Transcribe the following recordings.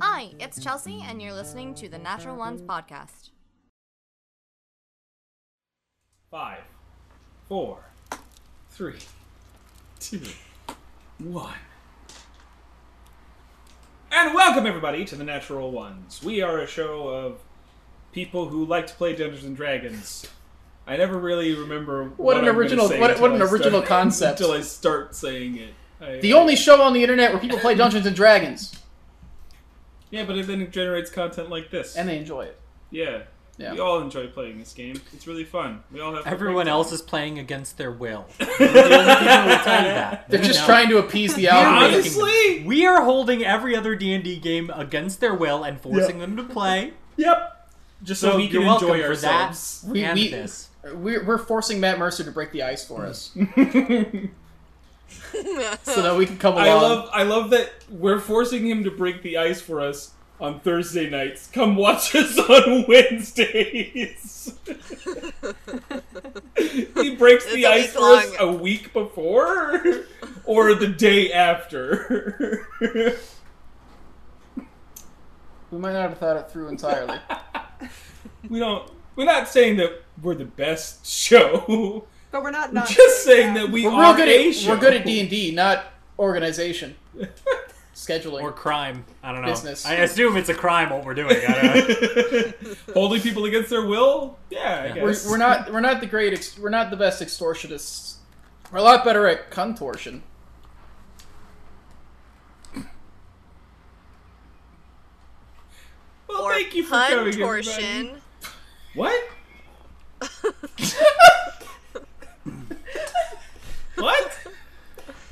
Hi, it's Chelsea, and you're listening to the Natural Ones podcast. Five, four, three, two, one. And welcome everybody to the Natural Ones. We are a show of people who like to play Dungeons and Dragons. I never really remember what, an I'm gonna original- say what- what an I original start- concept. until I start saying it. I- The only show on the internet where people play Dungeons and Dragons yeah, but it then it generates content like this. and they enjoy it. yeah. Yeah. we all enjoy playing this game. It's really fun. We all have. Everyone else is playing against their will. The only people will tell you that. They're just No. trying to appease the Yeah, algorithm. Honestly, We are holding every other D and D game against their will and forcing them to play. Yep. Just so, So we can you're welcome enjoy for ourselves. We- and we- this. We're, we're forcing Matt Mercer to break the ice for us so that we can come along. I love I love that we're forcing him to break the ice for us on Thursday nights. Come watch us on Wednesdays. he breaks the It's a ice week for us a week before or the day after. we might not have thought it through entirely. we don't we're not saying that we're the best show. But we're not not just saying that we We're are real good a at show. we're good at D and D, not organization, scheduling. Or crime. I don't know. Business. I assume it's a crime what we're doing. I don't Holding people against their will? Yeah, I Yeah. we're, we're not we're not the great ex- we're not the best extortionists. We're a lot better at contortion. Well, or thank you for pun coming, torsion. everybody. What? what?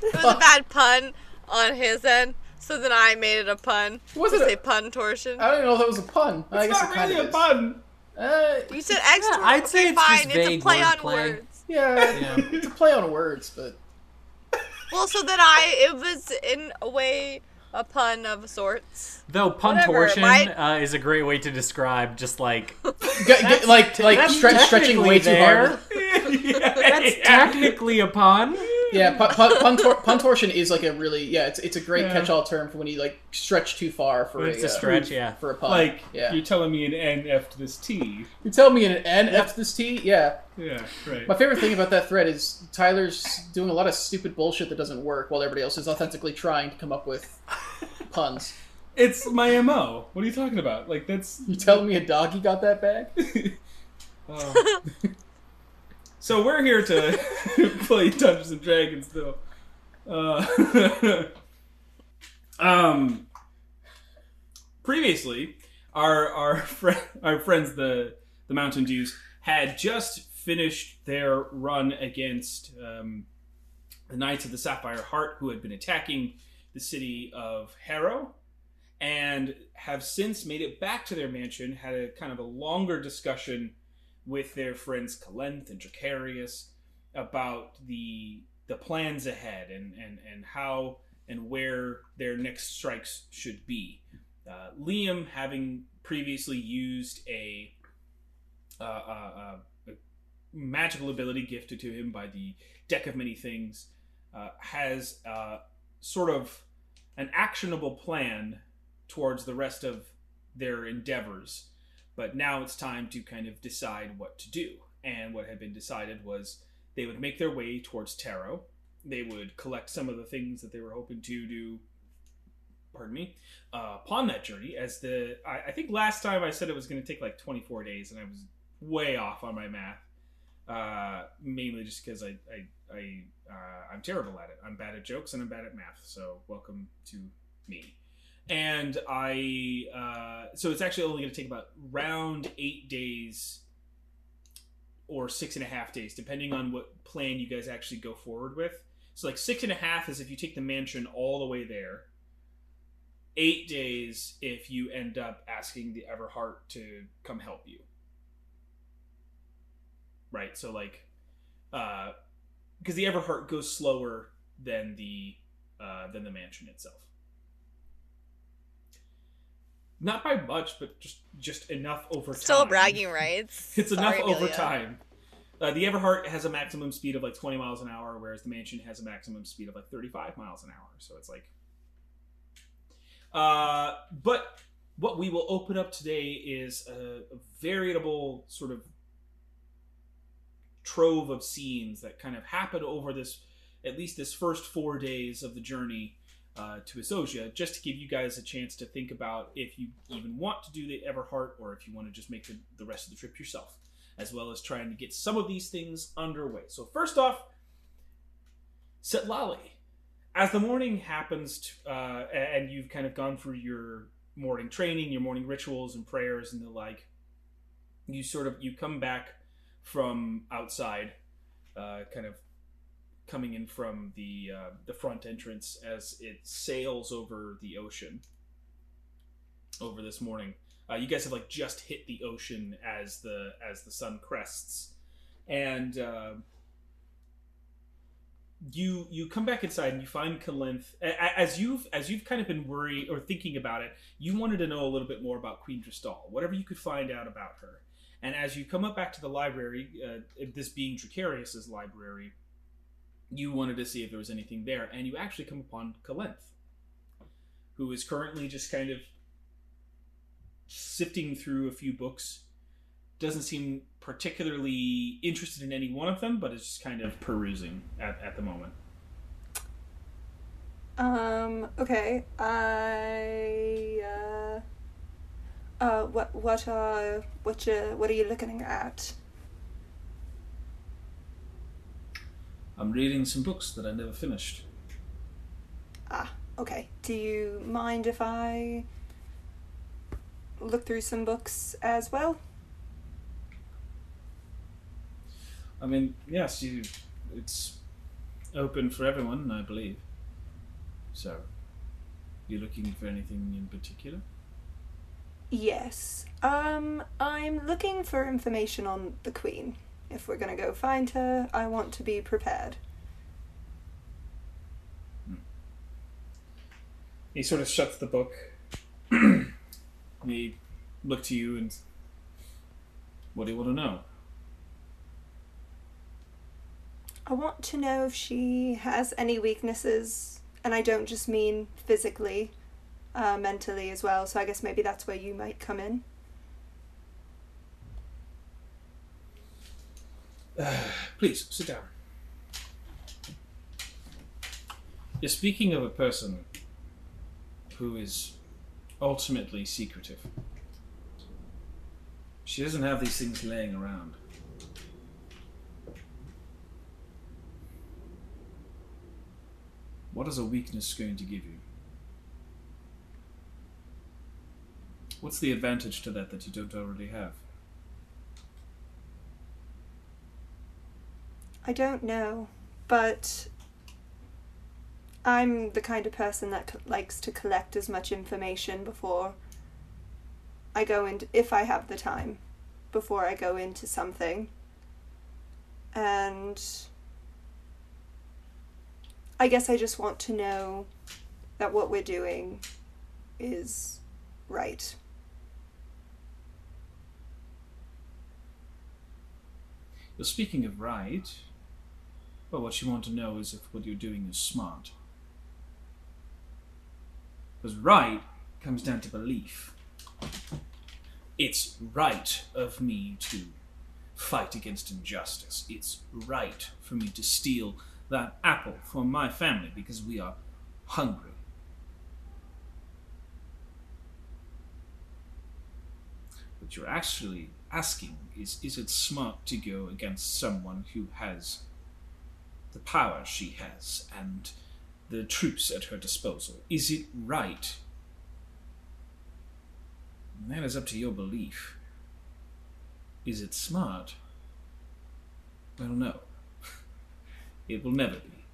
It was a bad pun on his end, so then I made it a pun. Was it a- pun torsion? I don't even know if that was a pun. I It's guess not it kind really a is. pun. Uh, you said extra. I'd say it's fine. just it's a play on wordplay. words. yeah, Yeah. it's a play on words, but Well, so then I it was in a way a pun of sorts. Though pun Whatever, torsion my- uh, is a great way to describe just like G- g- like like that's stretch, stretching way too technically hard. yeah, That's yeah. technically a pun. Yeah, pun, pun, pun, tor- pun torsion is like a really yeah, it's it's a great Yeah. catch-all term for when you like stretch too far for When a, it's a uh, stretch, yeah. for a pun. Like, yeah, you're telling me an N F to this T. you tell me an N F to this T. Yeah, Yeah, right. my favorite thing about that thread is Tyler's doing a lot of stupid bullshit that doesn't work, while everybody else is authentically trying to come up with puns. It's my MO. What are you talking about? Like, that's. You telling me a doggy got that bag? Oh. So we're here to play Dungeons and Dragons, though. Uh, um, previously, our our friend, our friends the the Mountain Dews had just finished their run against um, the Knights of the Sapphire Heart, who had been attacking the city of Harrow, and have since made it back to their mansion. Had a kind of a longer discussion with their friends Kalenth and Dracarius about the the plans ahead and, and, and how and where their next strikes should be. Uh, Liam, having previously used a, uh, uh, uh, a magical ability gifted to him by the Deck of Many Things, uh, has sort of an actionable plan towards the rest of their endeavors but now it's time to kind of decide what to do. And what had been decided was they would make their way towards Tarrow. They would collect some of the things that they were hoping to do. Pardon me. Uh, upon that journey, as the I, I think last time I said it was going to take like 24 days, and I was way off on my math. Uh, mainly just because I I, I uh, I'm terrible at it. I'm bad at jokes and I'm bad at math. So welcome to me and I uh, so it's actually only going to take about round eight days or six and a half days, depending on what plan you guys actually go forward with. So like six and a half is if you take the mansion all the way there. Eight days if you end up asking the Everheart to come help you. Right. So like, uh, because the Everheart goes slower than the uh, than the mansion itself not by much, but just just enough over time. Still bragging rights. It's Sorry, enough over time. Uh, the Everheart has a maximum speed of like 20 miles an hour, whereas the Mansion has a maximum speed of like 35 miles an hour. So it's like, uh, but what we will open up today is a, a veritable sort of trove of scenes that kind of happen over this at least this first four days of the journey uh, to Isogia, just to give you guys a chance to think about if you even want to do the Everheart or if you want to just make the, the rest of the trip yourself, as well as trying to get some of these things underway. So, first off, Setlali. As the morning happens, to, uh, and you've kind of gone through your morning training, your morning rituals and prayers and the like, you sort of you come back from outside, uh, kind of coming in from the uh, the front entrance as it sails over the ocean over this morning. Uh, you guys have like just hit the ocean as the as the sun crests, and uh, you you come back inside and you find Kalenth as you've as you've kind of been worried or thinking about it. You wanted to know a little bit more about Queen Dristoll, whatever you could find out about her. And as you come up back to the library, uh, this being Dracarius's library, you wanted to see if there was anything there, and you actually come upon Kalenth, who is currently just kind of sifting through a few books. Doesn't seem particularly interested in any one of them, but is just kind of perusing at, at the moment. Um. Okay. I. Uh. Uh. What? What are? What? You, what are you looking at? I'm reading some books that I never finished. Ah. Okay. Do you mind if I look through some books as well? I mean, yes, you. It's open for everyone, I believe. So, you're looking for anything in particular? Yes. Um, I'm looking for information on the Queen. If we're gonna go find her, I want to be prepared. He sort of shuts the book. he look to you and. What do you want to know? I want to know if she has any weaknesses, and I don't just mean physically, uh, mentally as well. So I guess maybe that's where you might come in. Please, sit down. You're speaking of a person who is ultimately secretive. She doesn't have these things laying around. What is a weakness going to give you? What's the advantage to that that you don't already have? I don't know, but I'm the kind of person that co- likes to collect as much information before I go into, if I have the time, before I go into something. And I guess I just want to know that what we're doing is right. Well, speaking of right, well, what you want to know is if what you're doing is smart. Because right comes down to belief. It's right of me to fight against injustice. It's right for me to steal that apple from my family because we are hungry. What you're actually asking is is it smart to go against someone who has the power she has and the troops at her disposal? Is it right? That is up to your belief. Is it smart? Well, no. it will never be.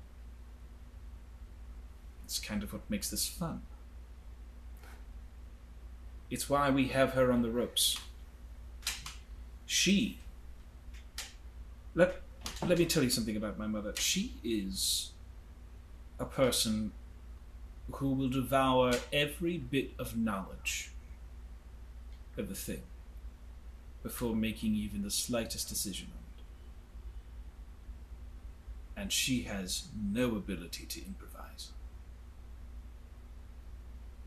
It's kind of what makes this fun. It's why we have her on the ropes. She. Let, let me tell you something about my mother. She is a person who will devour every bit of knowledge of the thing before making even the slightest decision on it. And she has no ability to improvise.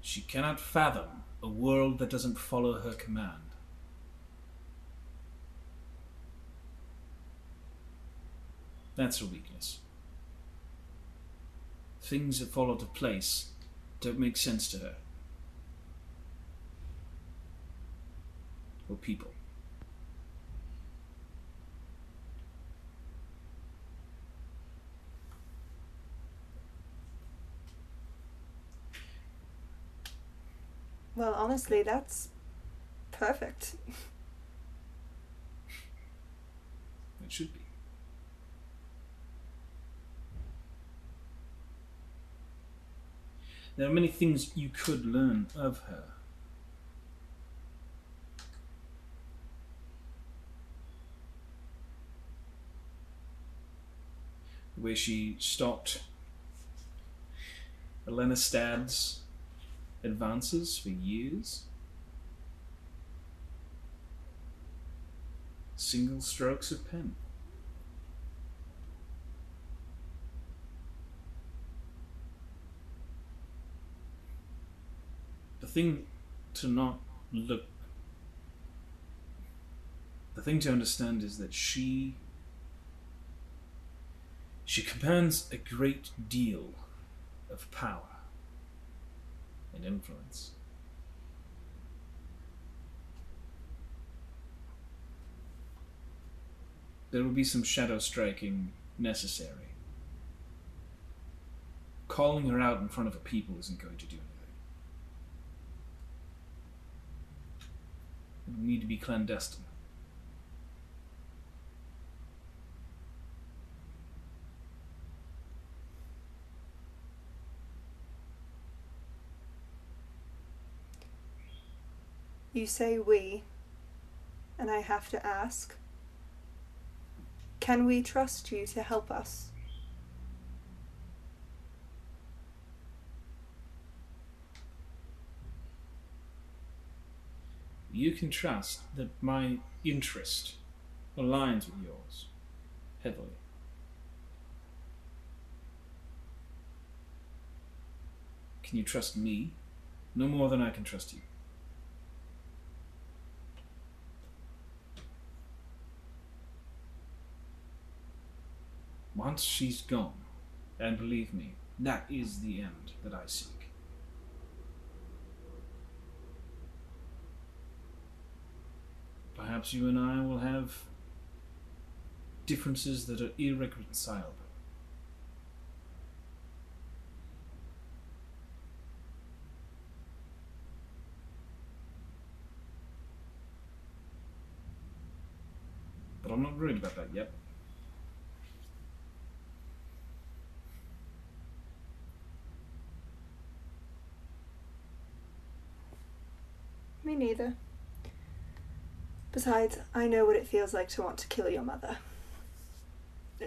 She cannot fathom a world that doesn't follow her command. That's her weakness. Things that fall out of place don't make sense to her. Or people. Well, honestly, that's perfect. It should be. There are many things you could learn of her. The way she stopped Elena Stad's advances for years. Single strokes of pen. Thing to not look. The thing to understand is that she. She commands a great deal of power and influence. There will be some shadow striking necessary. Calling her out in front of a people isn't going to do anything. It will need to be clandestine. You say we, and I have to ask can we trust you to help us? You can trust that my interest aligns with yours heavily. Can you trust me? No more than I can trust you. Once she's gone, and believe me, that is the end that I seek. Perhaps you and I will have differences that are irreconcilable. But I'm not worried about that yet. Me neither. Besides, I know what it feels like to want to kill your mother.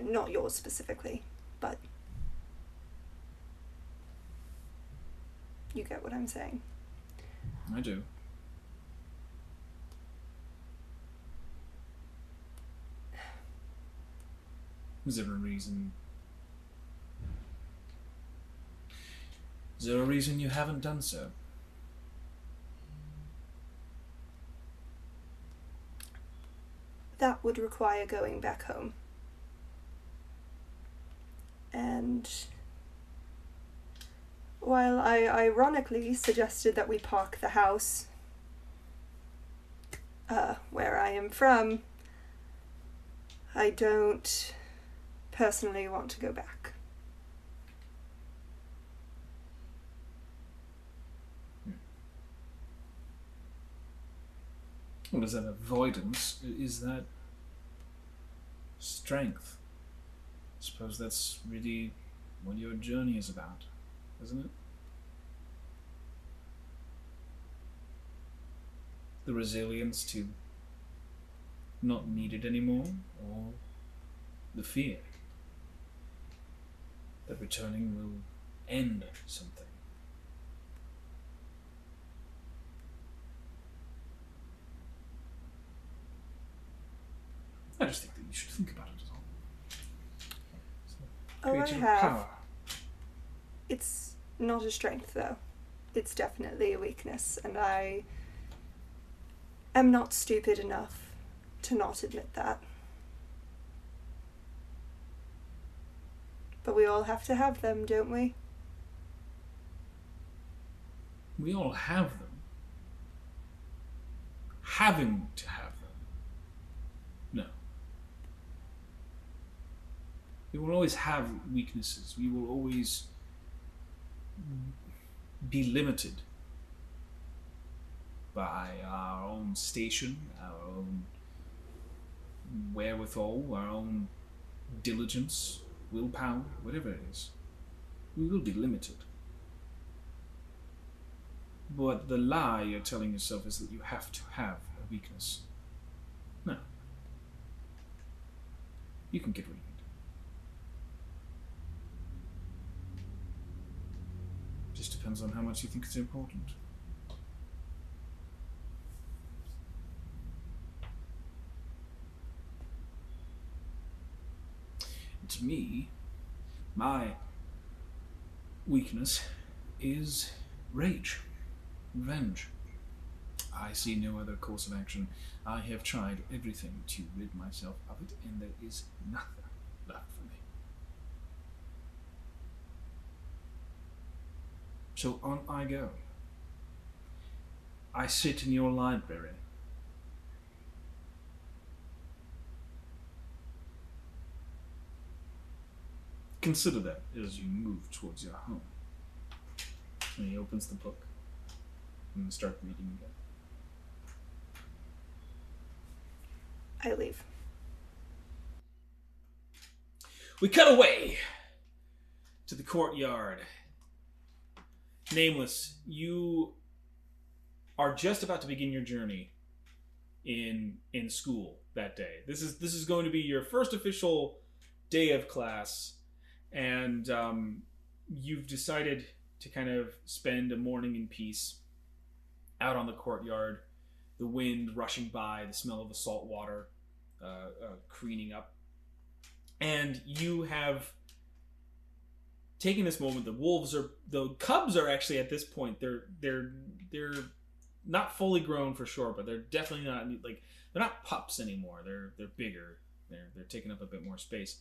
Not yours specifically, but. You get what I'm saying. I do. Is there a reason? Is there a reason you haven't done so? That would require going back home. And. While I ironically suggested that we park the house uh, where I am from, I don't personally want to go back. Well, is that avoidance? Is that strength? I suppose that's really what your journey is about, isn't it? The resilience to not need it anymore, or the fear that returning will end something. I just think that you should think about it as all. Oh, I have. power. It's not a strength, though. it's definitely a weakness, and I am not stupid enough to not admit that. But we all have to have them, don't we? We all have them. Having to have them. No. We will always have weaknesses. We will always be limited by our own station, our own wherewithal, our own diligence, willpower, whatever it is. We will be limited. But the lie you're telling yourself is that you have to have a weakness. No. You can get rid of it. It just depends on how much you think it's important. To me, my weakness is rage, revenge. I see no other course of action. I have tried everything to rid myself of it, and there is nothing left for me. So on I go. I sit in your library. Consider that as you move towards your home. And he opens the book and start reading again. I leave. We cut away to the courtyard. Nameless, you are just about to begin your journey in in school that day. This is this is going to be your first official day of class, and um, you've decided to kind of spend a morning in peace out on the courtyard. The wind rushing by, the smell of the salt water uh, uh, up and you have taken this moment the wolves are the cubs are actually at this point they're they're they're not fully grown for sure but they're definitely not like they're not pups anymore. They're they're bigger. They're they're taking up a bit more space.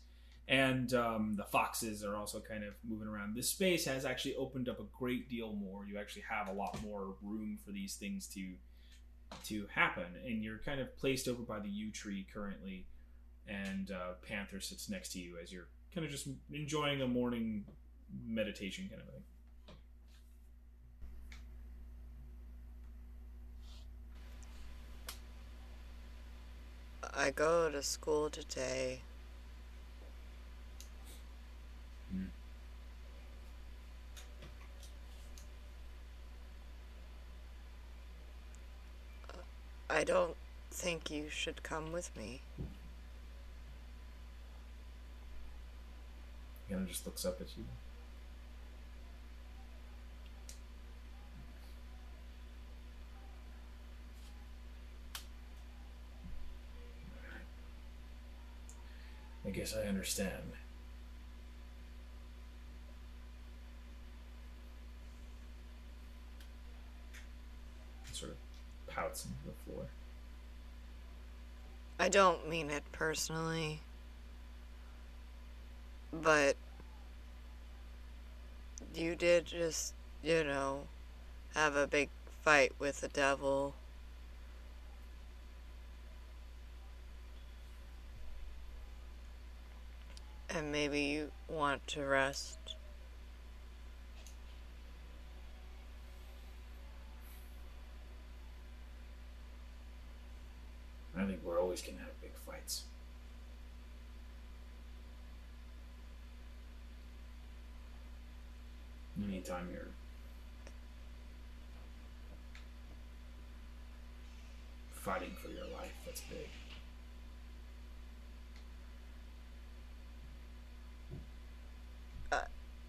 And um, the foxes are also kind of moving around. This space has actually opened up a great deal more. You actually have a lot more room for these things to to happen. And you're kind of placed over by the yew tree currently. And uh, Panther sits next to you as you're kind of just enjoying a morning meditation kind of thing. I go to school today. Hmm. I don't think you should come with me. He kind of just looks up at you. I guess I understand. Sort of pouts into the floor. I don't mean it personally. But you did just, you know, have a big fight with the devil. And maybe you want to rest. I think we're always gonna have big fights. Anytime you're fighting for your life, that's big.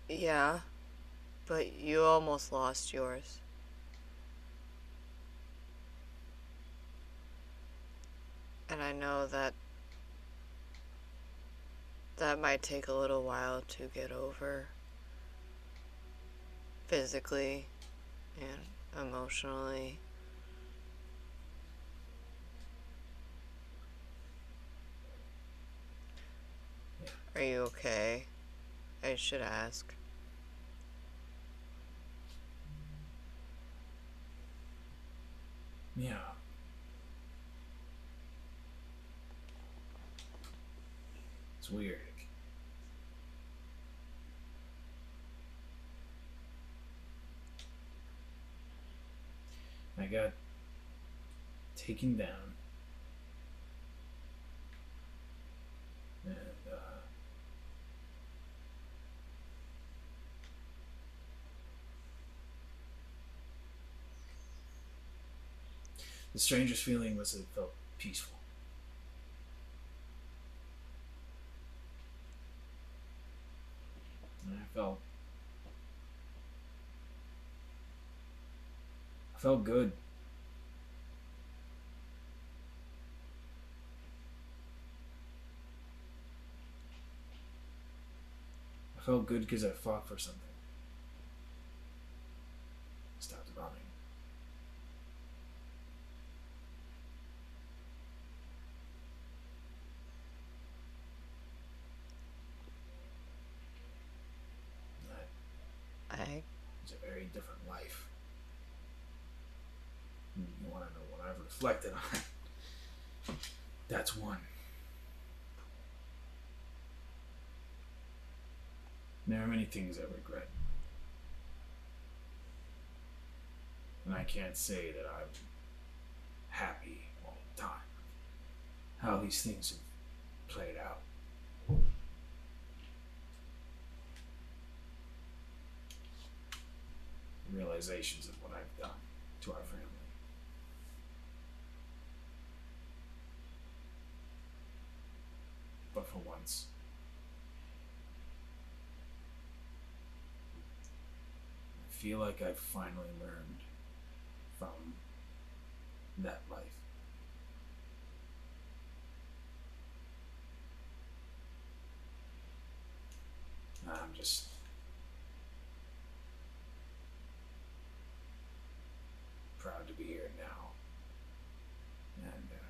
Yeah, but you almost lost yours. And I know that that might take a little while to get over physically and emotionally. Are you okay? I should ask. Yeah. It's weird. I got taken down. And, uh, the strangest feeling was it felt peaceful. And I felt I felt good. I felt good because I fought for something. Stopped running. That I was a very different life. You want to know what I've reflected on? That's one. There are many things I regret. And I can't say that I'm happy all the time. How these things have played out. Realizations of what I've done to our family. But for once, I feel like I've finally learned from that life. I'm just proud to be here now. And uh,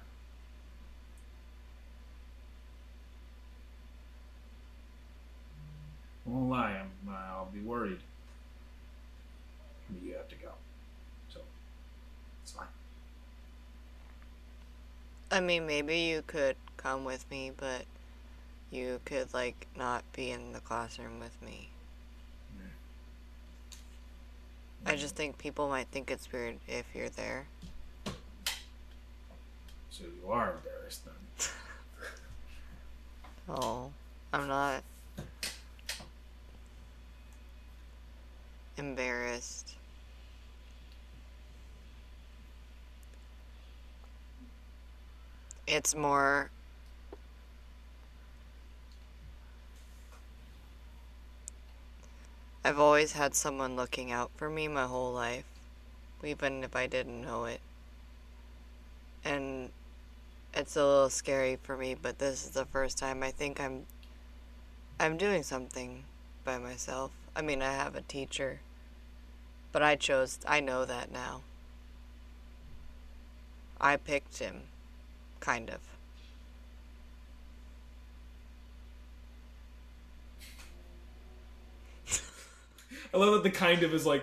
I won't lie, I'm, I'll be worried. But you have to go. So, it's fine. I mean, maybe you could come with me, but you could like not be in the classroom with me. I just think people might think it's weird if you're there. So you are embarrassed then. Oh, I'm not embarrassed. It's more I've always had someone looking out for me my whole life, even if I didn't know it. And it's a little scary for me, but this is the first time I think I'm I'm doing something by myself. I mean, I have a teacher, but I chose I know that now. I picked him, kind of. I love that the kind of is like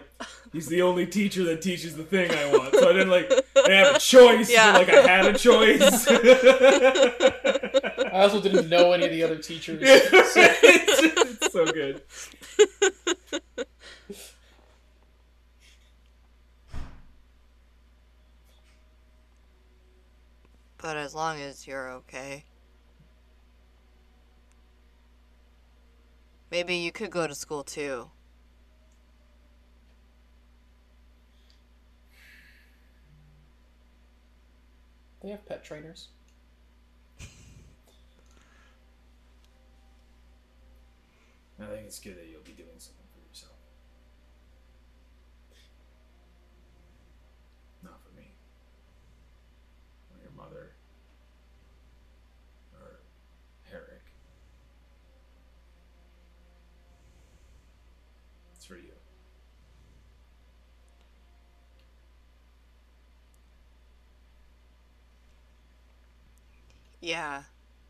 he's the only teacher that teaches the thing I want. So I didn't like I didn't have a choice. Yeah. Like I had a choice. I also didn't know any of the other teachers. it's, it's so good. But as long as you're okay. Maybe you could go to school too. They have pet trainers. I think it's good that you'll be doing something for yourself. Not for me. Or your mother. Or Herrick. It's for you. Yeah,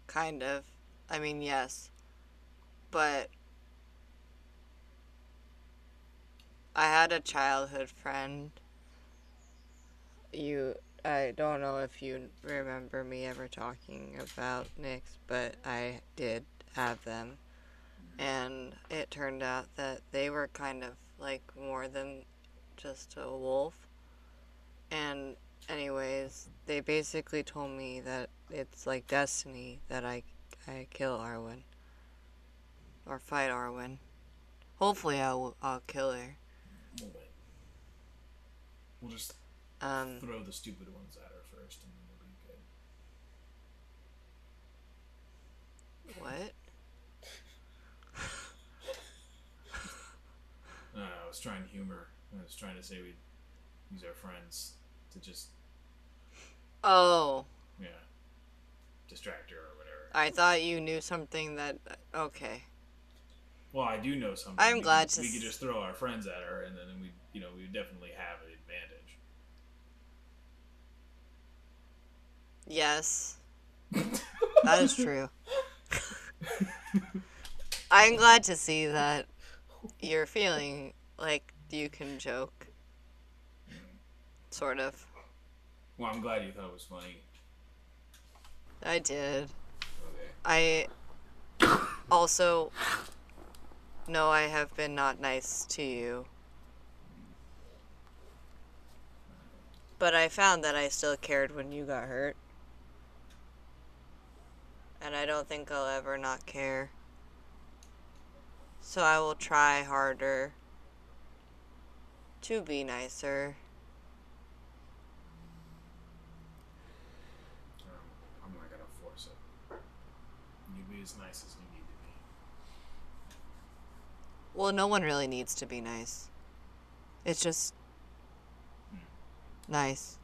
kind of. I mean, yes. But I had a childhood friend. You I don't know if you remember me ever talking about Nyx, but I did have them. And it turned out that they were kind of like more than just a wolf. And anyways, they basically told me that it's like destiny that I I kill Arwen or fight Arwen. Hopefully, I'll I'll kill her. We'll wait. We'll just Um, throw the stupid ones at her first, and then we'll be good. what? Uh, I was trying to humor. I was trying to say we'd use our friends to just, Oh, yeah, distract her or whatever. I thought you knew something that. Okay. Well, I do know something. I'm we glad could, to we could just throw our friends at her, and then we, you know, we would definitely have an advantage. Yes, that is true. I'm glad to see that you're feeling like you can joke. Sort of. Well, I'm glad you thought it was funny. I did. Okay. I also know I have been not nice to you. But I found that I still cared when you got hurt. And I don't think I'll ever not care. So I will try harder to be nicer. Um, I'm not gonna force it. You be as nice as you need to be. Well, no one really needs to be nice. It's just nice.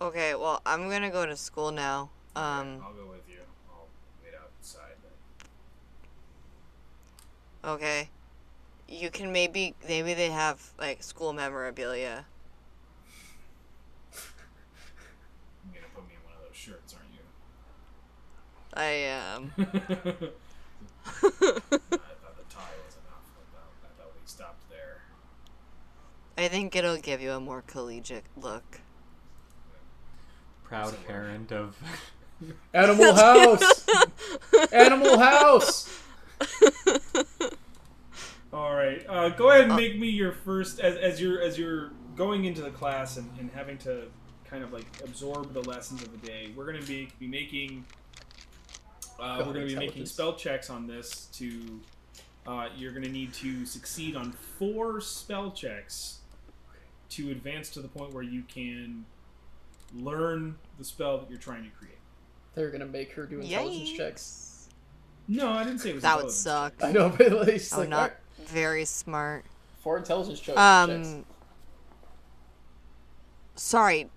Okay, well, I'm gonna go to school now. Um, I'll go with you. I'll wait outside then. okay. You can maybe maybe they have like school memorabilia. You're gonna put me in one of those shirts, aren't you? I um I thought the tie was enough. I thought, I thought we stopped there. I think it'll give you a more collegiate look. Proud parent of. Animal House. Animal House. All right, uh, go ahead and make me your first as, as you're as you're going into the class and, and having to kind of like absorb the lessons of the day. We're gonna be be making uh, we're gonna be making spell checks on this. To uh, you're gonna need to succeed on four spell checks to advance to the point where you can learn the spell that you're trying to create. They're gonna make her do intelligence checks. No, I didn't say it was. That would intelligence suck. I know, but at least I'm like not alright, very smart. four intelligence cho- checks. Um Sorry.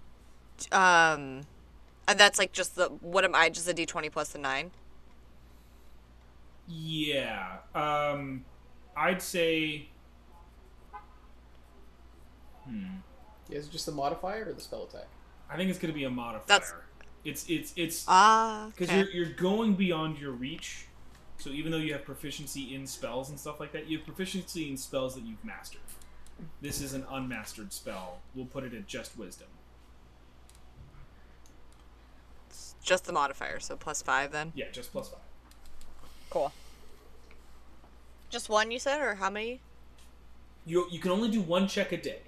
Um uh, that's like just the what am I just a d20 plus the 9? Yeah. Um, I'd say. Hmm. Is it just the modifier or the spell attack? I think it's going to be a modifier. That's- It's it's it's Ah, because okay. you're you're going beyond your reach. So even though you have proficiency in spells and stuff like that, you have proficiency in spells that you've mastered. This is an unmastered spell. We'll put it at just wisdom. just the modifier, so plus 5 then. Yeah, just plus five. Cool. Just one you said or how many? You you can only do one check a day,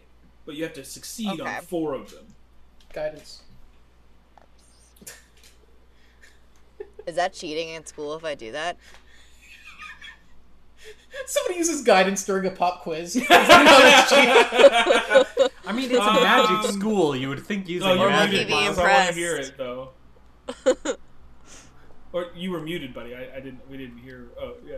but you have to succeed Okay. on four of them. Guidance. Is that cheating in school if I do that? Somebody uses guidance during a pop quiz. I mean, it's a Um, magic school. You would think using Oh, you're be Miles. I want to impressed. hear it though. Or you were muted, buddy. I, I didn't. We didn't hear. Oh yeah.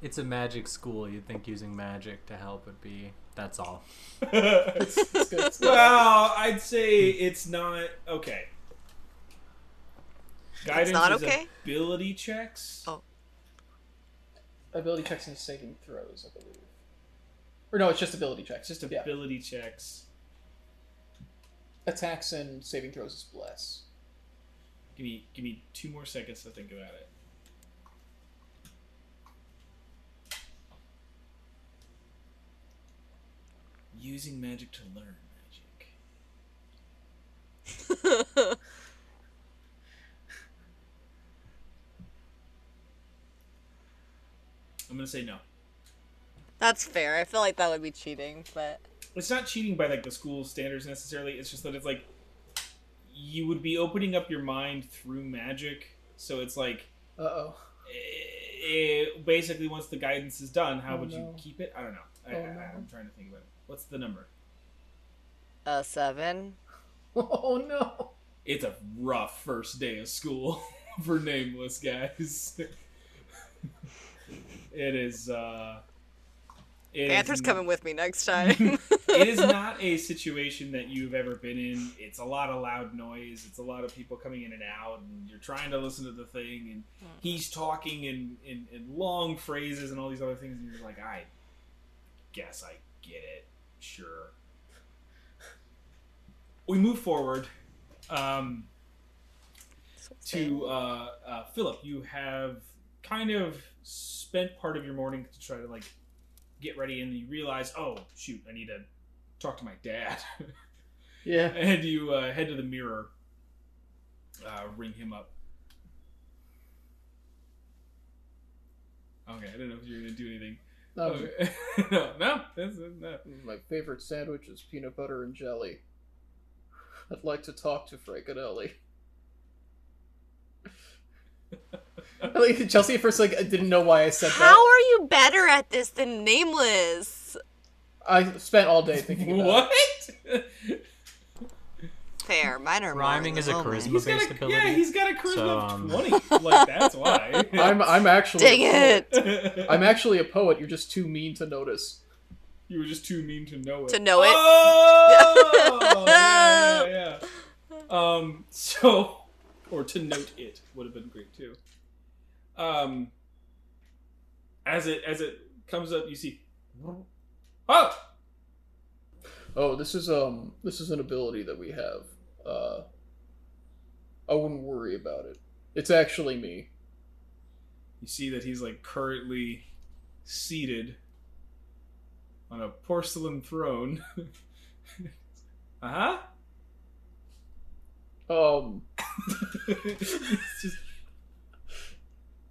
It's a magic school. You'd think using magic to help would be. That's all. it's, it's good. Well, I'd say it's not okay. Guidance not is okay? ability checks. Oh. Ability checks and saving throws, I believe. Or no, it's just ability checks. Just Yeah. ability checks. attacks and saving throws is bless. Give me give me two more seconds to think about it. Using magic to learn magic. I'm gonna say no. That's fair. I feel like that would be cheating, but It's not cheating by like the school standards necessarily. It's just that it's like you would be opening up your mind through magic. So it's like Uh oh. basically once the guidance is done, how Oh, would you keep it? I don't know. I, Oh, I, no. I'm trying to think about it. What's the number? a seven. Oh no. It's a rough first day of school for nameless guys. it is. uh it Panther's coming with me next time. it is not a situation that you've ever been in. It's a lot of loud noise. It's a lot of people coming in and out, and you're trying to listen to the thing, and he's talking in, in, in long phrases and all these other things, and you're like, I guess I get it. Sure. We move forward um, to uh, uh, Philip. You have kind of spent part of your morning to try to like get ready, and you realize, oh shoot, I need to talk to my dad. Yeah. and you uh, head to the mirror, uh, ring him up. Okay, I don't know if you're gonna do anything. Um, Okay. no, no, that's, no. My favorite sandwich is peanut butter and jelly. I'd like to talk to Frankenelli. like, Chelsea at first like didn't know why I said How that. How are you better at this than Nameless? I spent all day thinking about What? Fair. Mine are more Rhyming is a charisma based a, ability. yeah, he's got a charisma So, of um, twenty. Like that's why. I'm I'm actually Dang it! I'm actually a poet. You're just too mean to notice. you were just too mean to know it. To know it. Oh, yeah, yeah, yeah. Um, so, or to note it would have been great too. Um, as it as it comes up, you see, oh, Oh, this is um this is an ability that we have. Uh I wouldn't worry about it. It's actually me. you see that he's like currently seated on a porcelain throne. uh huh. Um it's just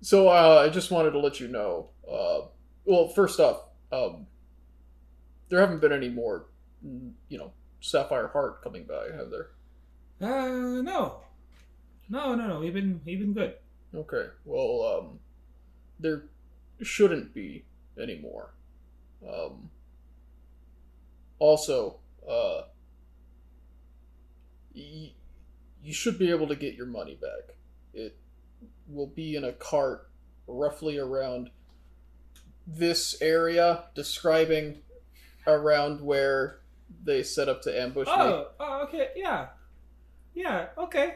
so uh I just wanted to let you know. Uh well, first off, um there haven't been any more mm, you know, Sapphire Heart coming by, have there? uh no, no, no, no. We've been we've been good. Okay. Well, um there shouldn't be anymore. Um also, uh y- you should be able to get your money back. It will be in a cart roughly around this area, describing around where they set up to ambush me. Oh, oh, okay, yeah, yeah, okay.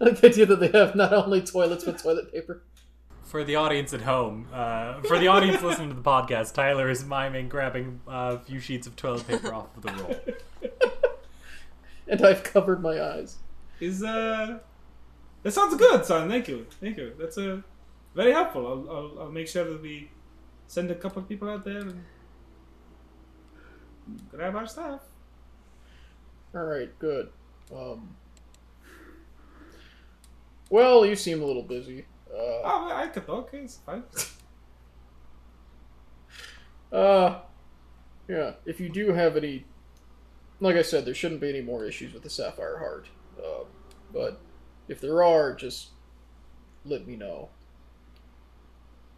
I like the idea that they have not only toilets but toilet paper. For the audience at home, uh, for the audience listening to the podcast, Tyler is miming grabbing uh, a few sheets of toilet paper off of the roll. And I've covered my eyes. Is uh, that sounds good, son. Thank you, thank you. That's uh, very helpful. I'll, I'll, I'll make sure that we send a couple of people out there and grab our stuff. Alright, good. Um, well, you seem a little busy. Uh, Oh, I could talk. It's fine. uh, yeah, if you do have any. Like I said, there shouldn't be any more issues with the Sapphire Heart. Uh, but if there are, just let me know.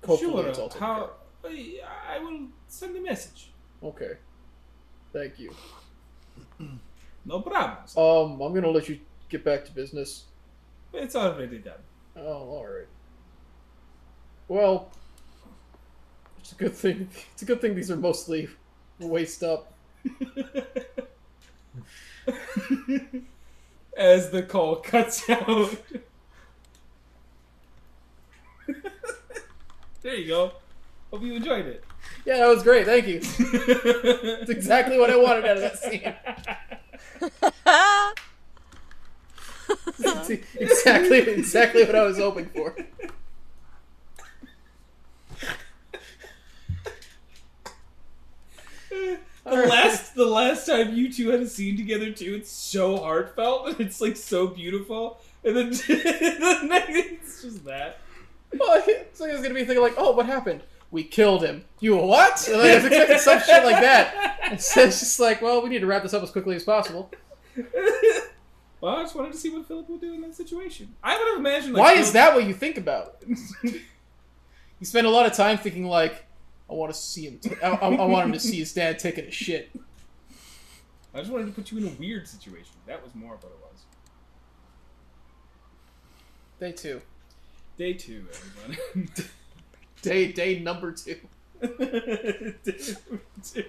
Hopefully sure. it's all How? I will send a message. Okay. Thank you. No problem. Um, I'm gonna let you get back to business. It's already done. Oh, alright. Well, it's a good thing. It's a good thing these are mostly waist up. As the call cuts out. there you go. Hope you enjoyed it. Yeah, that was great. Thank you. That's exactly what I wanted out of that scene. Exactly, exactly what I was hoping for. The last, the last time you two had a scene together too, it's so heartfelt and it's like so beautiful. And then the next, it's just that. Well, it's like I was gonna be thinking like, oh, what happened? We killed him. You what? And, like, I was expecting some shit like that. Instead, it's just like, well, we need to wrap this up as quickly as possible. Well, I just wanted to see what Philip would do in that situation. I would have imagined. Like, Why Philip- is that what you think about? You spend a lot of time thinking like, I want to see him. T- I, I, I want him to see his dad taking a shit. I just wanted to put you in a weird situation. That was more of what it was. Day two. Day two, everyone. Day day number two. Day two.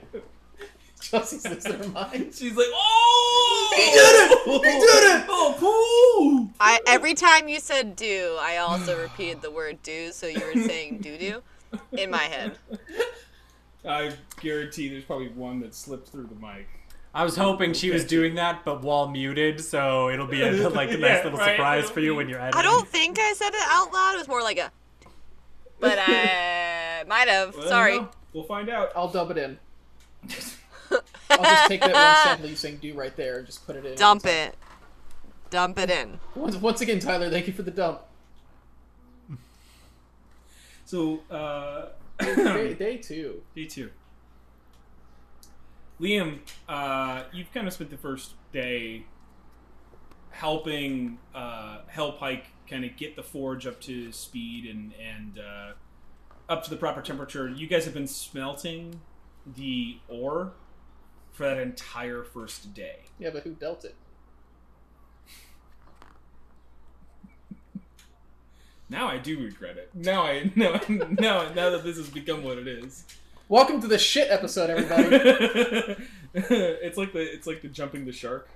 Chelsea's losing her mind. She's like, oh, He did it! He did it! Oh, cool. I every time you said do, I also repeated the word do, so you were saying do doo in my head. I guarantee there's probably one that slipped through the mic. I was hoping she was doing that, but while muted, so it'll be a, like a nice Yeah, little right, surprise it'll for you when you're editing. I don't think I said it out loud. It was more like a. But I might have. Well, Sorry. we'll find out. I'll dub it in. I'll just take that one sample you saying do right there and just put it in. Dump it. Dump it in. Once, once again, Tyler, thank you for the dump. So, uh, Day, day two. Day two. Liam, uh, you've kind of spent the first day helping uh, Hellpike kind of get the forge up to speed and and uh, up to the proper temperature. You guys have been smelting the ore for that entire first day. Yeah, but who dealt it? Now I do regret it. Now I now now now that this has become what it is. Welcome to the shit episode, everybody. it's like the it's like the jumping the shark.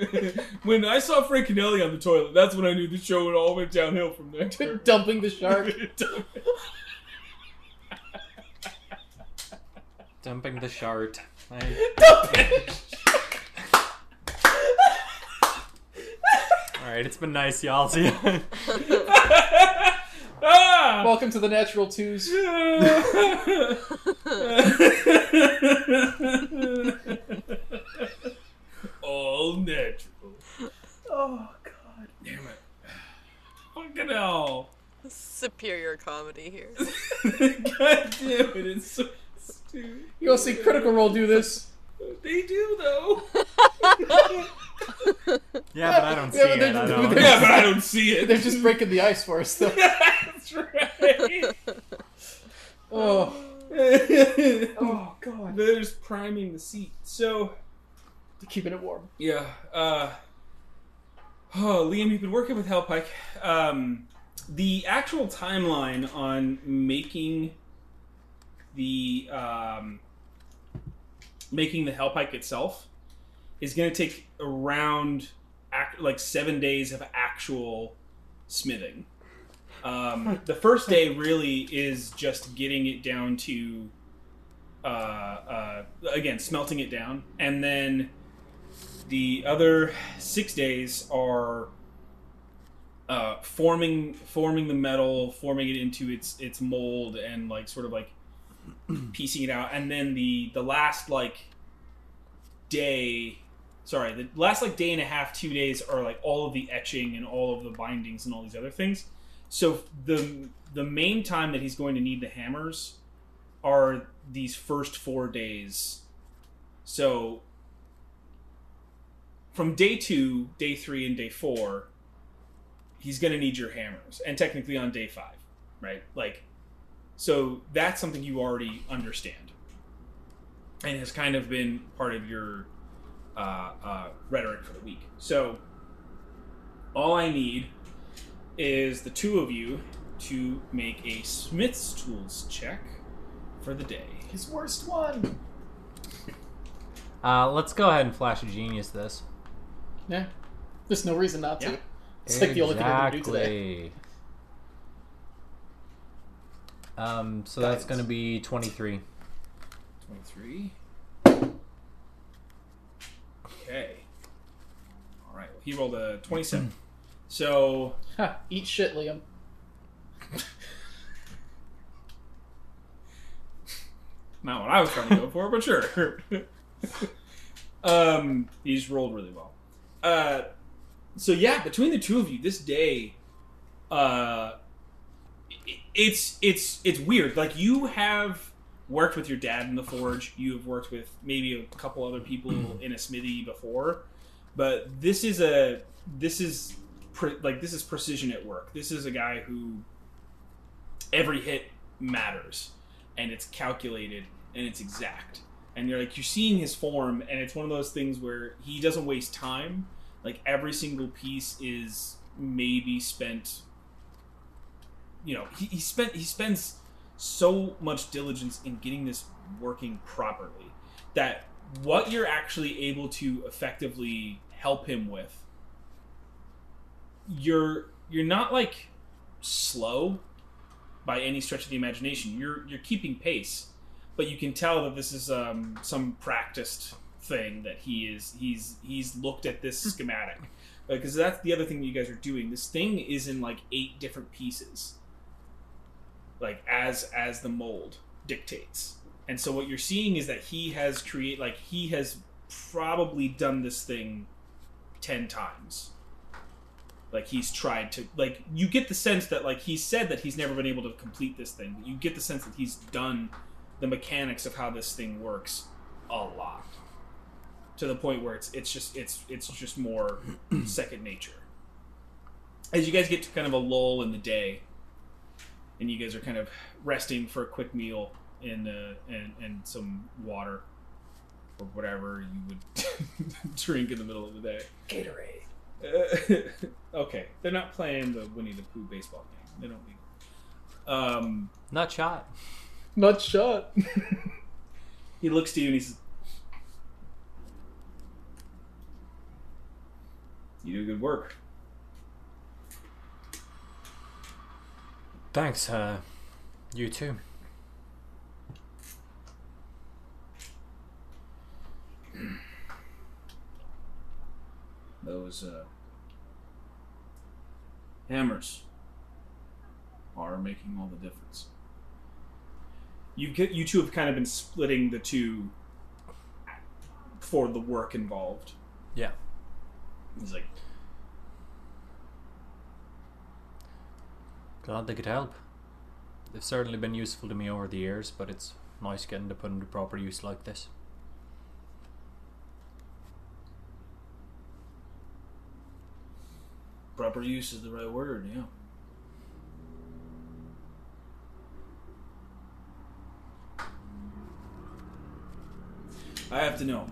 when I saw Frank Canelli on the toilet, that's when I knew the show it all went downhill from there. Dumping the shark. Dumping the shart. I- All right, it's been nice, y'all. See ya. ah! Welcome to the Natural Twos. all natural. Oh God. Damn it! Fucking hell! Superior comedy here. God damn it! It's so stupid. You go see Critical Role do this. They do though. Yeah, but I don't see Yeah, but it. they're- I don't. they're- yeah, but I don't see it. They're just breaking the ice for us, though. That's right. Oh. oh Oh God. They're just priming the seat. So Keeping it warm. yeah, uh, oh Liam, you've been working with Hellpike. Um, the actual timeline on making the um, making the Hellpike itself is going to take around ac- like seven days of actual smithing. Um, the first day really is just getting it down to, uh, uh, again, smelting it down, and then the other six days are uh, forming forming the metal, forming it into its its mold, and like sort of like piecing it out, and then the the last like day sorry the last like day and a half two days are like all of the etching and all of the bindings and all these other things. So the the main time that he's going to need the hammers are these first four days. So from day two day three and day four he's going to need your hammers and technically on day five right? Like so that's something you already understand and has kind of been part of your uh, uh, rhetoric for the week. So, all I need is the two of you to make a Smith's Tools check for the day. His worst one. Uh, let's go ahead and flash of genius this. Yeah. There's no reason not to. Yeah. It's like the only thing we're gonna do today. Um, so that's going to be 23. 23. Okay. All right. He rolled a 27. so Ha, eat shit, Liam. not what I was trying to go for, but sure. um, he's rolled really well. Uh, so yeah, between the two of you, this day, uh, i- it's it's it's weird. Like you have worked with your dad in the forge. You have worked with maybe a couple other people mm. in a smithy before, but this is a this is pre- like this is precision at work. This is a guy who every hit matters and it's calculated and it's exact and you're like you're seeing his form and it's one of those things where he doesn't waste time like every single piece is maybe spent you know he, he spent he spends so much diligence in getting this working properly that what you're actually able to effectively help him with you're you're not like slow by any stretch of the imagination. You're you're keeping pace, but you can tell that this is um, some practiced thing that he is he's he's looked at this schematic because that's the other thing that you guys are doing. This thing is in like eight different pieces, like as as the mold dictates. And so what you're seeing is that he has create like he has probably done this thing ten times. Like he's tried to like you get the sense that like he said that he's never been able to complete this thing but you get the sense that he's done the mechanics of how this thing works a lot. To the point where it's it's just it's it's just more second nature. As you guys get to kind of a lull in the day and you guys are kind of resting for a quick meal and uh, and and some water or whatever you would drink in the middle of the day Gatorade. uh, okay, they're not playing the Winnie the Pooh baseball game. They don't need. it. Um, Not shot. Not shot. he looks to you and he says, "You do good work." Thanks, uh, you too. Those uh, hammers are making all the difference. You get you two have kind of been splitting the two for the work involved. Yeah. He's like, Glad they could help. They've certainly been useful to me over the years, but it's nice getting to put them to proper use like this. proper use is the right word. Yeah. I have to know.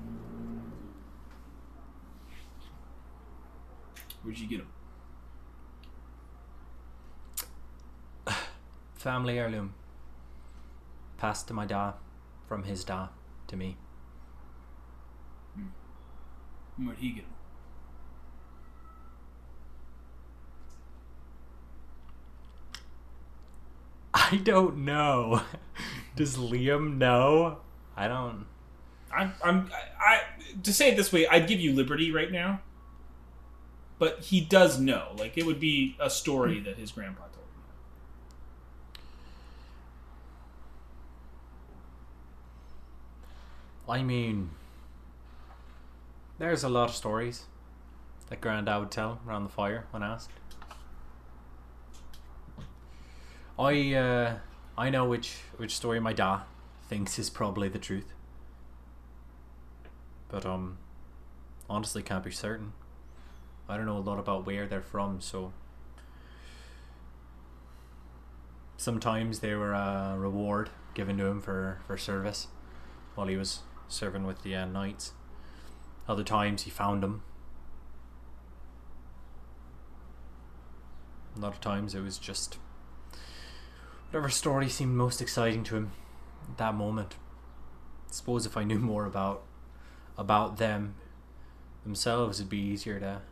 Where'd you get them? Family heirloom. Passed to my da, from his da to me. Hmm. Where'd he get? I don't know. Does Liam know? I don't. I'm, I'm, I, I, to say it this way, I'd give you liberty right now. But he does know. Like, it would be a story hmm. that his grandpa told him. I mean, there's a lot of stories that Grandad would tell around the fire when asked. I uh, I know which which story my dad thinks is probably the truth, but um, honestly can't be certain. I don't know a lot about where they're from, so sometimes they were a reward given to him for for service while he was serving with the uh, knights. Other times he found them. A lot of times it was just whatever story seemed most exciting to him at that moment. I suppose if I knew more about about them themselves, it'd be easier to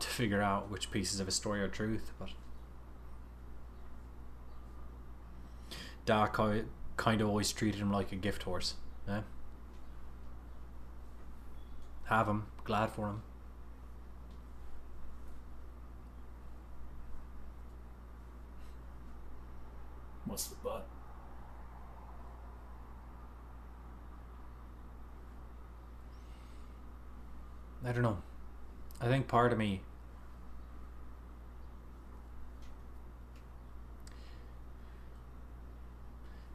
to figure out which pieces of a story are truth. But Dad ki- kind of always treated him like a gift horse. Eh? Have him, glad for him. What's the but? I don't know. I think part of me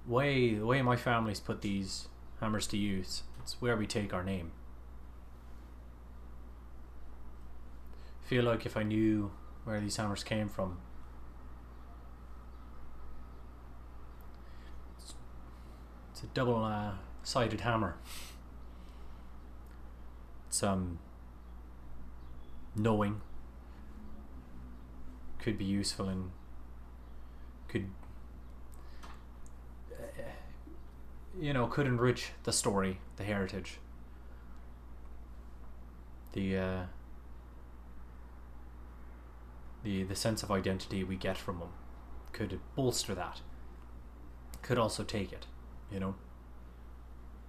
way the way my family's put these hammers to use, it's where we take our name. Feel like if I knew where these hammers came from, it's, a double uh, sided hammer. It's um knowing. Could be useful and could uh, you know could enrich the story the heritage. The uh, the the sense of identity we get from them could bolster that could also take it you know?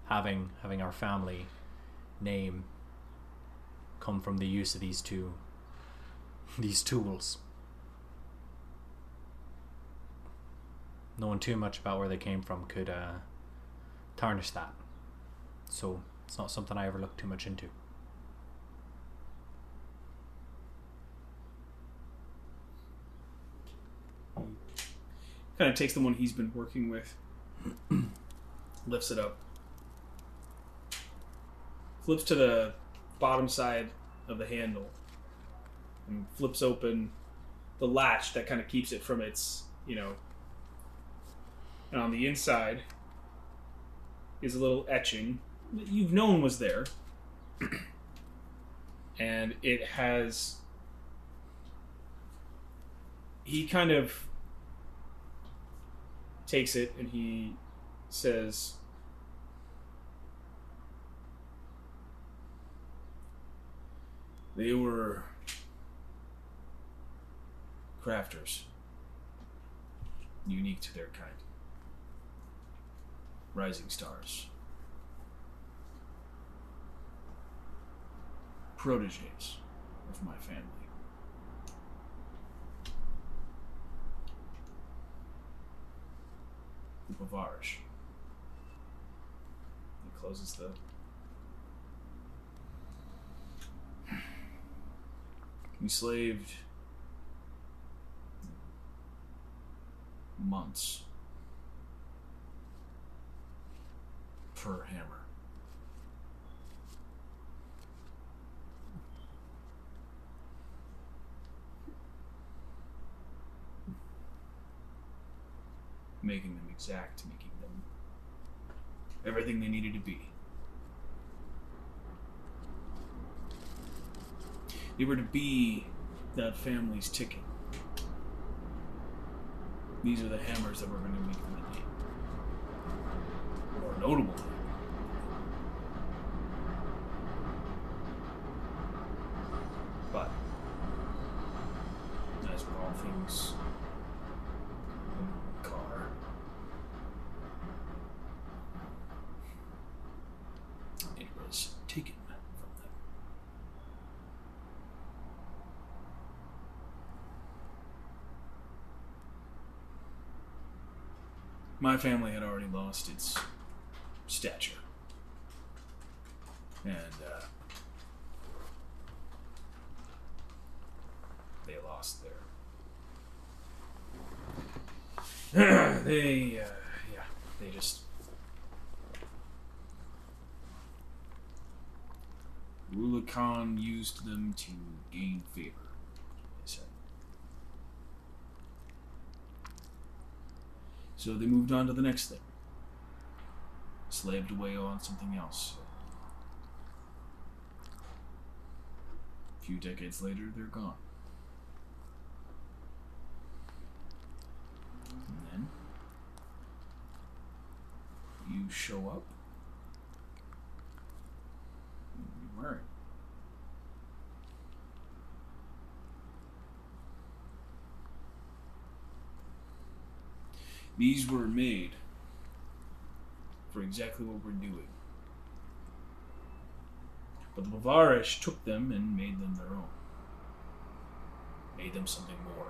Having having our family name come from the use of these two these tools. Knowing too much about where they came from could uh, tarnish that. So it's not something I ever looked too much into Kind of takes the one he's been working with, lifts it up, flips to the bottom side of the handle, and flips open the latch that kind of keeps it from its, you know. And on the inside is a little etching that you've known was there. and it has. He kind of takes it and he says, They were crafters, unique to their kind, rising stars, proteges of my family. Bavarish. He closes the Enslaved months per hammer. Making them exact, making them everything they needed to be. They were to be that family's ticket. These are the hammers that were going to make them a name. Or notable name. But, as with all things in the car, it was taken from them. My family had already lost its stature. And, uh, they lost their. they, uh, yeah, they just. Rula used them to gain favor, they said. So they moved on to the next thing. Slaved away on something else. A few decades later, they're gone. And then you show up. You weren't. These were made for exactly what we're doing. But the Bavarish took them and made them their own. Made them something more.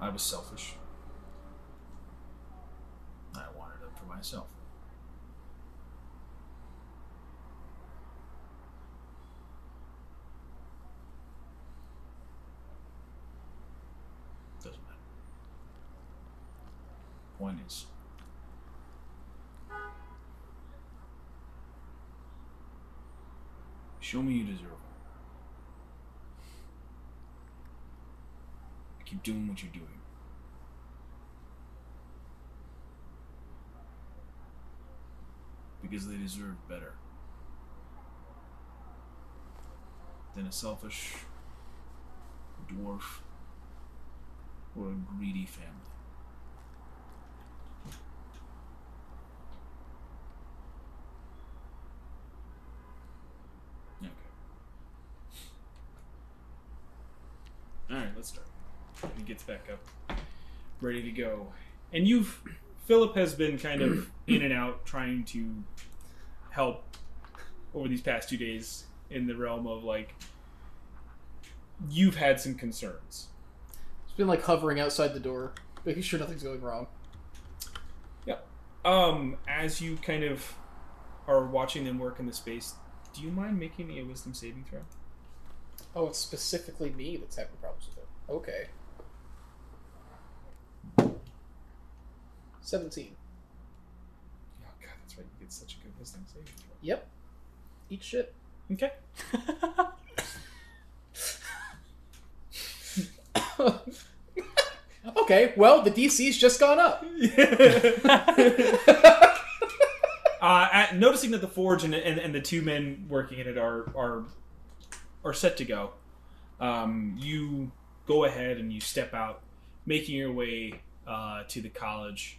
I was selfish. I wanted them for myself. Doesn't matter. Point is, show me you deserve it. Keep doing what you're doing. Because they deserve better than a selfish dwarf or a greedy family. Okay. Alright, let's start. He gets back up, ready to go. And you've. Philip has been kind of in and out trying to help over these past two days in the realm of like. You've had some concerns. It's been like hovering outside the door, making sure nothing's going wrong. Yeah. Um, as you kind of are watching them work in the space, do you mind making me a wisdom saving throw? Oh, it's specifically me that's having problems with it. Okay. 17. Oh god, that's right. You get such a good wisdom saving throw. Yep. Eat shit. Okay. okay, well, the DC's just gone up. uh, at, noticing that the forge and, and, and the two men working in it are are are set to go, um, you go ahead and you step out, making your way uh, to the college,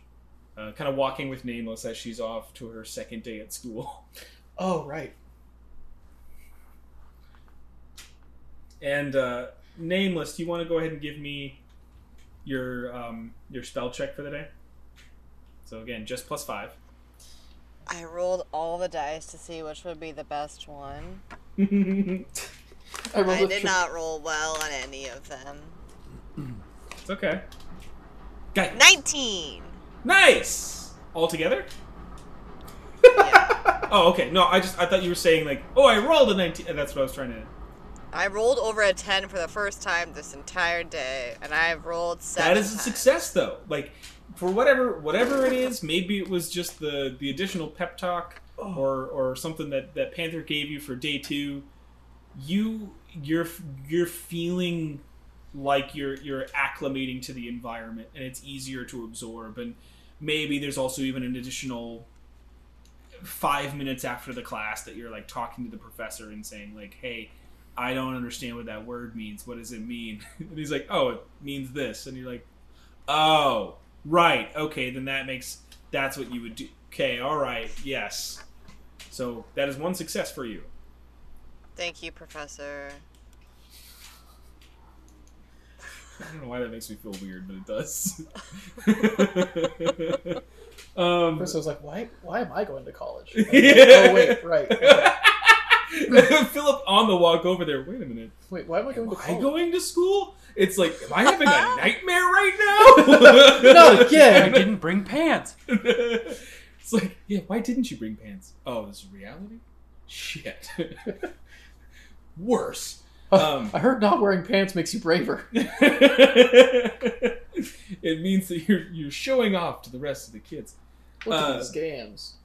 uh, kind of walking with Nameless as she's off to her second day at school. Oh, right. And uh, Nameless, do you want to go ahead and give me your um, your spell check for the day? So again, just plus five. I rolled all the dice to see which would be the best one. it's I, rolled I a did tr- not roll well on any of them. It's okay. Guy, 19! Nice. All together? Yeah. Oh, okay. No, I just I thought you were saying like, oh, I rolled a nineteen. and That's what I was trying to. I rolled over a 10 for the first time this entire day, and I've rolled 7 That is a success, though. Like, for whatever whatever it is, maybe it was just the the additional pep talk oh. or or something that that Panther gave you for day two. You you're you're feeling like you're you're acclimating to the environment, and it's easier to absorb. And maybe there's also even an additional five minutes after the class that you're like talking to the professor and saying like, "Hey." I don't understand what that word means. What does it mean? And he's like, "Oh, it means this." And you're like, "Oh, right. Okay, then that makes that's what you would do." Okay, all right. Yes. So, that is one success for you. Thank you, Professor. I don't know why that makes me feel weird, but it does. um, First, I was like, why? Why am I going to college? Yeah. Oh wait, right. Philip on the walk over there. Wait a minute. Wait, why am I going Am to I going to school? It's like, am I having a nightmare right now? Not I didn't bring pants. it's like, yeah, why didn't you bring pants? Oh, this is reality? Shit. Worse. Um, I heard not wearing pants makes you braver. it means that you're you're showing off to the rest of the kids. Look Uh, at these scams.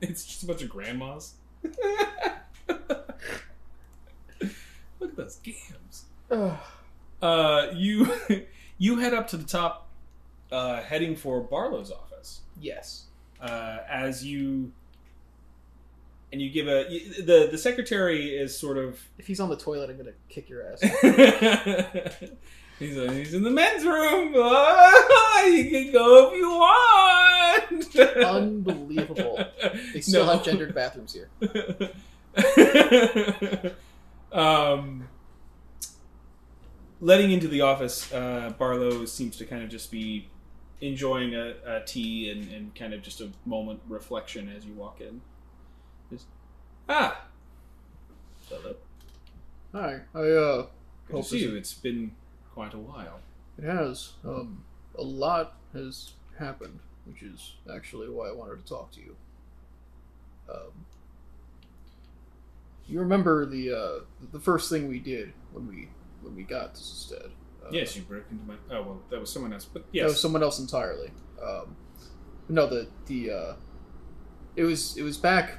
It's just a bunch of grandmas. Look at those games. Ugh. Uh, you you head up to the top, uh, heading for Barlow's office. yes. Uh, as you and you give a you- the the secretary is sort of If he's on the toilet, I'm gonna kick your ass. he's, uh, he's in the men's room. Ah, you can go if you want. Unbelievable. They still No. have gendered bathrooms here. um, letting into the office, uh, Barlow seems to kind of just be enjoying a, a tea and, and kind of just a moment reflection as you walk in. Just, ah, Hello. Hi. I uh good Hope to see this- you. It's been quite a while. it has. Um a lot has happened, which is actually why I wanted to talk to you. Um you remember the uh the first thing we did when we when we got to Stead. Uh, yes, you broke into my. Oh well, that was someone else. But That was someone else entirely. Um, no, the the uh, it was it was back.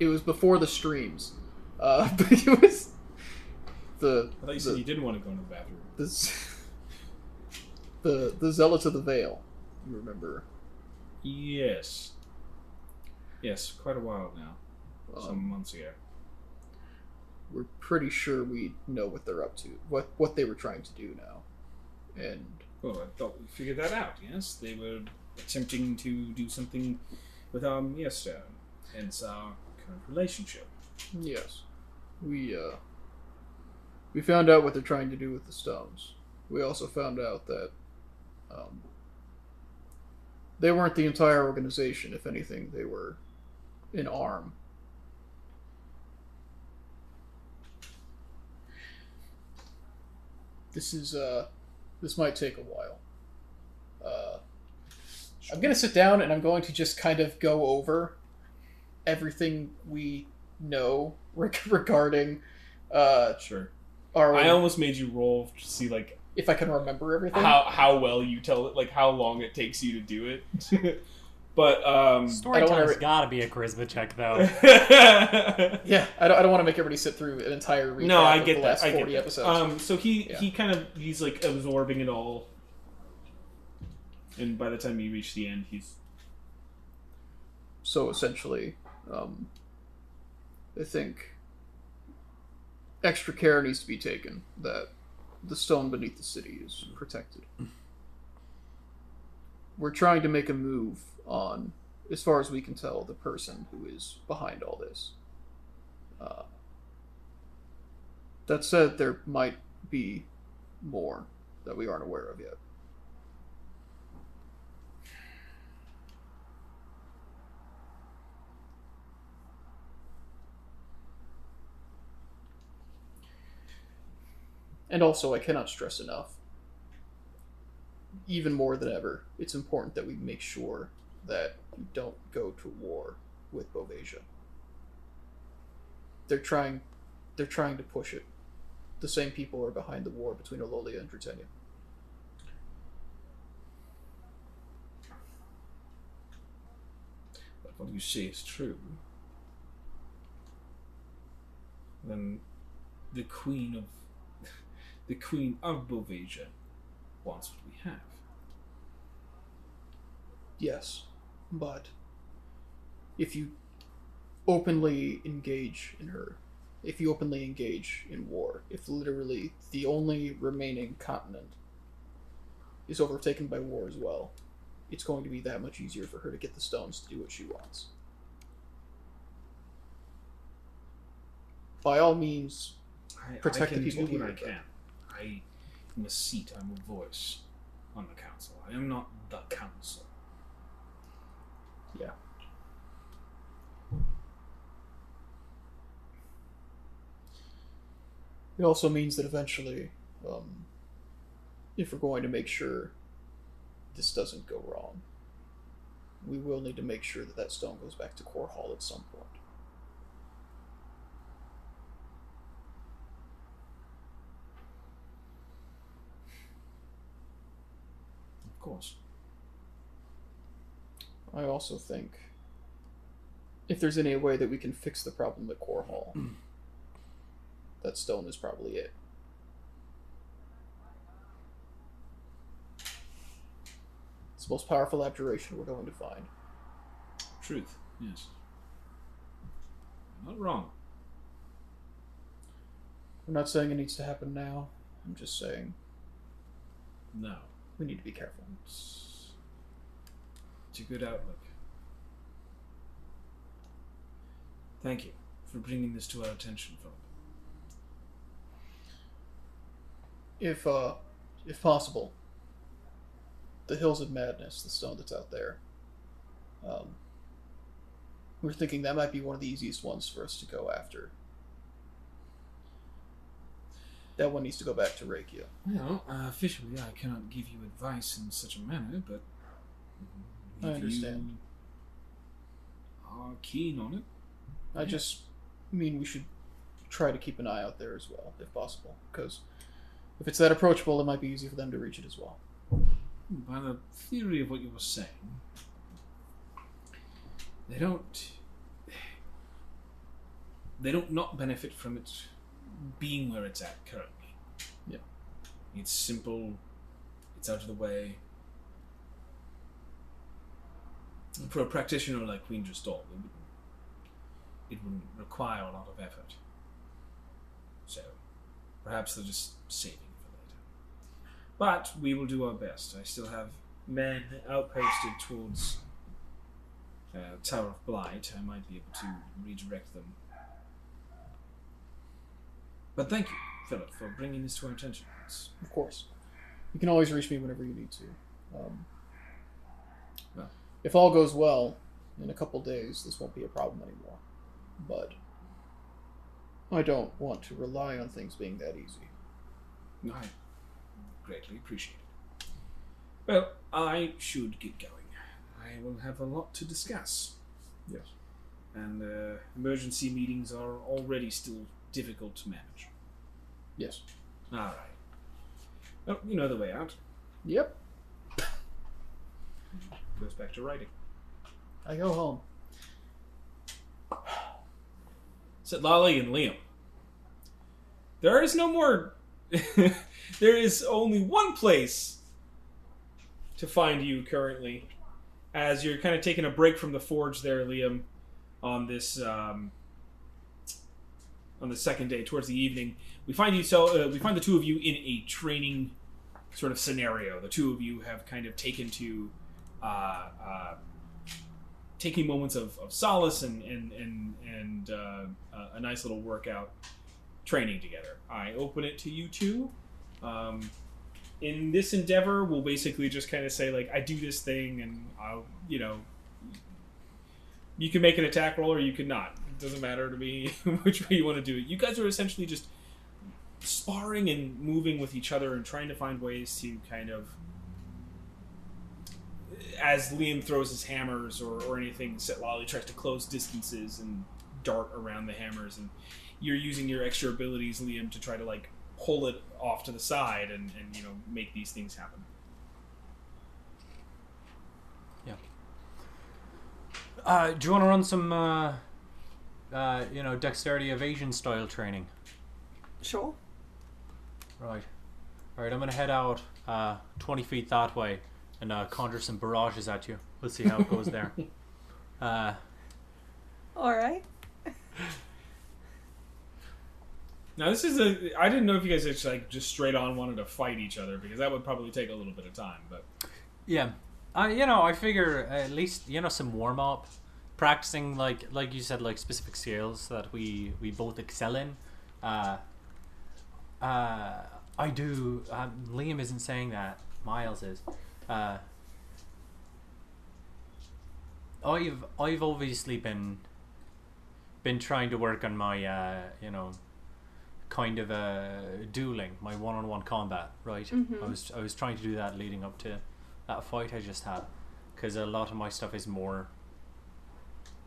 It was before the streams. Uh, but it was the I thought you the, said you didn't want to go into the bathroom. the the the zealots of the veil. You remember? Yes. Yes, quite a while now. Some Um, months ago. we're pretty sure we know what they're up to. What what they were trying to do now, and Well, I thought we figured that out. Yes, they were attempting to do something with our Mia Stone, hence our current relationship. Yes. We uh we found out what they're trying to do with the stones. We also found out that um they weren't the entire organization, if anything, they were an arm. This is uh this might take a while. Uh I'm gonna sit down and I'm going to just kind of go over everything we know reg- regarding uh Sure. our I almost made you roll to see like if I can remember everything. how how well you tell it, like how long it takes you to do it. but um, Story I don't wanna time's re- gotta be a charisma check, though. Yeah, I don't, I don't want to make everybody sit through an entire recap no, I of get the that. last I get 40 that. episodes. Um, so he Yeah. he kind of he's like absorbing it all, and by the time you reach the end, he's so essentially, um, I think extra care needs to be taken that the stone beneath the city is protected. We're trying to make a move on, as far as we can tell, the person who is behind all this. Uh, that said, there might be more that we aren't aware of yet. And also, I cannot stress enough, even more than ever, it's important that we make sure that we don't go to war with Bovasia. They're trying, they're trying to push it. The same people are behind the war between Ololia and Britannia. But what you say is true. Then the queen of the queen of Bovasia wants what we have. Yes, but if you openly engage in her, if you openly engage in war, if literally the only remaining continent is overtaken by war as well, it's going to be that much easier for her to get the stones to do what she wants. By all means, I, Protect I the people do what I can. I am a seat. I'm a voice on the council. I am not the council. yeah. It also means that eventually, um, if we're going to make sure this doesn't go wrong, we will need to make sure that that stone goes back to Core Hall at some point. Of course. I also think if there's any way that we can fix the problem at Core Hall, that stone is probably it. It's the most powerful abjuration we're going to find. Truth. Yes. Not wrong. I'm not saying it needs to happen now. I'm just saying No. We need to be careful. It's, it's a good outlook. Thank you for bringing this to our attention, Philip. if uh, if possible, the Hills of Madness, the stone that's out there. Um, we're thinking that might be one of the easiest ones for us to go after. That one needs to go back to Rekia. Well, uh, officially, I cannot give you advice in such a manner, but I if understand. Are keen on it. I just mean we should try to keep an eye out there as well, if possible, because if it's that approachable, it might be easy for them to reach it as well. By the theory of what you were saying, they don't. They don't not benefit from it being where it's at currently. Yeah. It's simple. It's out of the way. For a practitioner like Queen Dristoll, it wouldn't, it wouldn't require a lot of effort. So, perhaps they're just saving for later. But we will do our best. I still have men outposted towards uh, Tower of Blight. I might be able to redirect them. But thank you, Philip, for bringing this to our attention. It's, Of course, you can always reach me whenever you need to. Um, Well. if all goes well, in a couple days, this won't be a problem anymore. But I don't want to rely on things being that easy. I greatly appreciate it. Well, I should get going. I will have a lot to discuss. Yes. And uh, emergency meetings are already still difficult to manage. Yes. All right. Well, you know the way out. Yep. Goes back to writing. I go home. said Lolly and Liam. There is no more. there is only one place to find you currently, as you're kind of taking a break from the forge there, Liam, on this um, on the second day towards the evening. We find you so uh, we find the two of you in a training sort of scenario. The two of you have kind of taken to. Uh, uh, taking moments of, of solace and and and, and uh, uh, a nice little workout training together. I open it to you two. Um, in this endeavor, we'll basically just kind of say like, I do this thing, and I'll you know, you can make an attack roll or you can not. Doesn't matter to me which way you want to do it. You guys are essentially just sparring and moving with each other and trying to find ways to kind of as Liam throws his hammers or, or anything, Setlali tries to close distances and dart around the hammers, and you're using your extra abilities, Liam, to try to like pull it off to the side and, and you know make these things happen. Yeah. Uh, do you want to run some, uh, uh, you know, dexterity evasion style training? Sure. Right. All right. I'm gonna head out uh, 20 feet that way and uh, conjure some barrages at you. We'll see how it goes there. Uh, All right. Now this is a I didn't know if you guys just like just straight on wanted to fight each other because that would probably take a little bit of time, but yeah. I, you know, I figure at least you know some warm up, practicing like like you said like specific skills that we we both excel in. Uh, uh, I do. Um, Liam isn't saying that. Miles is. Uh, I've I've obviously been been trying to work on my uh, you know kind of uh, dueling, my one on one combat. Right. Mhm. I was I was trying to do that leading up to that fight I just had, because a lot of my stuff is more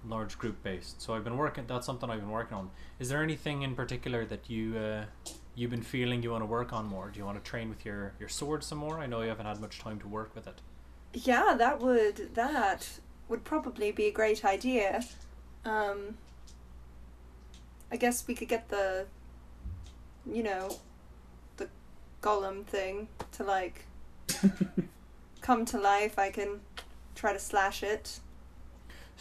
large group based. So I've been working. That's something I've been working on. Is there anything in particular that you uh, you've been feeling you want to work on more? Do you want to train with your your sword some more? I know you haven't had much time to work with it. Yeah, that would that would probably be a great idea. Um, I guess we could get the, you know, the golem thing to like come to life. I can try to slash it.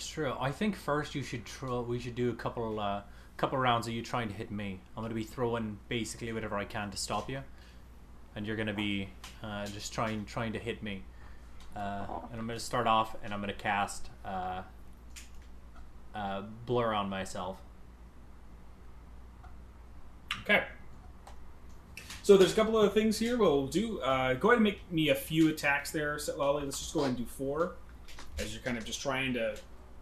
It's true. I think first you should. We should do a couple uh, couple rounds of you trying to hit me. I'm gonna be throwing basically whatever I can to stop you, and you're gonna be uh, just trying trying to hit me. Uh, and I'm gonna start off, and I'm gonna cast uh, uh, blur on myself. Okay. So there's a couple other things here we'll do. Uh, go ahead and make me a few attacks there, Lolly. Let's just go ahead and do four, as you're kind of just trying to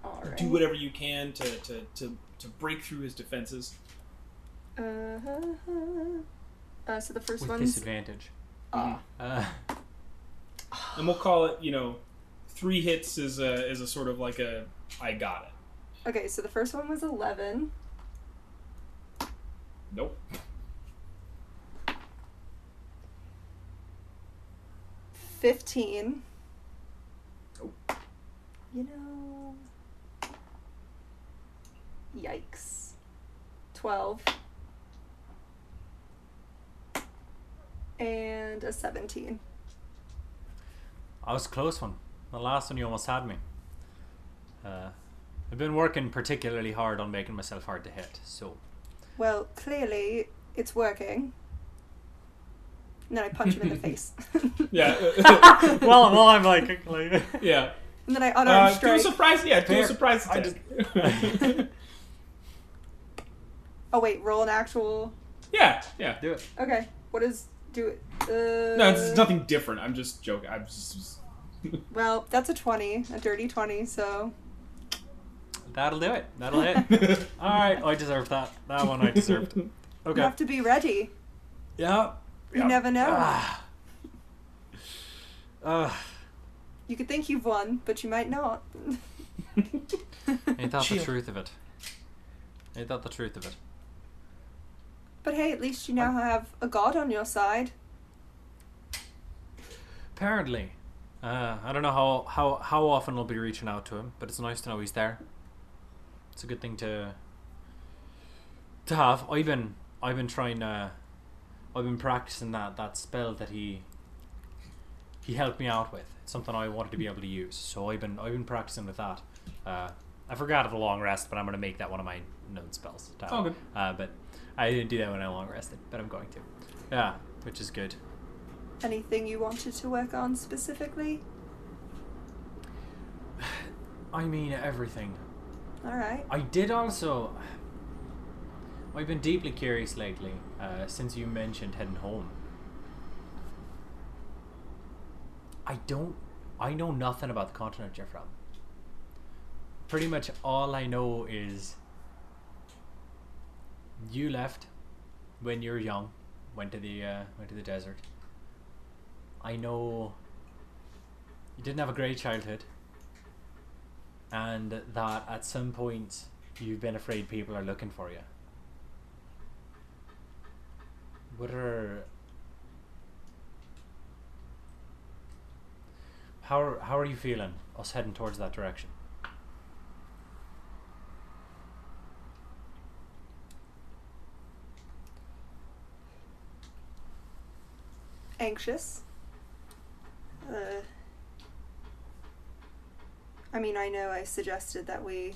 right. do whatever you can to, to, to, to break through his defenses. Uh-huh. Uh, so the first With one's disadvantage. ah. Uh, And we'll call it, you know, three hits is a, is a sort of like a I got it. Okay, so the first one was eleven. Nope. Fifteen. Nope. You know. Yikes. Twelve. And a seventeen. I was a close one. The last one you almost had me. Uh, I've been working particularly hard on making myself hard to hit, so Well, clearly it's working. And then I punch him in the face. Yeah. well, well, I'm like, like yeah. And then I unarmed Uh, do a surprise. Yeah, do a Fair. surprise I attack. oh wait, roll an actual. yeah, yeah. do it. Okay, what is do it? Uh, No, it's nothing different. I'm just joking. I'm just. Well, that's a twenty, a dirty twenty. So That'll do it. That'll hit. All right, oh, I deserved that. That one I deserved. Okay. you have to be ready. Yeah. You yeah. never know. Ah. Uh, You could think you've won, but you might not. ain't that Chill. the truth of it? Ain't that the truth of it? But hey, at least you now have a god on your side. Apparently. Uh, I don't know how, how, how often I'll be reaching out to him, but it's nice to know he's there. It's a good thing to to have. I've been I've been trying uh I've been practicing that, that spell that he he helped me out with. It's something I wanted to be able to use. So I've been I've been practicing with that. Uh, I forgot of the long rest, but I'm gonna make that one of my known spells. to have. Oh, good. Uh, but I didn't do that when I long rested, but I'm going to. Yeah, which is good. Anything you wanted to work on specifically? I mean everything. All right. I did also. I've been deeply curious lately, uh, since you mentioned heading home. I don't. I know nothing about the continent you're from. Pretty much all I know is you left when you were young, went to the uh, went to the desert. I know you didn't have a great childhood and that at some point you've been afraid people are looking for you. What are how how are you feeling us heading towards that direction? Anxious. Uh, I mean, I know I suggested that we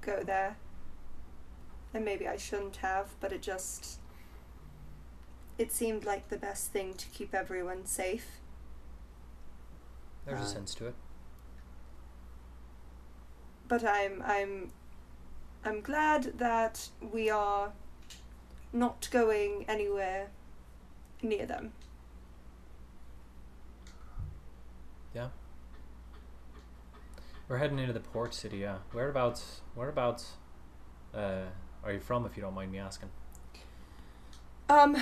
go there, and maybe I shouldn't have, but it just. It seemed like the best thing to keep everyone safe. There's Uh, a sense to it. but I'm I'm I'm glad that we are not going anywhere near them. Yeah. We're heading into the port city. Yeah. Whereabouts? Whereabouts? Uh, are you from? If you don't mind me asking. Um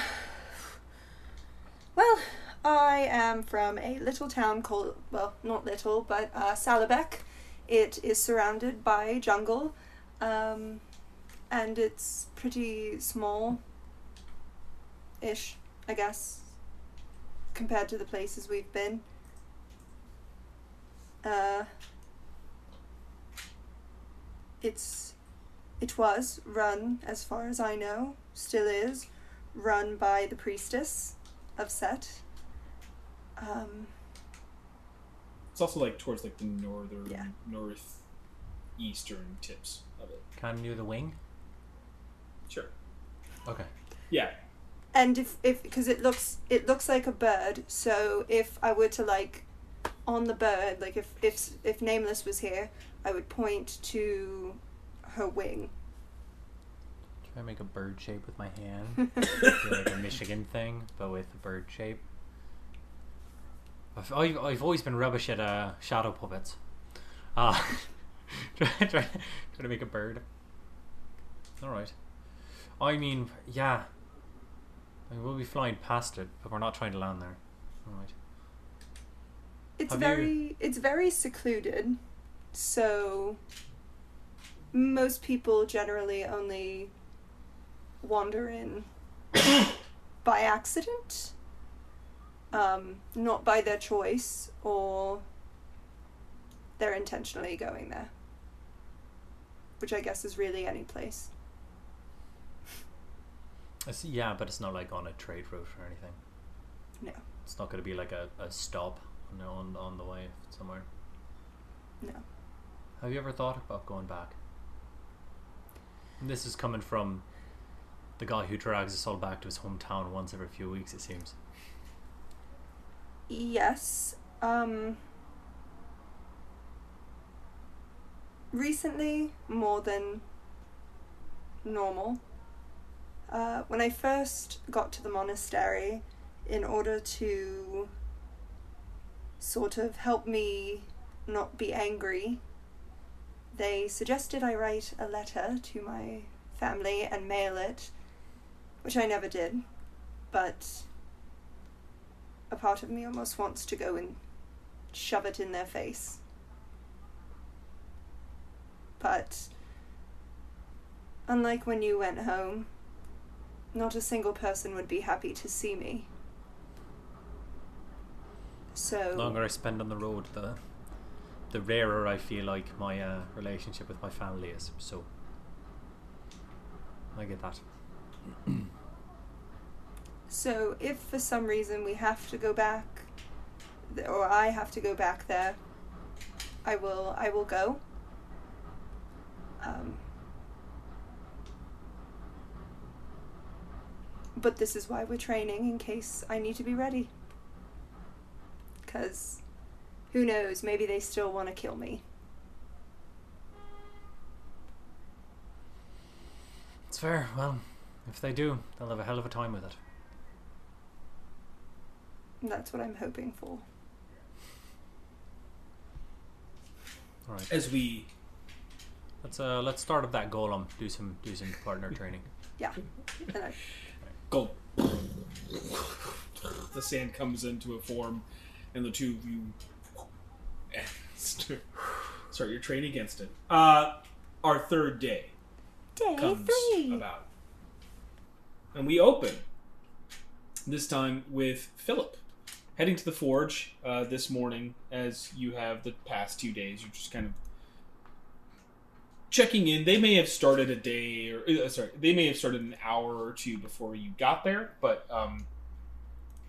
well, I am from a little town called well, not little, but uh, Salabek. It is surrounded by jungle, um, and it's pretty small ish, I guess, compared to the places we've been. Uh, it's it was run, as far as I know, still is, run by the priestess of Set. Um, It's also like towards like the northern, Yeah. northeastern tips of it. Kind of near the wing. Sure. Okay. Yeah. and if if because it looks it looks like a bird, so if I were to like on the bird, like if if if Nameless was here, I would point to her wing. Try to make a bird shape with my hand. Like a Michigan thing, but with a bird shape. I've, I've, I've always been rubbish at uh, shadow puppets. Uh, try, try, try to make a bird. Alright. I mean, yeah. I mean, we'll be flying past it, but we're not trying to land there. Alright. It's Have you- very it's very secluded, so most people generally only wander in by accident, um, not by their choice or they're intentionally going there, which I guess is really any place. I see, yeah, but it's not like on a trade route or anything. No. It's not going to be like a, a stop on, on, on the way somewhere. No. Have you ever thought about going back? And this is coming from the guy who drags us all back to his hometown once every few weeks, it seems. Yes. Um recently more than normal. Uh, when I first got to the monastery, in order to sort of help me not be angry, they suggested I write a letter to my family and mail it, which I never did. But a part of me almost wants to go and shove it in their face. But unlike when you went home, not a single person would be happy to see me. So The longer I spend on the road, the the rarer I feel like my uh, relationship with my family is. So I get that. So, if for some reason we have to go back, or I have to go back there, I will. I will go. Um, but this is why we're training in case I need to be ready. Because, who knows? Maybe they still want to kill me. It's fair. Well, if they do, they'll have a hell of a time with it. That's what I'm hoping for. All right. As we Let's uh let's start up that golem. Do some do some partner training. Yeah. And go, the sand comes into a form, and the two of you start start your train against it. Uh, our third day Day comes three. about, and we open this time with Philip heading to the forge uh, this morning. As you have the past two days, you're just kind of checking in. They may have started a day, or uh, sorry, they may have started an hour or two before you got there, but um,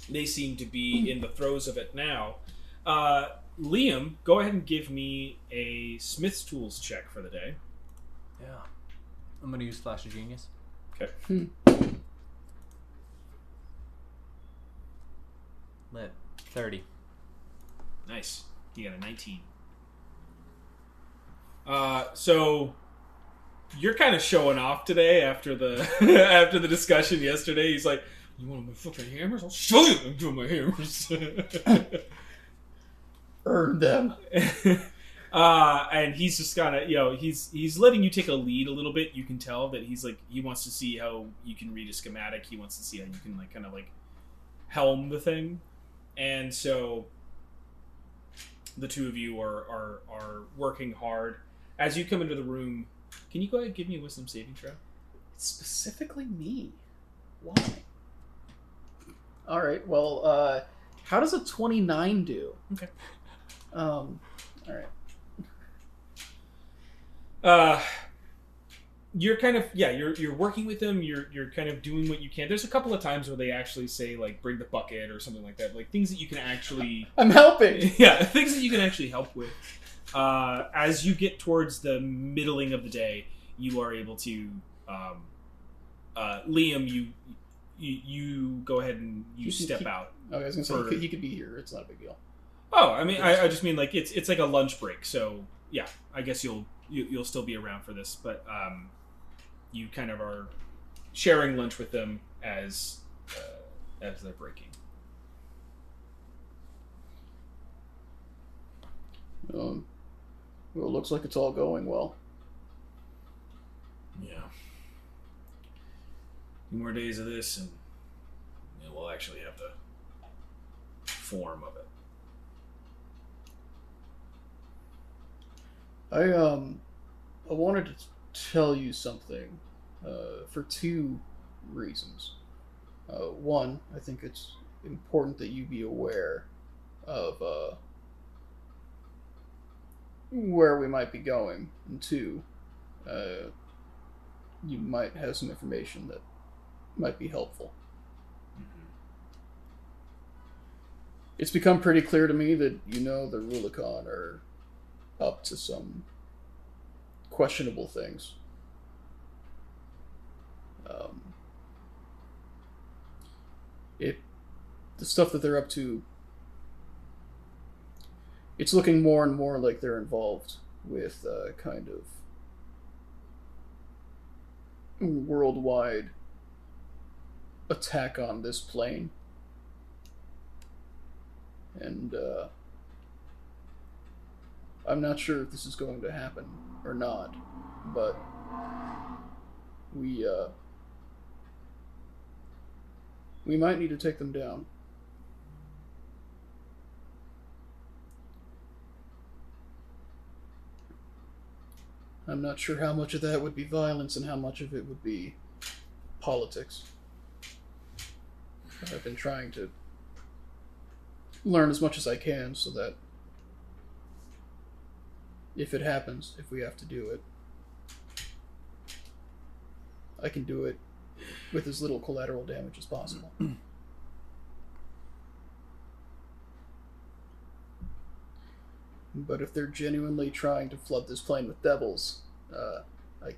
they seem to be in the throes of it now. Uh, Liam, go ahead and give me a Smith's Tools check for the day. Yeah. I'm gonna use Flash of Genius. Okay. Lit. Thirty. Nice. You got a 19. Uh, so you're kind of showing off today after the after the discussion yesterday. He's like, "You want my fucking hammers? I'll show you. I'm doing my hammers." Earn them. uh, and he's just kind of you know he's he's letting you take a lead a little bit. You can tell that he's like he wants to see how you can read a schematic. He wants to see how you can like kind of like helm the thing, and so the two of you are are are working hard. As you come into the room, can you go ahead and give me a wisdom saving throw? Specifically me. Why? All right. Well, uh, how does a twenty-nine do? Okay. Um. All right. uh you're kind of yeah you're you're working with them you're you're kind of doing what you can there's a couple of times where they actually say like bring the bucket or something like that like things that you can actually I'm helping. yeah things that you can actually help with uh as you get towards the middling of the day you are able to um uh liam you you, you go ahead and you can step keep- out Okay, I was gonna say he could, he could be here. It's not a big deal. Oh i mean I, I just mean like it's it's like a lunch break so yeah i guess you'll you, you'll still be around for this but um you kind of are sharing lunch with them as uh, as they're breaking. Um, well, it looks like it's all going well. Yeah. Two more days of this, and we'll actually have the form of it. I um, I wanted to tell you something, uh, for two reasons. Uh, one, I think it's important that you be aware of uh, where we might be going, and two, uh, you might have some information that might be helpful. It's become pretty clear to me that you know the Rubicon are up to some questionable things. Um, it, the stuff that they're up to, it's looking more and more like they're involved with uh, kind of worldwide attack on this plane. And uh, I'm not sure if this is going to happen or not, but we uh, we might need to take them down. I'm not sure how much of that would be violence and how much of it would be politics. I've been trying to learn as much as I can so that if it happens, if we have to do it, I can do it with as little collateral damage as possible. but if they're genuinely trying to flood this plane with devils, uh, I,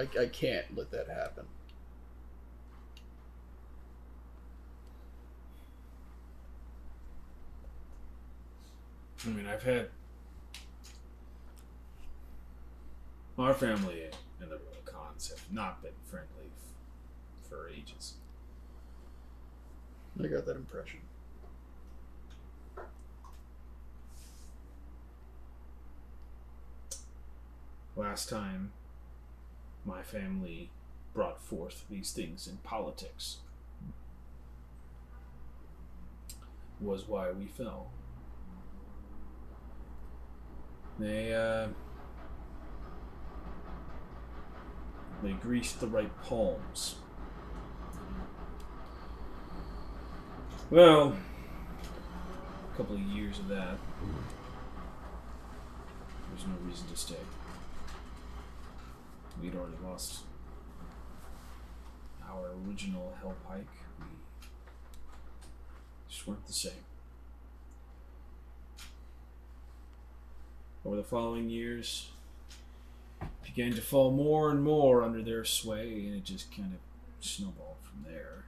I, I can't let that happen. I mean, I've had our family and the Cons have not been friendly f- for ages. I got that impression. Last time, my family brought forth these things in politics was why we fell. They uh, they greased the right palms. Well, a couple of years of that. There's no reason to stay. We'd already lost our original Hell Pike. We just weren't the same. Over the following years, began to fall more and more under their sway, and it just kind of snowballed from there.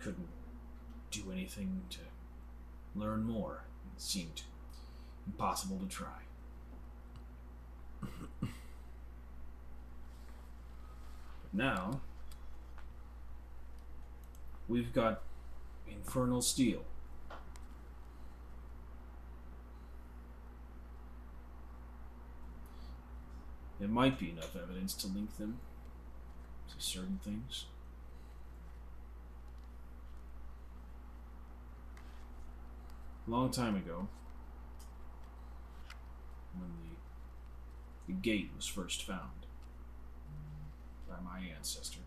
Couldn't do anything to learn more. It seemed impossible to try. But now, we've got Infernal Steel. There might be enough evidence to link them to certain things. A long time ago, when the, the gate was first found by my ancestor,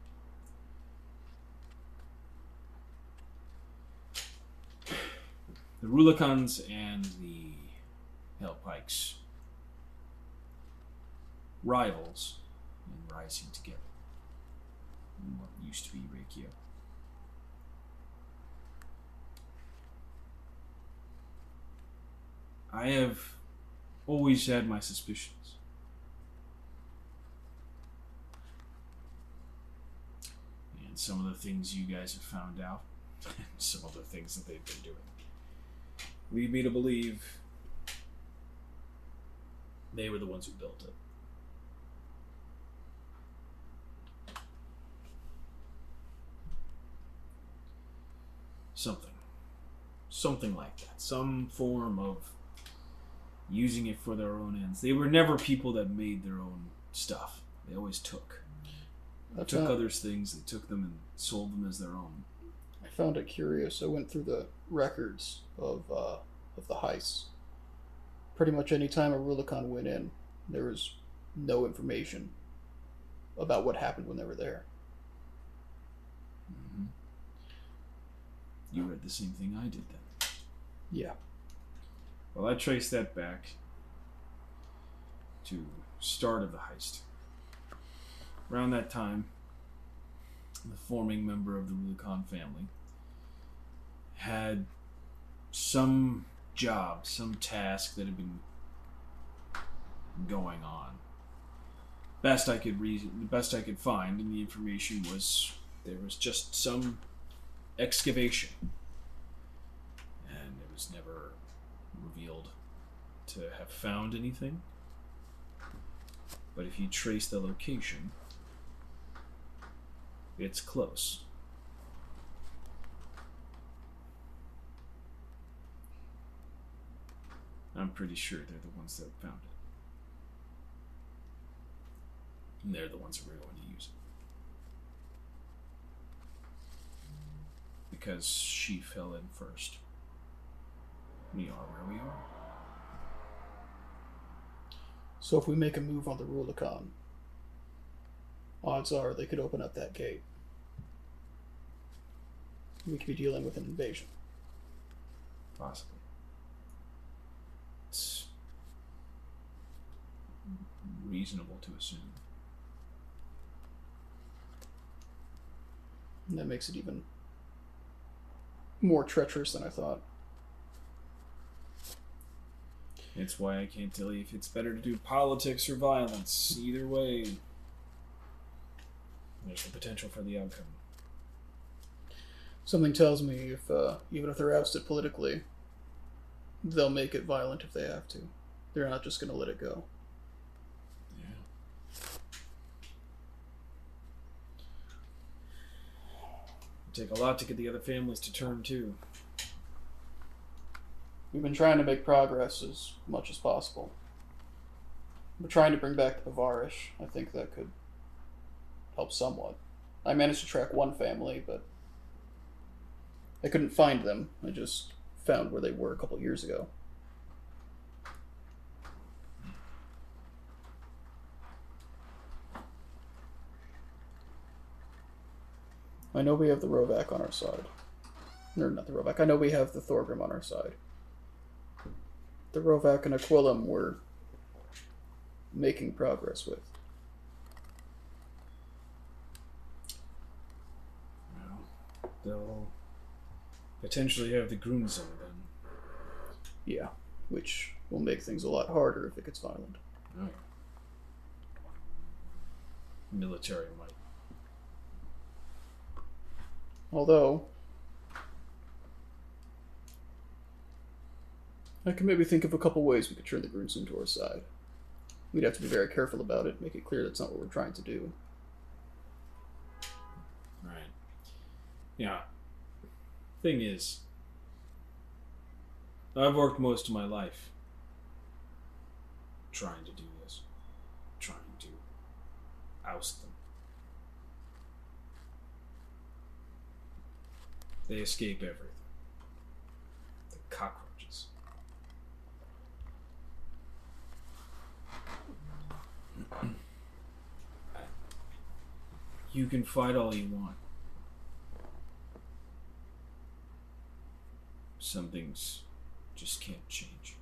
the Rubicons and the Hellpikes rivals and rising together in what used to be Reikio. I have always had my suspicions. And some of the things you guys have found out, and some of the things that they've been doing, lead me to believe they were the ones who built it. Something. Something like that. Some form of using it for their own ends. They were never people that made their own stuff. They always took. They I took found, others' things, they took them and sold them as their own. I found it curious. I went through the records of uh, of the heists. Pretty much any time a Rubicon went in, there was no information about what happened when they were there. You read the same thing I did then. Yeah. Well, I traced that back to start of the heist. Around that time, the forming member of the Rubicon family had some job, some task that had been going on. Best I could reason, the best I could find and the information was there was just some excavation, and it was never revealed to have found anything. But if you trace the location, it's close. I'm pretty sure they're the ones that found it. And they're the ones we're going to use it. Because she fell in first. We are where we are. So if we make a move on the Rubicon, odds are they could open up that gate. We could be dealing with an invasion. Possibly. It's reasonable to assume. And that makes it even more treacherous than I thought. It's why I can't tell you if it's better to do politics or violence. Either way, there's the potential for the outcome. Something tells me if uh, even if they're ousted politically, they'll make it violent if they have to. They're not just going to let it go. Take a lot to get the other families to turn too. We've been trying to make progress as much as possible. We're trying to bring back the Bavarish. I think that could help somewhat. I managed to track one family, but I couldn't find them. I just found where they were a couple years ago. I know we have the Rovac on our side. Or not the Rovac. I know we have the Thorgrim on our side. The Rovac and Aquilum we're making progress with. Well, they'll potentially have the Grunzel then. Yeah, which will make things a lot harder if it gets violent. Oh. Military might. Although, I can maybe think of a couple ways we could turn the Grunson to our side. We'd have to be very careful about it, make it clear that's not what we're trying to do. Right. Yeah. Thing is, I've worked most of my life trying to do this, trying to oust them. They escape everything. The cockroaches. You can fight all you want. Some things just can't change.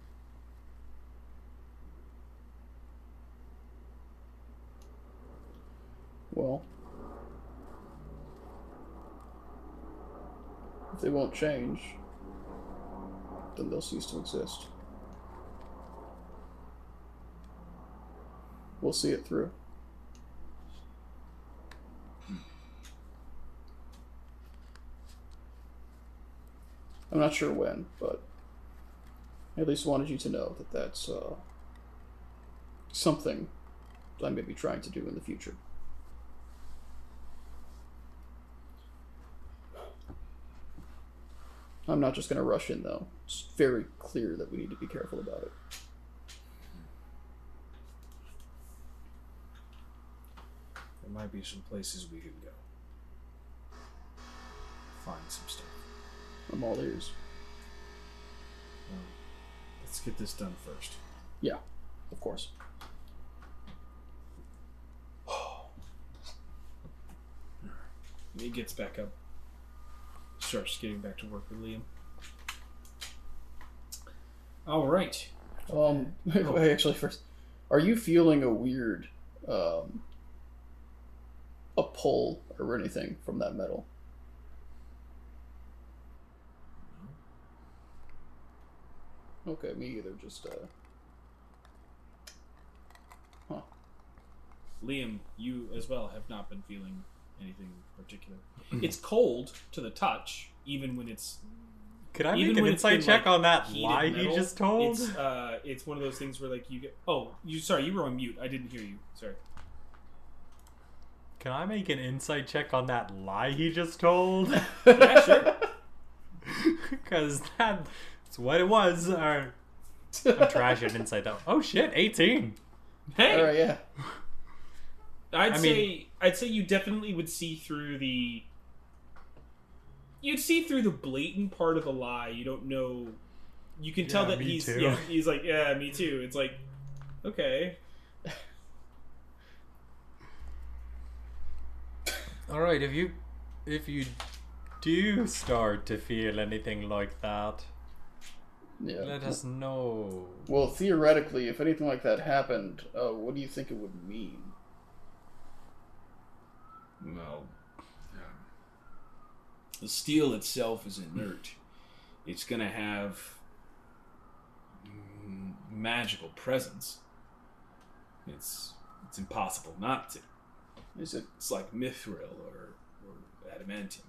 Well, if they won't change, then they'll cease to exist. We'll see it through. I'm not sure when, but I at least wanted you to know that that's uh, something I may be trying to do in the future. I'm not just going to rush in, though. It's very clear that we need to be careful about it. There might be some places we could go. Find some stuff. I'm all ears. Um, let's get this done first. Yeah, of course. He gets back up, starts getting back to work with Liam. All right. Um, wait, actually, first, are you feeling a weird, um, a pull or anything from that metal? Okay, me either. Just uh, Liam, you as well have not been feeling anything particular. it's cold to the touch, even when it's Could I Even make an when it's insight been, check like, on that heated lie he metal, just told? It's uh, it's one of those things where like you get. Oh, you sorry, you were on mute. I didn't hear you. Sorry. Can I make an insight check on that lie he just told? Yeah, sure. Because that's what it was. Or, I'm trash at insight though. Oh shit, 18. Hey, all right, yeah. I'd I say mean- I'd say you definitely would see through the. You'd see through the blatant part of the lie. You don't know. You can tell Yeah, that he's yeah, he's like yeah me too. It's like okay All right, if you if you do start to feel anything like that, Yeah. let us know. Well, theoretically, if anything like that happened, uh, what do you think it would mean? Well, the steel itself is inert. It's going to have magical presence. It's it's impossible not to. Is it It's like mithril or, or adamantium.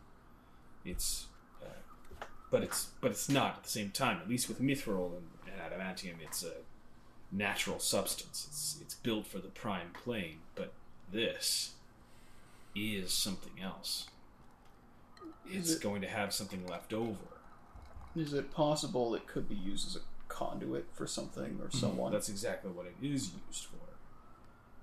It's uh, but it's but it's not at the same time. At least with mithril and, and adamantium, it's a natural substance. It's it's built for the prime plane. But this is something else. It's it- going to have something left over. is it possible it could be used as a conduit for something or mm-hmm. someone? That's exactly what it is used for.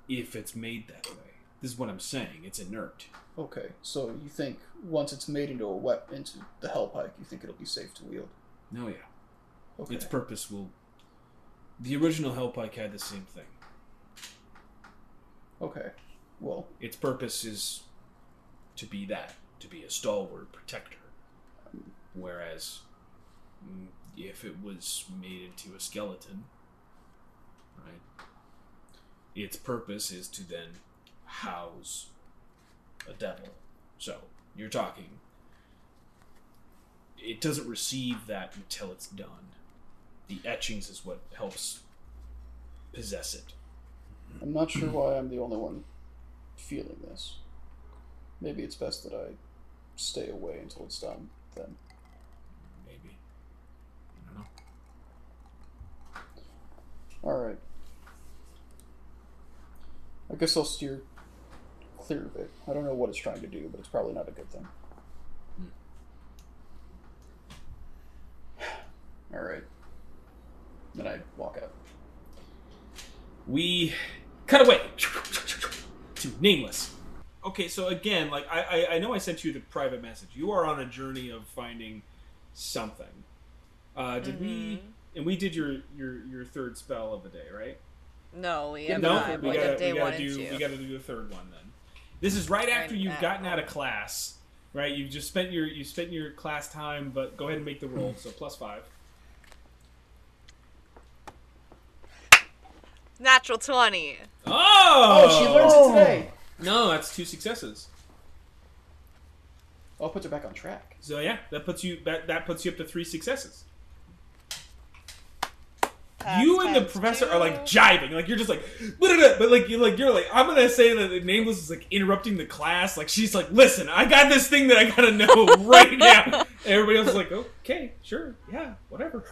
If it's made that way. This is what I'm saying. It's inert. Okay, so you think once it's made into a weapon, into the Hellpike, you think it'll be safe to wield? No, yeah. Okay. Its purpose will. The original Hellpike had the same thing. Okay. Well, Its purpose is to be that, to be a stalwart protector. Whereas, mm, if it was made into a skeleton, right, its purpose is to then house a devil. So, you're talking. It doesn't receive that until it's done. The etchings is what helps possess it. I'm not sure why I'm the only one feeling this. Maybe it's best that I stay away until it's done. Then. Maybe. I don't know. All right. I guess I'll steer clear of it. I don't know what it's trying to do, but it's probably not a good thing. Hmm. All right. Then I walk out. we cut away to nameless. Okay, so again, like I, I, I know I sent you the private message. You are on a journey of finding something. Uh, did we? And we did your your your third spell of the day, right? No, we have no, not. we Like gotta, day we one gotta and do two. we gotta do the third one then. This is right after Right you've now. gotten out of class, right? You've just spent your you spent your class time, but go ahead and make the roll. So plus five. Natural twenty. Oh, Oh, she learns it today. No, that's two successes. Oh, I'll put her back on track. So yeah, that puts you that, that puts you up to three successes. you and the professor two. are like jiving, like you're just like, but like you're like you're like I'm gonna say that the nameless is like interrupting the class. Like she's like, listen, I got this thing that I gotta know right now. And everybody else is like, okay, sure, yeah, whatever.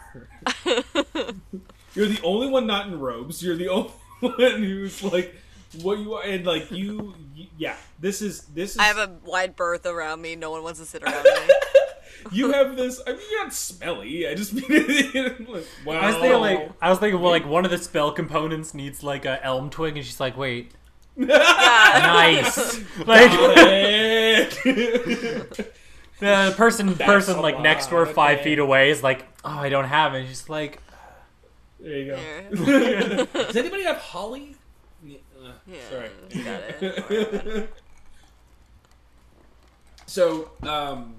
you're the only one not in robes. You're the only one who's like, what you are, and like you, y yeah. This is this is. I have a wide berth around me. No one wants to sit around me. you have this. I mean, you're not smelly. I just mean, like, wow. I was thinking like I was thinking well like one of the spell components needs like a elm twig, and she's like, wait, nice. like it. the person That's person a like next to her five man. feet away is like, oh, I don't have it. And she's like, there you go. There. Does anybody have holly? Yeah, uh, Yeah, Sorry. got it. Don't worry about it. so, um,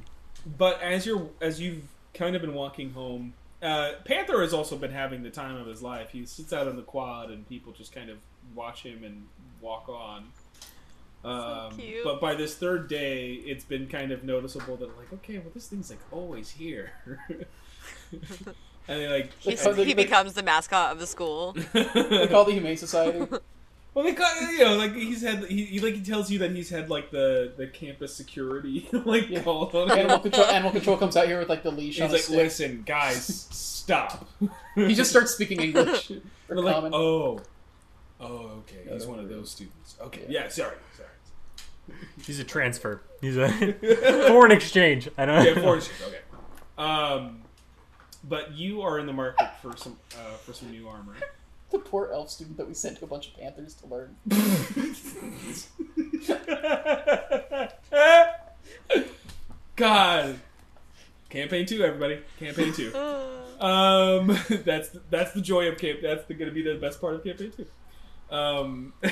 but as you're as you've kind of been walking home, uh, Panther has also been having the time of his life. He sits out on the quad, and people just kind of watch him and walk on. Um, cute. But by this third day, it's been kind of noticeable that like, okay, well, this thing's like always here, and they like He's, They- he they- becomes the mascot of the school. They call the Humane Society. Well, they got you know, like he's had he, he like he tells you that he's had like the the campus security like Yeah. called on Animal control. Animal control comes out here with like the leash He's on like, stick. listen, guys, stop. He just starts speaking English. or like, oh, oh, okay, Yeah, he's one of those students. Okay, Yeah. yeah, sorry, sorry. he's a transfer. He's a foreign exchange. I don't. Yeah, foreign exchange, Okay. Um, but you are in the market for some uh, for some new armor. The poor elf student that we sent to a bunch of panthers to learn. God. Campaign two, everybody. Campaign two. Um, that's that's the joy of camp. That's the, gonna be the best part of campaign two. Um,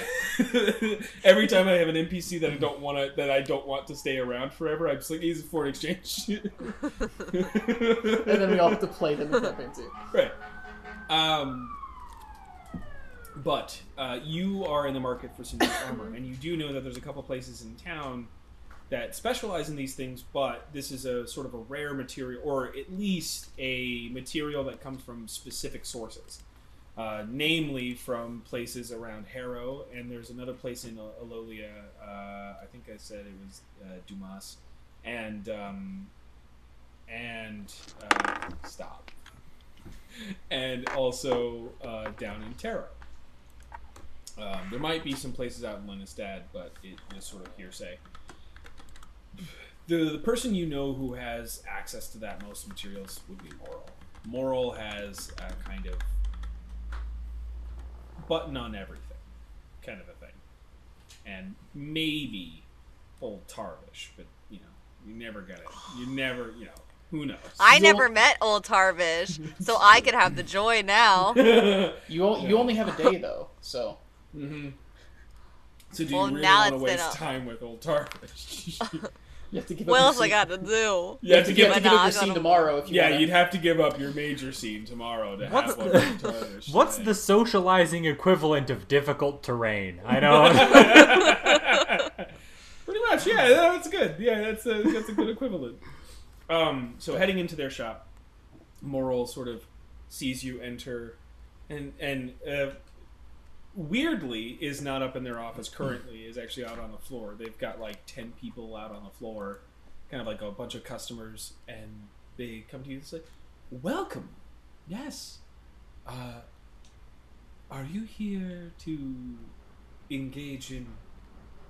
every time I have an NPC that I don't want to that I don't want to stay around forever, I'm just like he's a foreign exchange. And then we all have to play them in campaign right. Um, but uh, you are in the market for some new armor, and you do know that there's a couple places in town that specialize in these things. But this is a sort of a rare material, or at least a material that comes from specific sources, uh, namely from places around Harrow, and there's another place in Al- Alolia. Uh, I think I said it was uh, Dumas, and um, and uh, stop and also uh, down in Terra. Um, there might be some places out in Lenistad, but it is sort of hearsay. The, the person you know who has access to that most materials would be Moral. Moral has a kind of button on everything, kind of a thing. And maybe old Tarvish, but you know, you never got it. You never, you know, who knows? I You'll- never met old Tarvish, so I could have the joy now. You o- you only have a day though, so hmm So do Well, you really want to waste a- time with old Tarvish? You have to give What up. else your I got to do? you have to You give have to up. give up your gotta- scene tomorrow if you Yeah, want. you'd have to give up your major scene tomorrow to What's have one the- with What's the socializing equivalent of difficult terrain? I know. Pretty much, yeah. That's good. Yeah, that's a that's a good equivalent. Um, so heading into their shop, Moral sort of sees you enter, and and uh, weirdly is not up in their office currently. Is actually out on the floor. They've got like ten people out on the floor, kind of like a bunch of customers, and they come to you and say, "Welcome, yes. Uh, are you here to engage in?"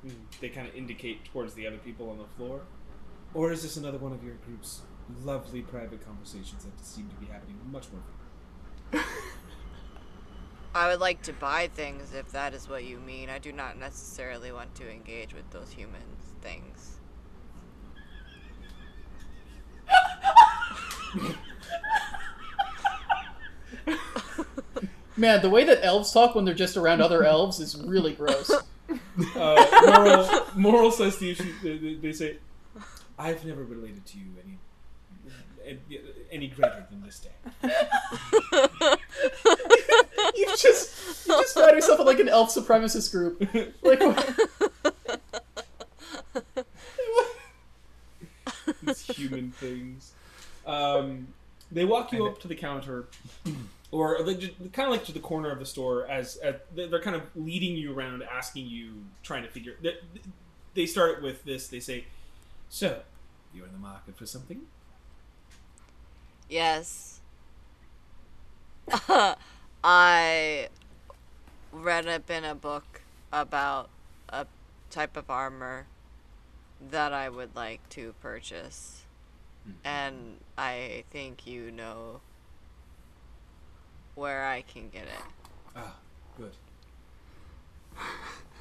Mm, They kind of indicate towards the other people on the floor, or is this another one of your group's lovely private conversations that seem to be happening much more? I would like to buy things if that is what you mean. I do not necessarily want to engage with those human things. Man, the way that elves talk when they're just around other elves is really gross. Uh, moral, moral says to you, she, they, they- they say, "I've never related to you any any- any greater than this day." you just you just find yourself in like an elf supremacist group. Like these human things. Um, they walk you up to the counter, or they just, kind of like to the corner of the store. As, as they're they're kind of leading you around, asking you, trying to figure. They, they start with this. They say, "So, you're in the market for something?" Yes. I read up in a book about a type of armor that I would like to purchase. and I think you know where I can get it. Ah, good.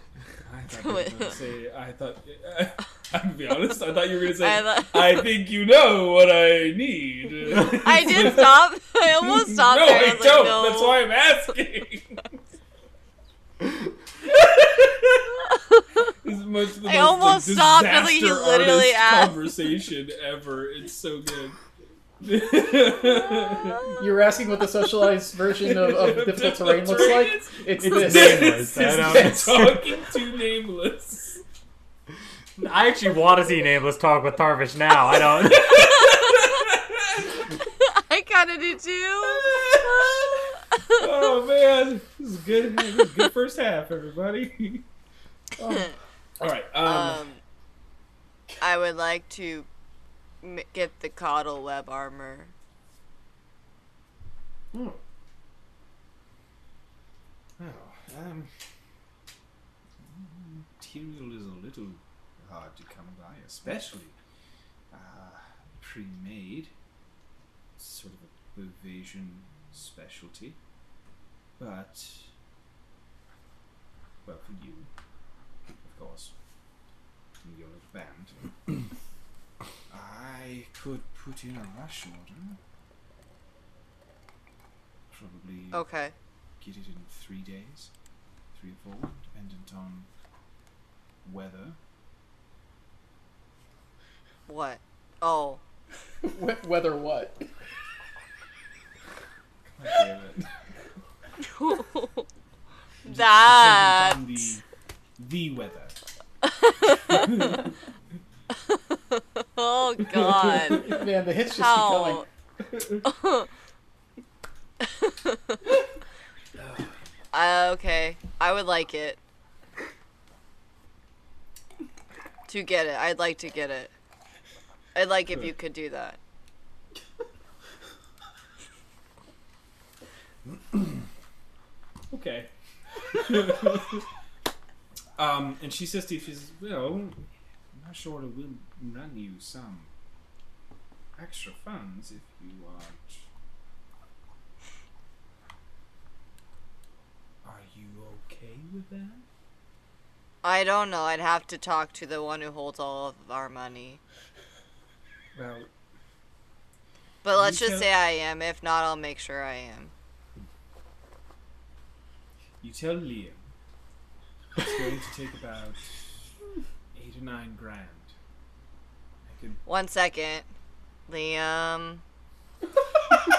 I thought you were going to say. I thought. I'm gonna be honest. I thought you were going to say. I I, think you know what I need. I did stop. I almost stopped no, there. I I don't. like, no. That's why I'm asking. this is much the I most, almost like, stopped. I was like, he literally asked. conversation ever. It's so good. You were asking what the socialized version of, of difficult terrain looks like. It's, It's this. nameless. I It's know. just talking to nameless. I actually want to see Nameless talk with Tarvish now. I don't. I kind of do too. oh man, this is good. This is good first half, everybody. Oh. All right. Um, um, I would like to m- get the Coddle web armor. hmm. Oh, um, material is a little hard to come by, especially uh, pre-made. Sort of a evasion specialty, but well, for you, of course, in your little band, I could put in a rush order. Probably Okay. get it in three days, three or four, dependent on weather. What? Oh. Wh- Whether what? God damn it. that. The, the weather. Oh God. Man, the hits just keep How? coming. uh, okay. I would like it. To get it. I'd like to get it. I'd like if you could do that. Okay. um, and she says to you, she says, well, I'm not sure what it will run you some extra funds if you aren't. Are you okay with that? I don't know. I'd have to talk to the one who holds all of our money. Well, But let's just say I am. If not, I'll make sure I am. you tell Liam it's going to take about eight or nine grand. I One second. Liam.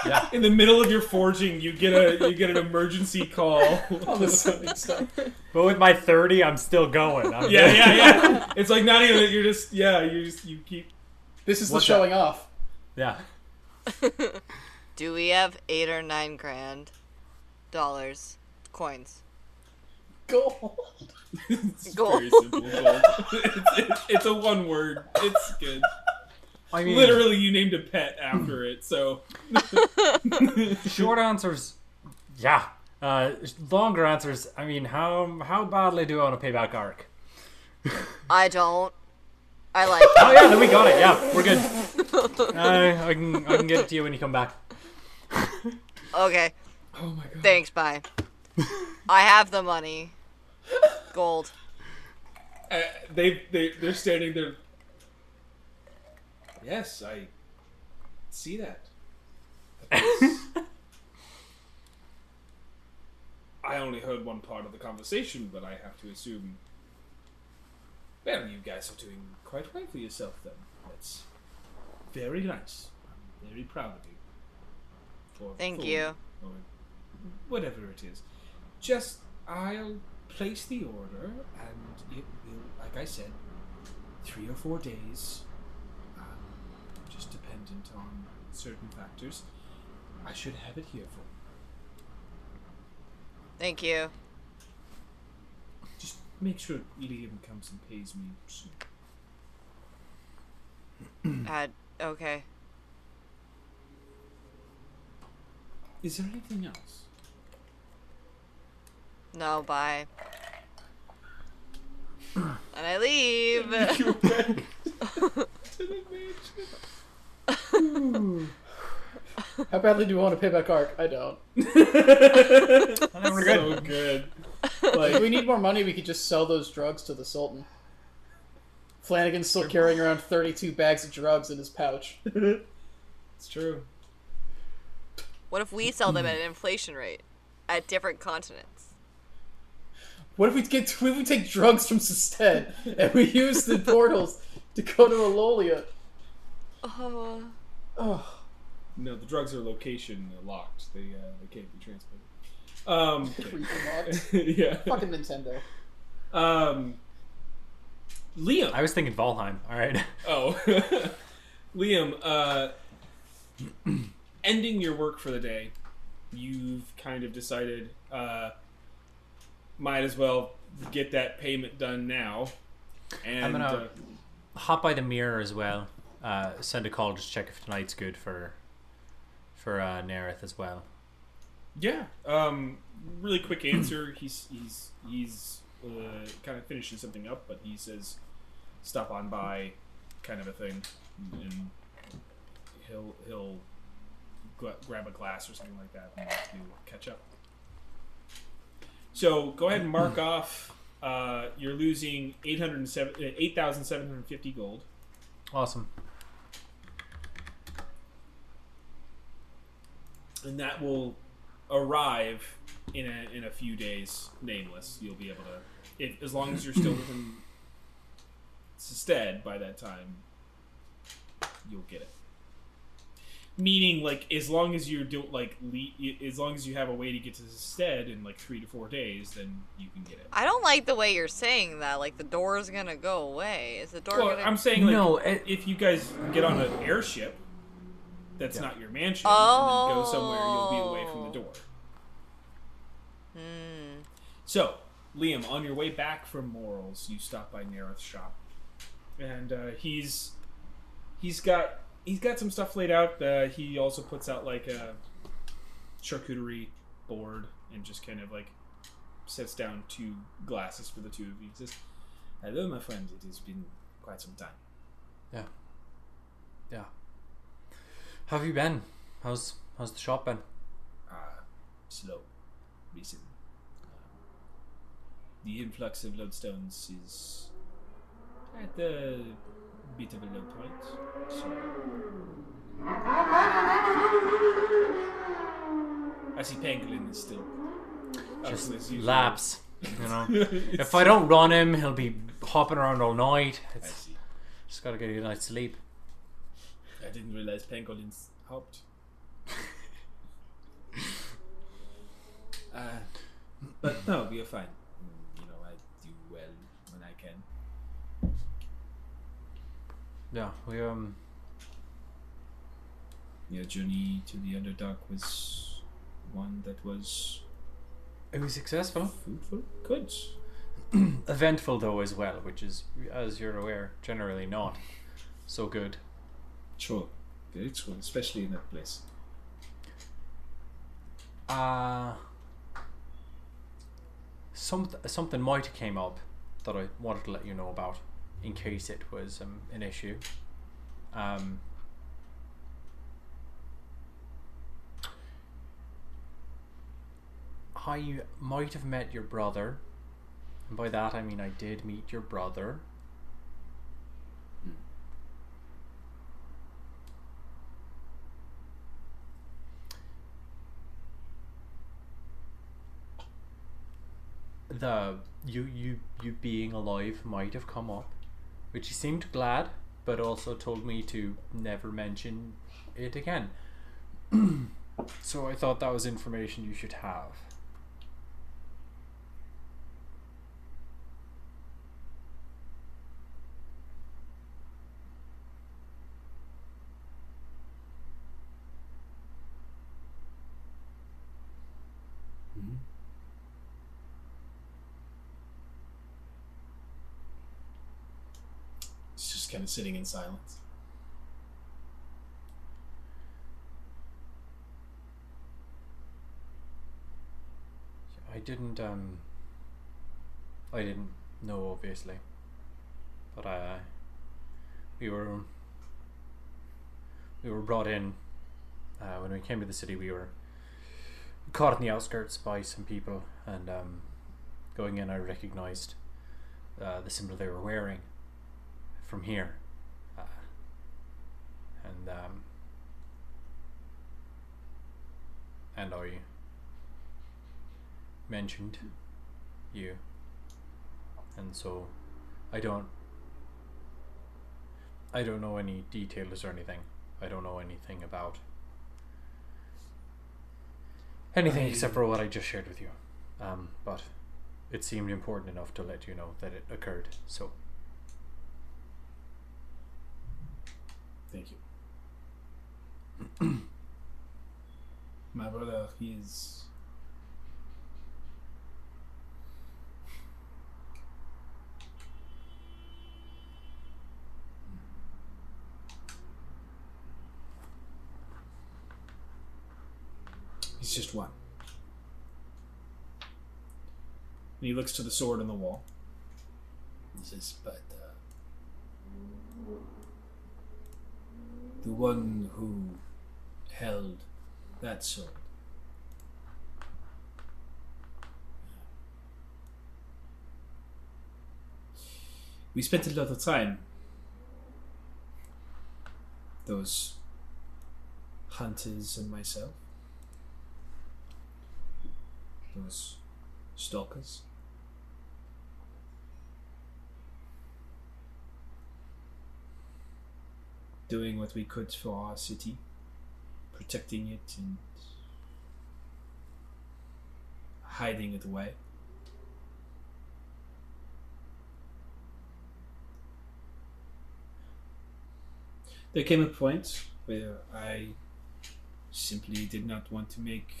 yeah. in the middle of your forging, you get a you get an emergency call. All this stunning stuff. But with my 30, I'm still going. I'm yeah, yeah, yeah. It's like not even. You're just yeah. You just you keep. This is the What's showing off. Yeah. Do we have eight or nine grand dollars coins? Gold. It's Gold. very simple. Gold. it's, it's, it's a one word. It's good. I mean, Literally, you named a pet after it. So short answers, yeah. Uh, longer answers, I mean, how how badly do I want to pay back Ark? I don't. I like Oh yeah, then we got it. Yeah, we're good. Uh, I can I can get it to you when you come back. Okay. oh my god. Thanks. Bye. I have the money. Gold. Uh, they they they're standing there. Yes, I see that. I only heard one part of the conversation, but I have to assume. Well, you guys are doing quite well for yourself then. That's very nice. I'm very proud of you. For Thank you. Or whatever it is. Just I'll place the order, and it will, like I said, three or four days. Um, just dependent on certain factors. I should have it here for. Thank you. Just make sure Liam comes and pays me soon. Uh, okay. Is there anything else? No. Bye. And I leave. You went to. How badly do you want to pay back Ark? I don't. we're so good. If Like we need more money, we could just sell those drugs to the Sultan. Flanagan's still carrying around 32 bags of drugs in his pouch. it's true. What if we sell them at an inflation rate at different continents? What if we get what if we take drugs from Sested and we use the portals to go to Alolia? Oh, Oh, No, the drugs are location locked. They uh, they can't be transported. Um, creepy yeah. Fucking Nintendo. Um, Liam. I was thinking Valheim. All right. Oh, Liam. Uh, ending your work for the day, you've kind of decided. Uh, might as well get that payment done now. And I'm gonna- uh, Hop by the mirror as well. Uh, send a call just check if tonight's good for for uh, Nerith as well. Yeah. Um, really quick answer. He's he's he's uh, kind of finishing something up, but he says, "Stop on by," kind of a thing, and he'll he'll gra- grab a glass or something like that and catch up. So go ahead and mark off. Uh, you're losing 807 uh, 8,750 gold. Awesome. and that will arrive in a in a few days, nameless. You'll be able to, if as long as you're still within Sested by that time, you'll get it. Meaning, like as long as you don't like, le- as long as you have a way to get to the stead in like three to four days, then you can get it. I don't like the way you're saying that. Like the door is gonna go away. Is the door Well, gonna? I'm saying like No, it- if you guys get on an airship that's Yeah. not your mansion and then go somewhere, you'll be away from the Oh. door. Hmm. So, Liam, on your way back from Morals, you stop by Nareth's shop, and uh, he's he's got he's got some stuff laid out. Uh, he also puts out like a charcuterie board and just kind of like sets down two glasses for the two of you. He says, "Hello, my friend. It has been quite some time." Yeah. Yeah. How have you been? How's how's the shop been? uh, slow, recent. the influx of lodestones is at a bit of a low point. So I see Pangolin is still Just to his usual- laps. You know. If I don't run him, he'll be hopping around all night. I It's see. just gotta get a good night's sleep. I didn't realize Pangolin's hopped. uh, but no, we are fine. Mm, You know, I do well when I can. Yeah, we um Your journey to the Underdark was one that was it was successful. fruitful. Good. Eventful though as well, which is as you're aware, generally not so good. Sure. Very true, especially in that place. Uh some, something might have came up that I wanted to let you know about in case it was um, an issue. Um, I might have met your brother. And by that I mean I did meet your brother. the you you you being alive might have come up, which he seemed glad, but also told me to never mention it again. so I thought that was information you should have. Sitting in silence. I didn't um I didn't know obviously. But I we were we were brought in uh, when we came to the city. We were caught in the outskirts by some people, and um, going in, I recognized uh, the symbol they were wearing from here, uh, and um, and I mentioned you, and so I don't. I don't know any details or anything. I don't know anything about anything I- except for what I just shared with you. Um, but it seemed important enough to let you know that it occurred. So Thank you. My brother, he is. He's just one. And he looks to the sword on the wall. He says, but uh, the one who held that sword. We spent a lot of time. Those hunters and myself. Those stalkers. doing what we could for our city, protecting it and hiding it away. There came a point where I simply did not want to make.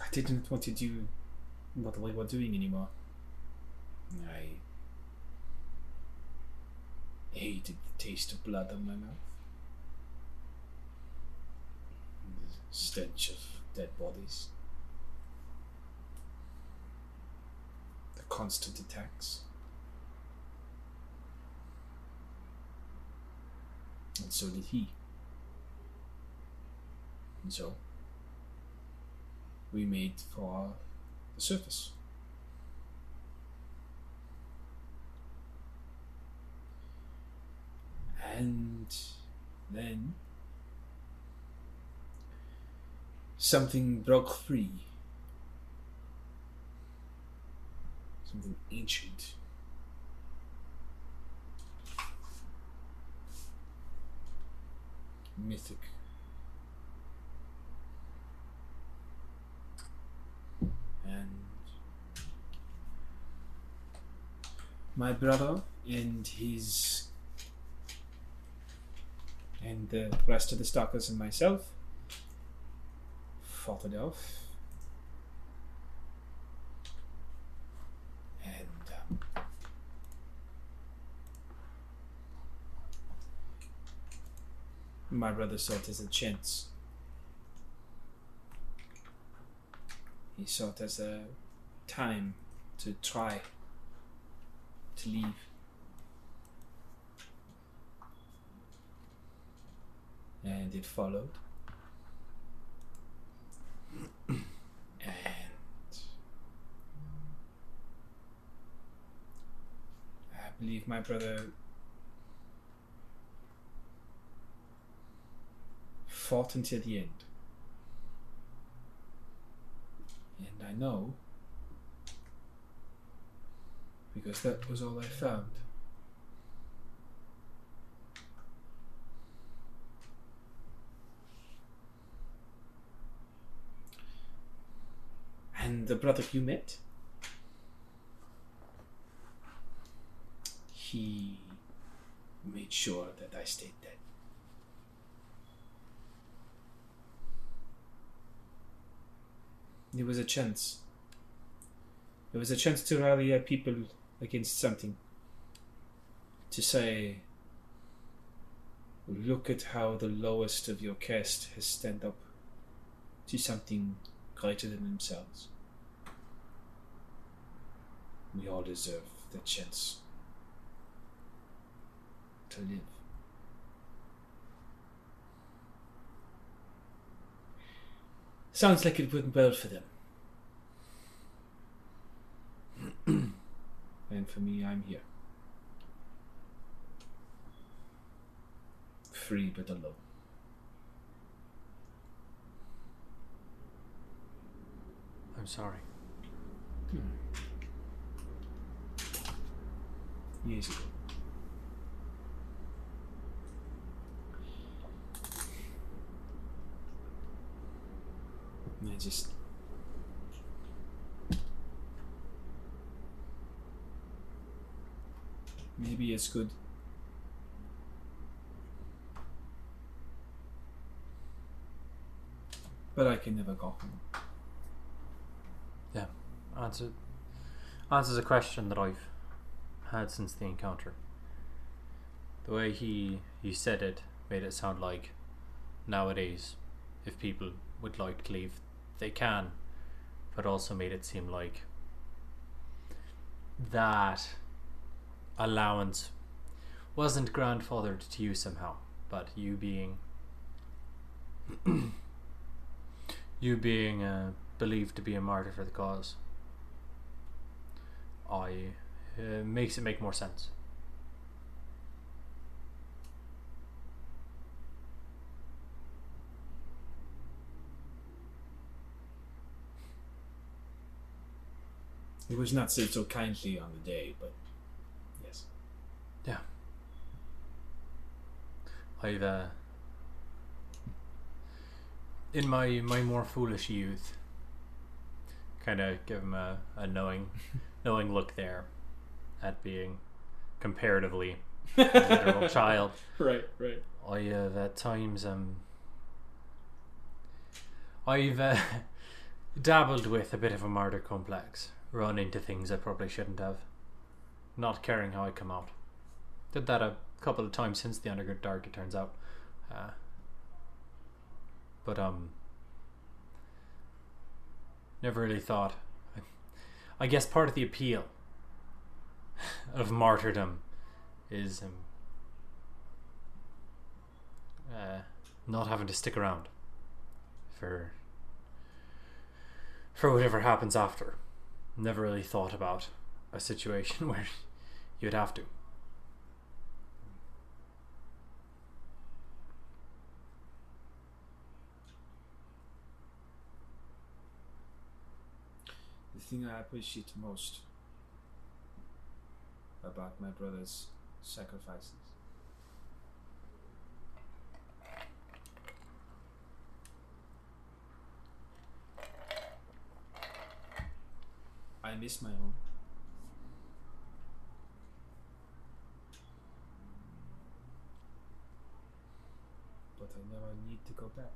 I didn't want to do what we were doing anymore. I hated the taste of blood on my mouth. The stench of dead bodies. The constant attacks. And so did he. And so we made for the surface. And then something broke free. Something ancient. Mythic. And my brother and his and the rest of the stalkers and myself it off. And um, my brother saw it as a chance. He saw it as a time to try to leave. And it followed. and I believe my brother fought until the end. And I know because that was all I found. And the brother you met, he made sure that I stayed dead. It was a chance. It was a chance to rally our people against something. To say, look at how the lowest of your caste has stand up to something greater than themselves. We all deserve the chance. to live. Sounds like it went well for them. and for me, I'm here. Free but alone. I'm sorry. Hmm. Years ago. And I just. Maybe it's good. But I can never go home. Yeah, answer answers a question that I've had since the encounter. The way he he said it made it sound like nowadays, if people would like to leave, they can, but also made it seem like that allowance wasn't grandfathered to you somehow, but you being you being uh, believed to be a martyr for the cause, I uh, makes it make more sense. It was not said so kindly on the day, but yes. Yeah. I've uh, in my my more foolish youth, kind of give him a, a knowing knowing look there, at being comparatively a literal child. Right, right. I have at times um I've uh, dabbled with a bit of a martyr complex, run into things I probably shouldn't have, not caring how I come out. Did that a couple of times since the Underground Dark, it turns out. Uh, but um, never really thought. I guess part of the appeal of martyrdom is um, uh, not having to stick around for for whatever happens after. Never really thought about a situation where you'd have to. The thing I appreciate most about my brother's sacrifices I miss my home. But I never need to go back.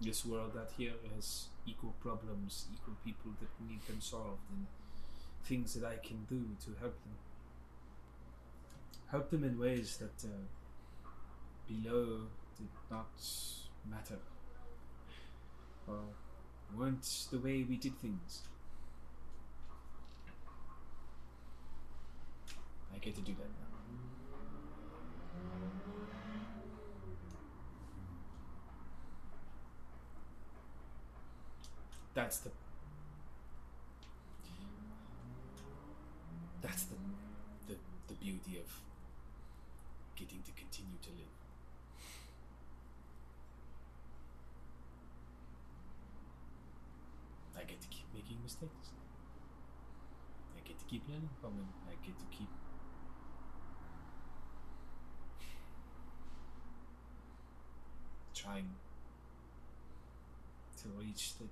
This world out here has equal problems, equal people that need them solved, and things that I can do to help them. Help them in ways that uh, below did not matter or weren't the way we did things. I get to do that now. That's the. That's the, the the beauty of getting to continue to live. I get to keep making mistakes. I get to keep learning from them. I get to keep trying to reach the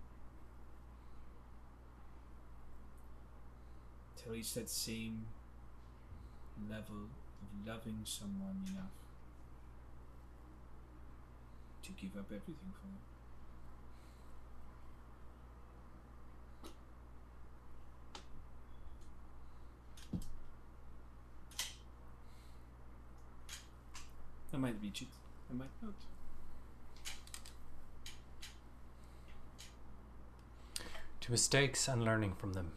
to reach that same level of loving someone enough to give up everything for them. I might reach it. I might not. To mistakes and learning from them.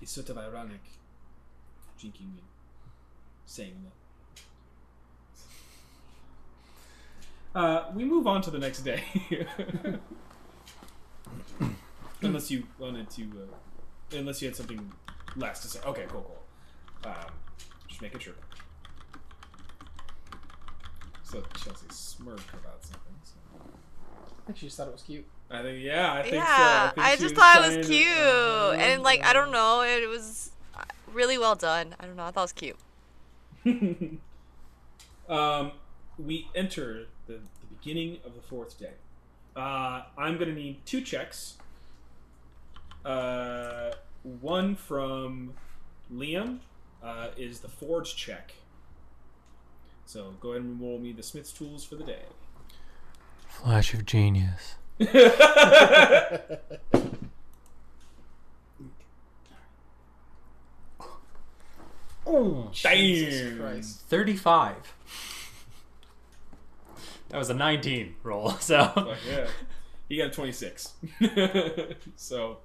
It's sort of ironic, drinking and saying that. Uh, we move on to the next day. unless you wanted to, uh, unless you had something last to say. Okay, cool, cool. Um, just making sure. So Chelsea smirk about something. So. I she just thought it was cute. I think, yeah, I think so. yeah, think I she just thought it trying was to- cute, uh-huh, and like I don't know, it was uh, really well done. I don't know, I thought it was cute. um, we enter the, the beginning of the fourth day. Uh, I'm going to need two checks. Uh, one from Liam uh, is the forge check. So go ahead and roll me the smith's tools for the day. Flash of genius. Oh, Jesus Damn. Christ. 35. That was a 19 roll, so. Fuck yeah. You got a 26. so,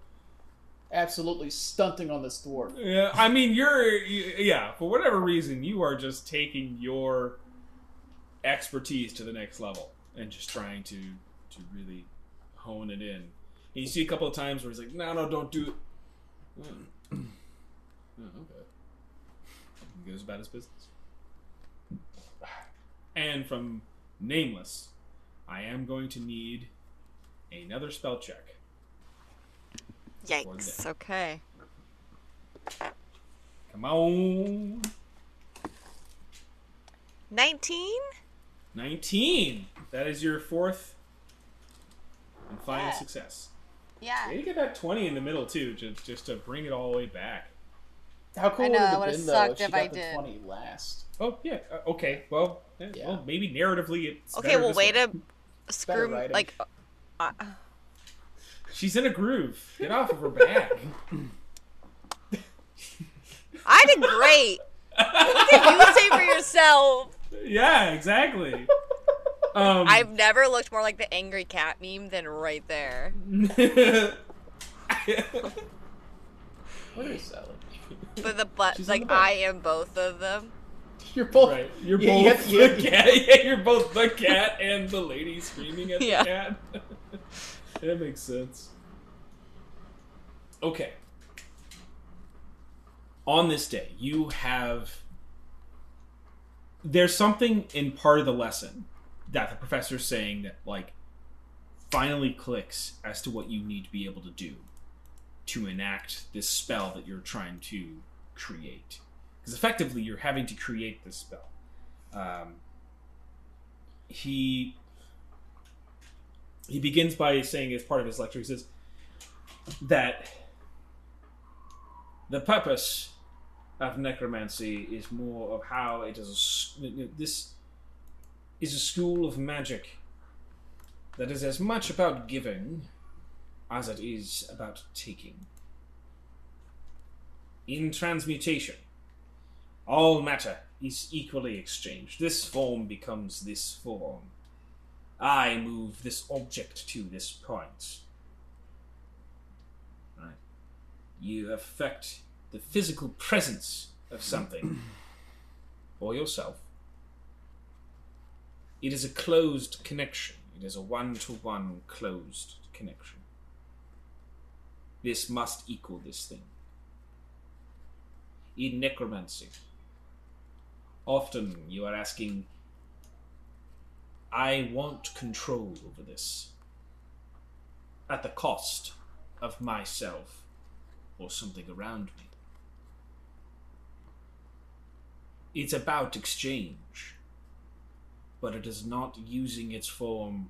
Absolutely stunting on this dwarf. yeah, I mean, you're, yeah, for whatever reason, you are just taking your expertise to the next level and just trying to, to really hone it in. And you see a couple of times where he's like, no, no, don't do it. Oh, okay. He goes about his business. And from Nameless, I am going to need another spell check. Yikes. Okay. Come on. 19? 19. That is your fourth and final Yeah. success. Yeah. Yeah, you get that 20 in the middle, too, just, just to bring it all the way back. How cool I would know, it it have been though sucked if she got I the did. twenty last? Oh, yeah. Uh, okay. Well, Yeah. well, maybe narratively it's Okay, well, this way way. to screw me. writing. Like, uh, She's in a groove. Get off of her back. I did great. what did you say for yourself? yeah, exactly. Um, I've never looked more like the angry cat meme than right there. Where is Sally? But the but She's like the bed. I am both of them. You're both. right. You're Yeah, you both have- you the have- cat. Yeah, you're both the cat and the lady screaming at Yeah. the cat. that makes sense. Okay. On this day, you have. There's something in part of the lesson that the professor's saying that, like, finally clicks as to what you need to be able to do to enact this spell that you're trying to create. Because effectively, you're having to create this spell. Um, he he begins by saying, as part of his lecture, he says that the purpose of necromancy is more of how it is. This is a school of magic that is as much about giving as it is about taking. In transmutation, all matter is equally exchanged. This form becomes this form. I move this object to this point. Right? You affect the physical presence of something for yourself. It is a closed connection. It is a one to one closed connection. This must equal this thing. In necromancy, often you are asking, I want control over this at the cost of myself or something around me. It's about exchange, but it is not using its form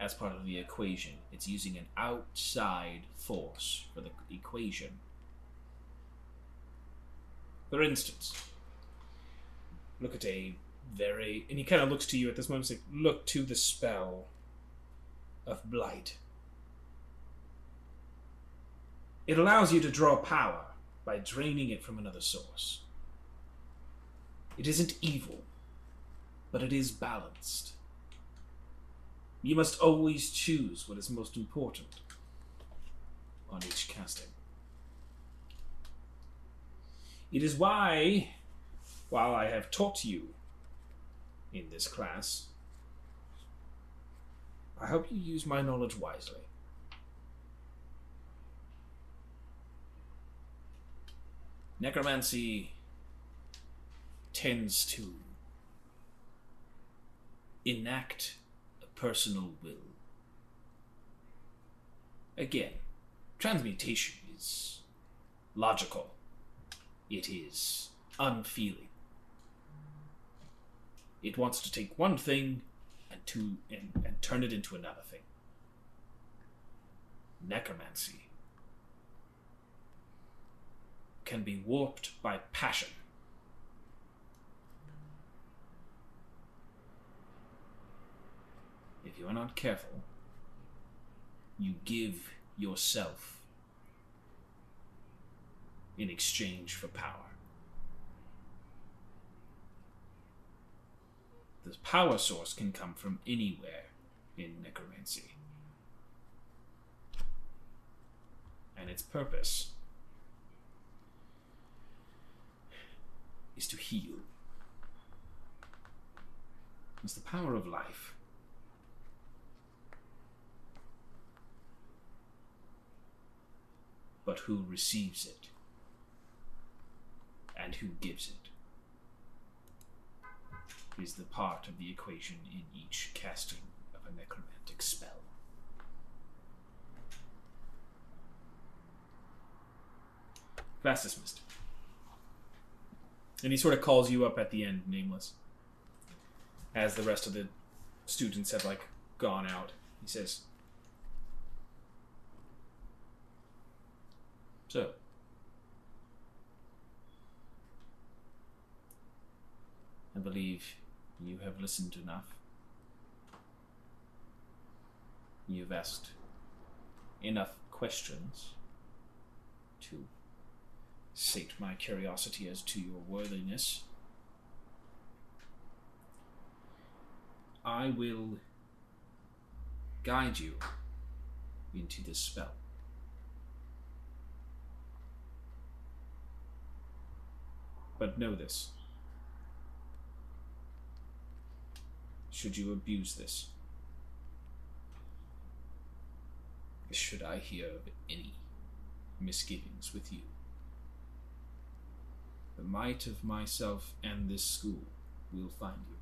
as part of the equation. It's using an outside force for the equation. For instance, look at a very. And he kind of looks to you at this moment and says, Look to the spell of blight. It allows you to draw power by draining it from another source. It isn't evil, but it is balanced. You must always choose what is most important on each casting. It is why, while I have taught you in this class, I hope you use my knowledge wisely. Necromancy tends to enact a personal will. Again, transmutation is logical, it is unfeeling. It wants to take one thing and to and, and turn it into another thing. Necromancy can be warped by passion. If you are not careful, you give yourself in exchange for power. The power source can come from anywhere in necromancy. And its purpose is to heal. It's the power of life. But who receives it? And who gives it? Is the part of the equation in each casting of a necromantic spell. Class dismissed. And he sort of calls you up at the end, nameless. As the rest of the students have like gone out. He says, So, I believe you have listened enough. You've asked enough questions to sate my curiosity as to your worthiness. I will guide you into this spell. But know this. Should you abuse this, should I hear of any misgivings with you, the might of myself and this school will find you.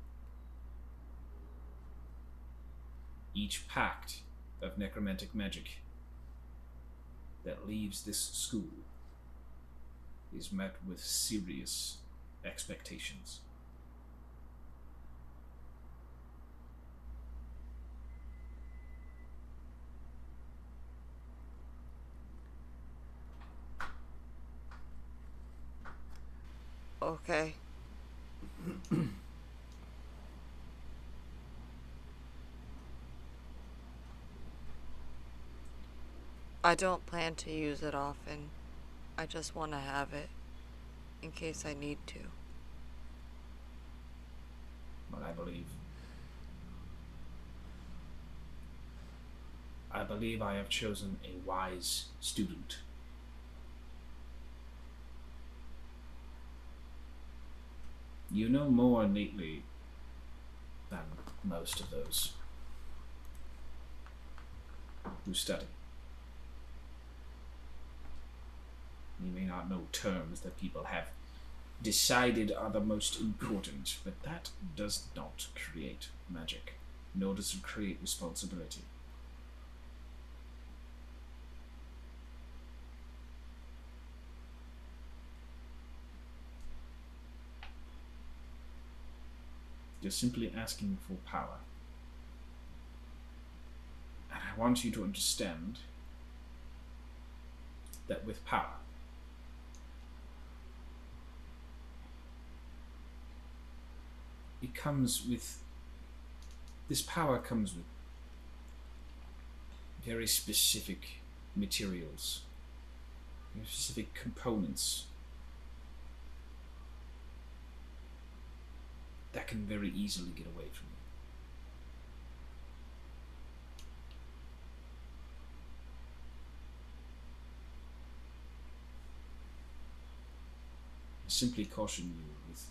Each pact of necromantic magic that leaves this school is met with serious expectations. Okay. I don't plan to use it often. I just want to have it in case I need to. But I believe. I believe I have chosen a wise student. You know more neatly than most of those who study. You may not know terms that people have decided are the most important, but that does not create magic, nor does it create responsibility. You're simply asking for power. And I want you to understand that with power, it comes with this power comes with very specific materials, very specific components that can very easily get away from you. I simply caution you with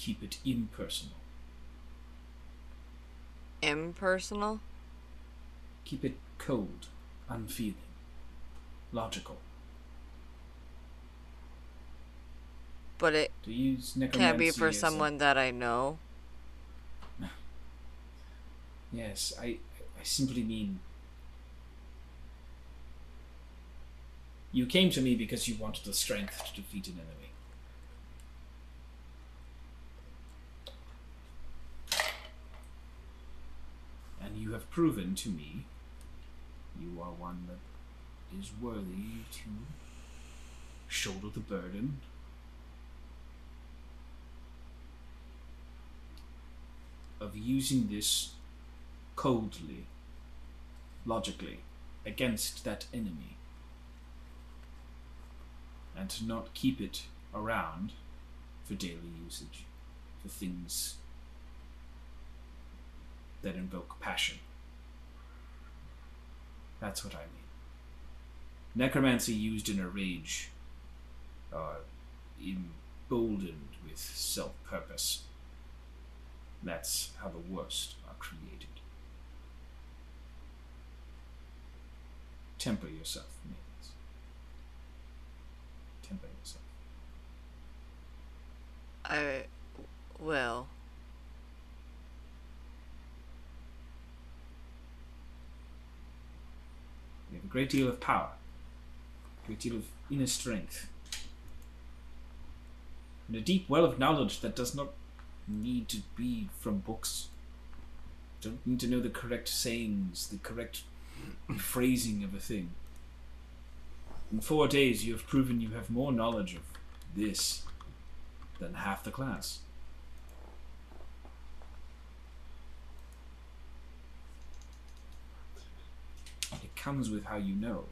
keep it impersonal. Impersonal? Keep it cold, unfeeling, logical. But it can't be for as a- someone that I know. Yes, I I simply mean you came to me because you wanted the strength to defeat an enemy. And you have proven to me you are one that is worthy to shoulder the burden of using this coldly, logically, against that enemy. And to not keep it around for daily usage, for things that invoke passion. That's what I mean. Necromancy used in a rage, uh, emboldened with self purpose. That's how the worst are created. Temper yourself, maidens. Temper yourself. I will. You have a great deal of power, a great deal of inner strength, and a deep well of knowledge that does not need to be from books. You Don't need to know the correct sayings, the correct phrasing of a thing. In four days, you have proven you have more knowledge of this than half the class. It comes with how you know,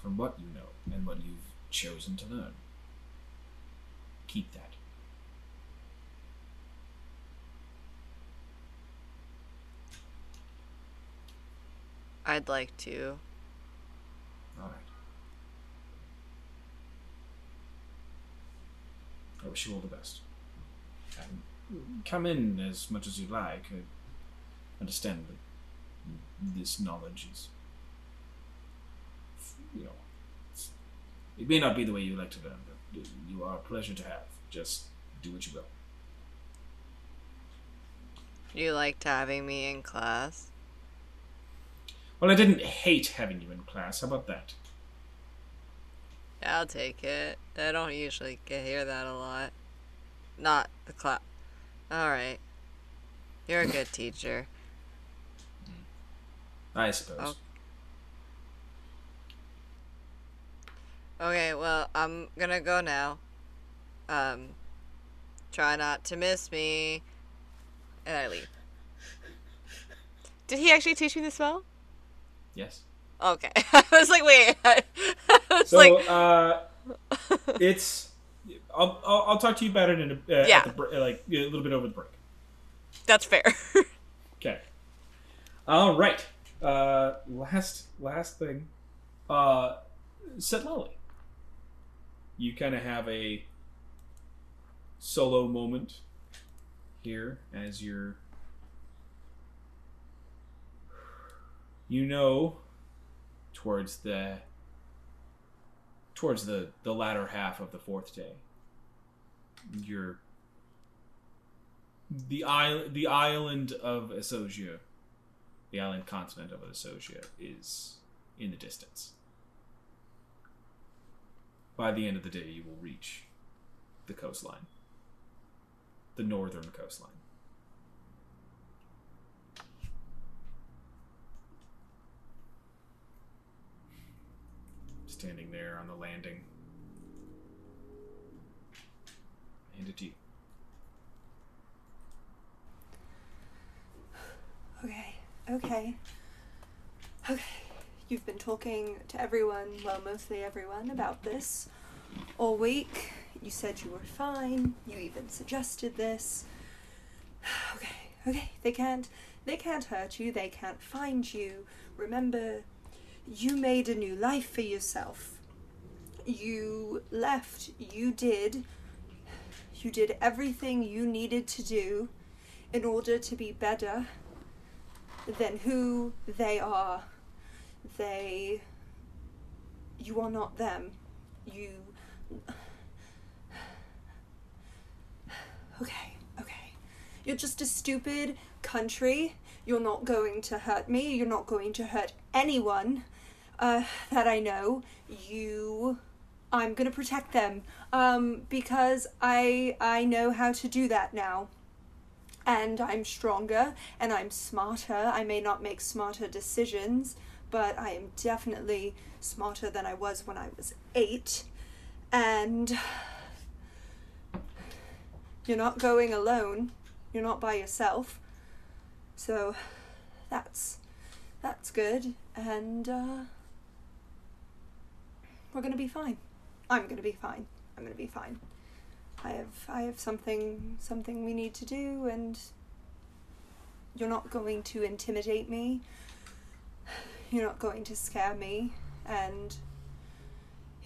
from what you know, and what you've chosen to learn. Keep that. I'd like to. All right. I wish you all the best. And come in as much as you like. I understand that this knowledge is, you know, it may not be the way you like to learn, but you are a pleasure to have. Just do what you will. You liked having me in class? Well, I didn't hate having you in class. How about that? I'll take it. I don't usually get hear that a lot. Not the class. Alright. You're a good teacher. I suppose. Oh. Okay, well, I'm gonna go now. Um, try not to miss me. And I leave. Did he actually teach me the spell? Yes. Okay. I was like, wait. I was So, like, uh, it's. I'll, I'll I'll talk to you about it in a uh, Yeah. at the, br- like a little bit over the break. that's fair. Okay. All right. Uh, last last thing. Uh, Set Lolly. You kind of have a solo moment here as you're. You know, towards the towards the the latter half of the fourth day, you're the island the island of Esogia, the island continent of Esogia, is in the distance. By the end of the day, you will reach the coastline, the northern coastline. Standing there on the landing, hand it to you. Okay, okay. Okay. You've been talking to everyone, well, mostly everyone, about this all week. You said you were fine. You even suggested this. Okay, Okay. they can't they can't hurt you, they can't find you. Remember, you made a new life for yourself. You left, you did you did everything you needed to do in order to be better than who they are. They you are not them. You Okay, okay. You're just a stupid country. You're not going to hurt me. You're not going to hurt anyone uh, that I know. You. I'm gonna protect them um, because I I know how to do that now, and I'm stronger and I'm smarter. I may not make smarter decisions, but I am definitely smarter than I was when I was eight, and you're not going alone. You're not by yourself. So that's that's good and uh, we're to be fine. I'm to be fine. I'm to be fine. I have I have something something we need to do and you're not going to intimidate me. You're not going to scare me and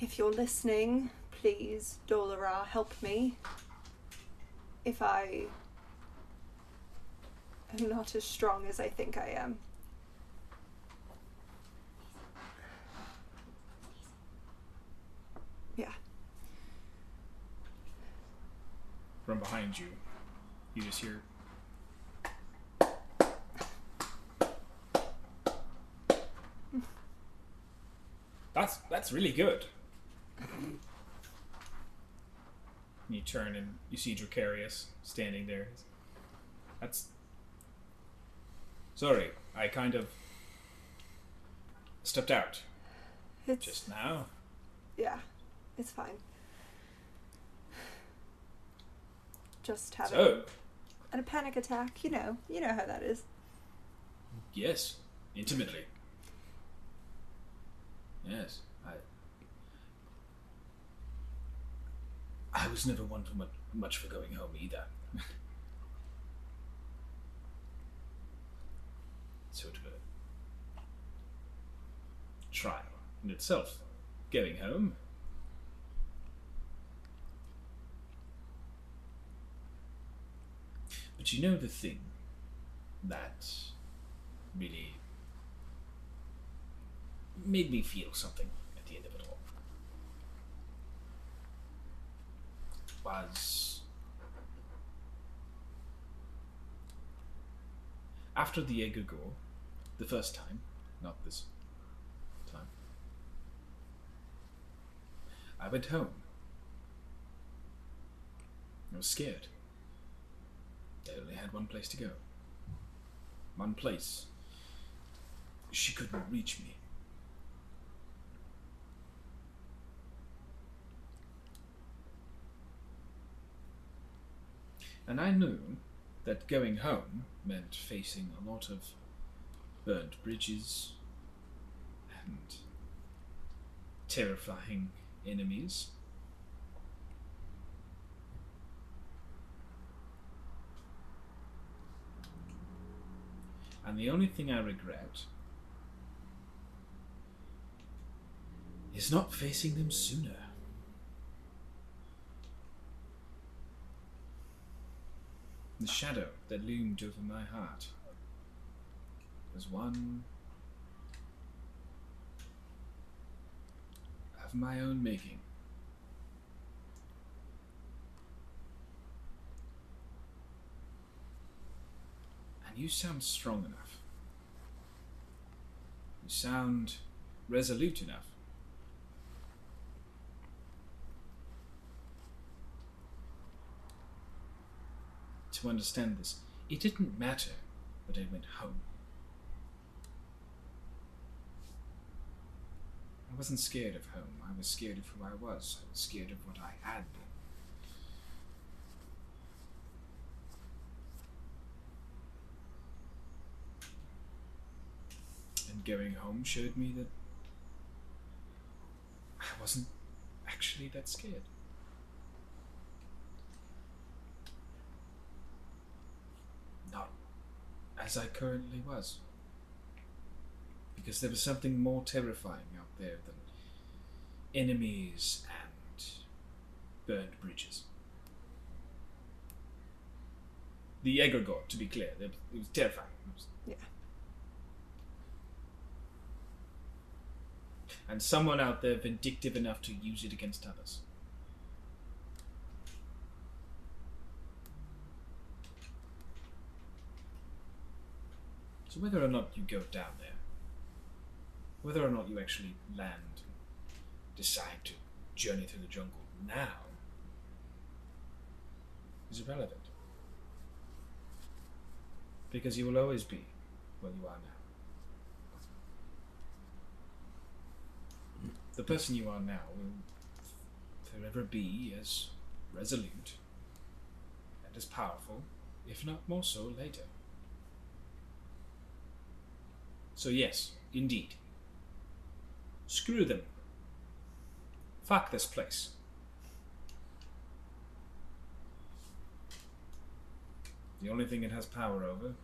if you're listening, please Dolara help me if I am not as strong as I think I am. Yeah. From behind you, you just hear. That's that's really good. you turn and you see Dracarius standing there. That's. Sorry, I kind of stepped out It's just now. yeah, it's fine. Just having So, a panic attack, you know, you know how that is. yes, intimately. Yes, I. I was never one for much, much for going home either. sort of a trial in itself. Going home. But you know the thing that really made me feel something at the end of it all was after the Egregore, the first time, not this time, I went home. I was scared. I only had one place to go. One place. She couldn't reach me. And I knew that going home meant facing a lot of burned bridges and terrifying enemies. And the only thing I regret is not facing them sooner. The shadow that loomed over my heart was one of my own making. You sound strong enough. You sound resolute enough. to understand this. It didn't matter that I went home. I wasn't scared of home. I was scared of who I was. I was scared of what I had been. And going home showed me that I wasn't actually that scared. Not as I currently was. Because there was something more terrifying out there than enemies and burned bridges. The egregore, to be clear, it was terrifying. It was- Yeah. And someone out there vindictive enough to use it against others. So whether or not you go down there, whether or not you actually land and decide to journey through the jungle now, is irrelevant. Because you will always be where you are now. The person you are now will forever be as resolute and as powerful, if not more so, later. So, yes, indeed. Screw them. Fuck this place. The only thing it has power over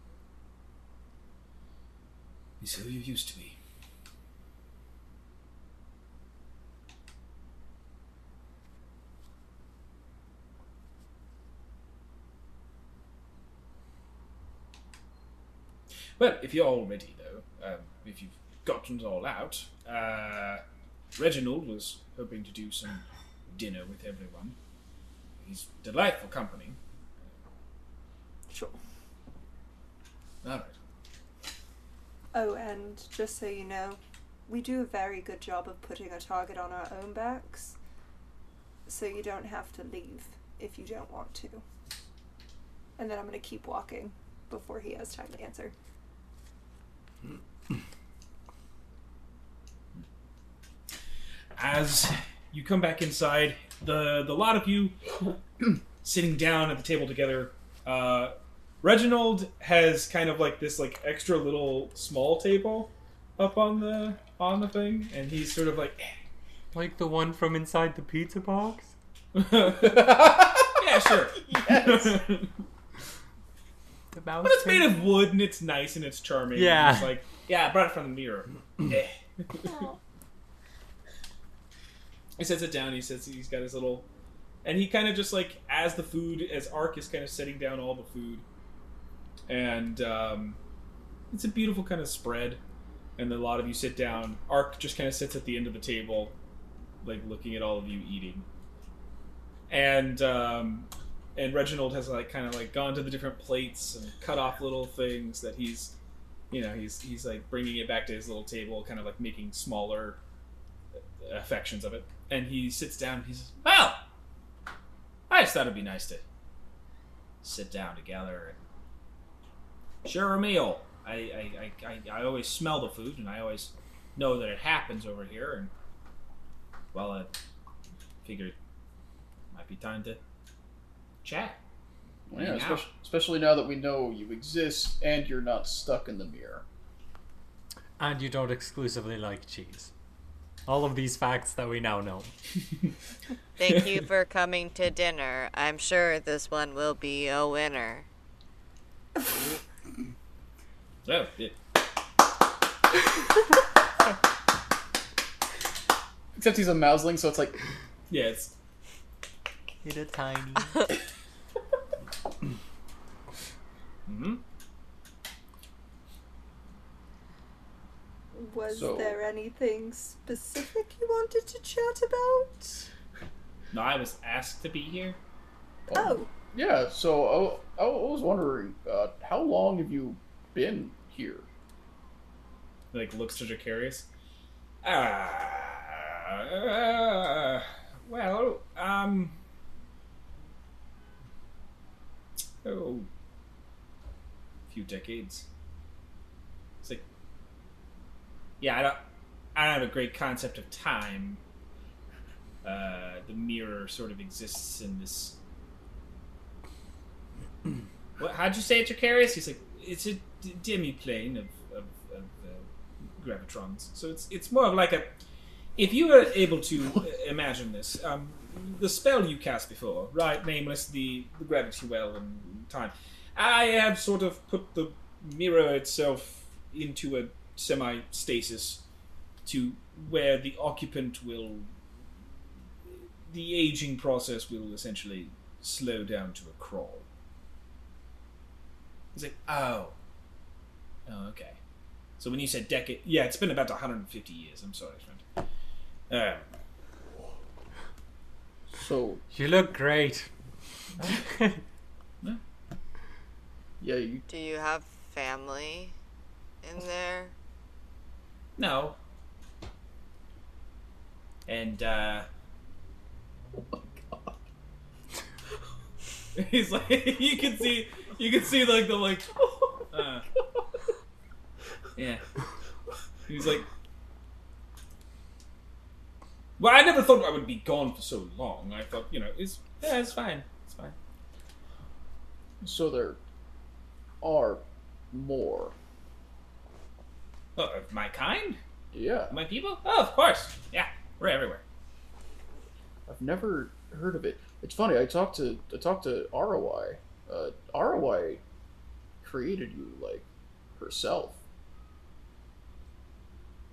is who you used to be. Well, if you're all ready, though, um, if you've gotten it all out, uh, Reginald was hoping to do some dinner with everyone. He's delightful company. Sure. All right. Oh, and just so you know, we do a very good job of putting a target on our own backs, so you don't have to leave if you don't want to. And then I'm gonna keep walking before he has time to answer. As you come back inside, the the lot of you sitting down at the table together. Uh, Reginald has kind of like this like extra little small table up on the on the thing, and he's sort of like, Like the one from inside the pizza box? yeah, sure. Yes. The mouse But it's made of wood and it's nice and it's charming. and Yeah. It's like, yeah, I brought it from the mirror. Eh. he sets it down. He says he's got his little, and he kind of just like as the food as Ark is kind of setting down all the food, and um, it's a beautiful kind of spread. And a lot of you sit down. Ark just kind of sits at the end of the table, like looking at all of you eating. And um, and Reginald has like kind of like gone to the different plates and cut off little things that he's, you know, he's he's like bringing it back to his little table, kind of like making smaller affections of it. And he sits down. and He says, "Well, I just thought it'd be nice to sit down together and share a meal. I I, I, I I always smell the food, and I always know that it happens over here. And well, I figured it might be time to chat." Well, yeah, especially, especially now that we know you exist and you're not stuck in the mirror. And you don't exclusively like cheese. All of these facts that we now know. Thank you for coming to dinner. I'm sure this one will be a winner. Oh, yeah. Except he's a mouseling, so it's like, Yeah, it's Little tiny. hmm Was So- there anything specific you wanted to chat about? No, I was asked to be here. Oh, yeah. So I, I was wondering, uh, how long have you been here? Like looks to Jacarius. Ah, uh, well, um, oh, a few decades. It's like, yeah, I don't, I don't have a great concept of time. Uh, the mirror sort of exists in this. What? How'd you say it, Jacarius? He's like, it's a d- demi-plane of of, of uh, gravitrons. So it's it's more of like a. If you were able to imagine this, um, the spell you cast before, right? Nameless, the the gravity well and time. I have sort of put the mirror itself into a semi stasis to where the occupant will. The aging process will essentially slow down to a crawl. He's like, oh. Oh, okay. So when you said decade, yeah, it's been about 150 years. I'm sorry, friend. Um, So You look great. yeah, you Do you have family in there? no. And uh he's like you can see you can see like the like uh, yeah. He's like Well, I never thought I would be gone for so long. I thought, you know, it's yeah, it's fine. It's fine. so there are more. Oh, of my kind? Yeah, My people? Oh, of course. Yeah, we're everywhere. I've never heard of it. It's funny. I talked to I talked to ROI. Uh, ROI created you like herself.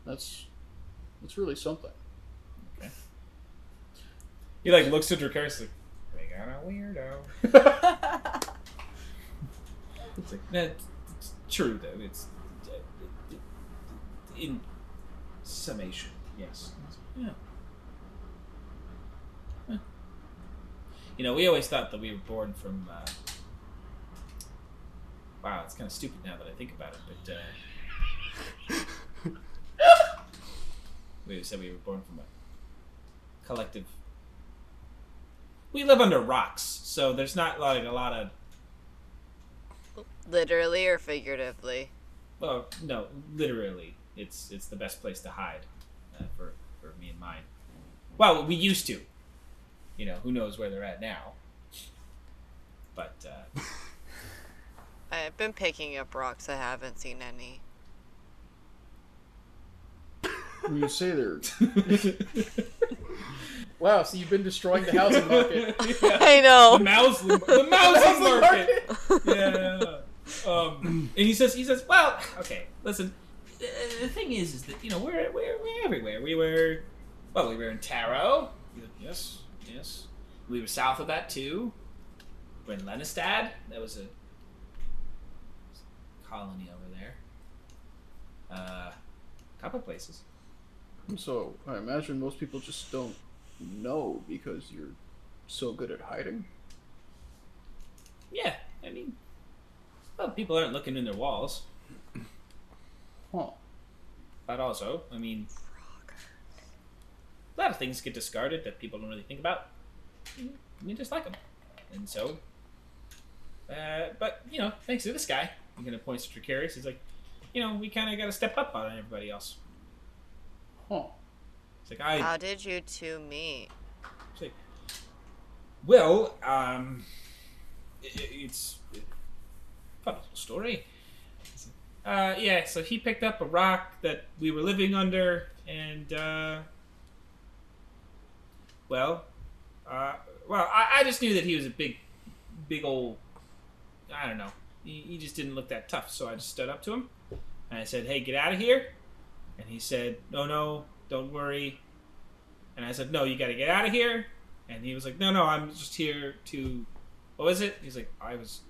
That's that's really something. He like looks at Dracarius like, we got a weirdo. It's like that's it's true though. It's in summation, yes. Yeah. Huh. You know, we always thought that we were born from. Uh... Wow, it's kind of stupid now that I think about it, but. Uh... we said we were born from a collective. We live under rocks, so there's not like a lot of Literally or figuratively? Well, no, literally, it's it's the best place to hide uh, for for me and mine. Well, we used to. You know, who knows where they're at now? But uh, I've been picking up rocks. I haven't seen any. When you say they're wow, so you've been destroying the housing market. yeah, I know. the mouse, the mouse market. yeah. Um, and he says, he says, well, okay, listen. The, the thing is, is that you know we're we're, we're everywhere. We were, well, we were in Tarrow. Yes, yes. We were south of that too. We're in Lenistad. That was a colony over there. Uh, couple places. So I imagine most people just don't know because you're so good at hiding. Yeah, I mean, well, people aren't looking in their walls, Huh. but also, I mean, a lot of things get discarded that people don't really think about. We just like them, and so. Uh, but you know, thanks to this guy, I'm gonna point to Dracarius. He's like, you know, we kind of got to step up on everybody else. Huh. It's like I, How did you two meet? it's like, well, um, i i- it's a fun little story. Uh, yeah, so he picked up a rock that we were living under, and uh, well, uh, well, I, I just knew that he was a big, big old, I don't know. He, he just didn't look that tough, so I just stood up to him, and I said, "Hey, get out of here!" And he said, "No, no, don't worry." And I said, "No, you got to get out of here." And he was like, "No, no, I'm just here to." What was it? He's like, "I was."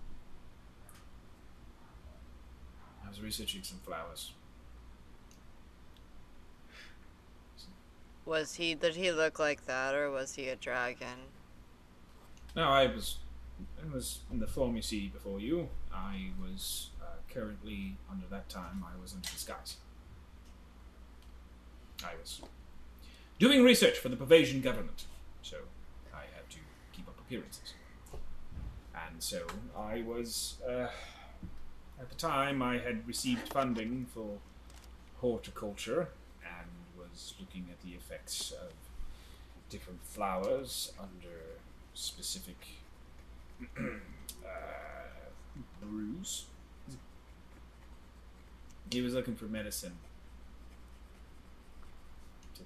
I was researching some flowers. Was he? Did he look like that, or was he a dragon? No, I was. I was in the form you see before you. I was uh, currently under that time. I was in disguise. I was doing research for the Pervasian government, so I had to keep up appearances. And so I was. Uh, at the time, I had received funding for horticulture and was looking at the effects of different flowers under specific uh, brews. He was looking for medicine.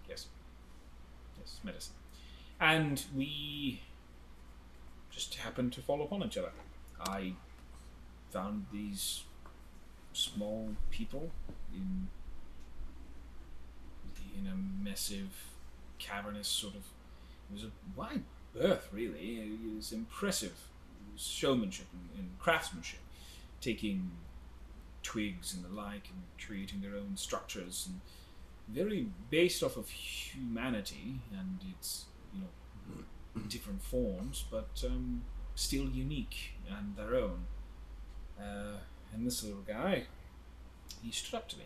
Yes. Yes, medicine. And we just happened to fall upon each other. I found these small people in in a massive cavernous sort of. It was a wide berth, really. It was impressive. It was showmanship and, and craftsmanship, taking twigs and the like and creating their own structures and very based off of humanity and its you know different forms, but um, still unique and their own. Uh, and this little guy, he stood up to me.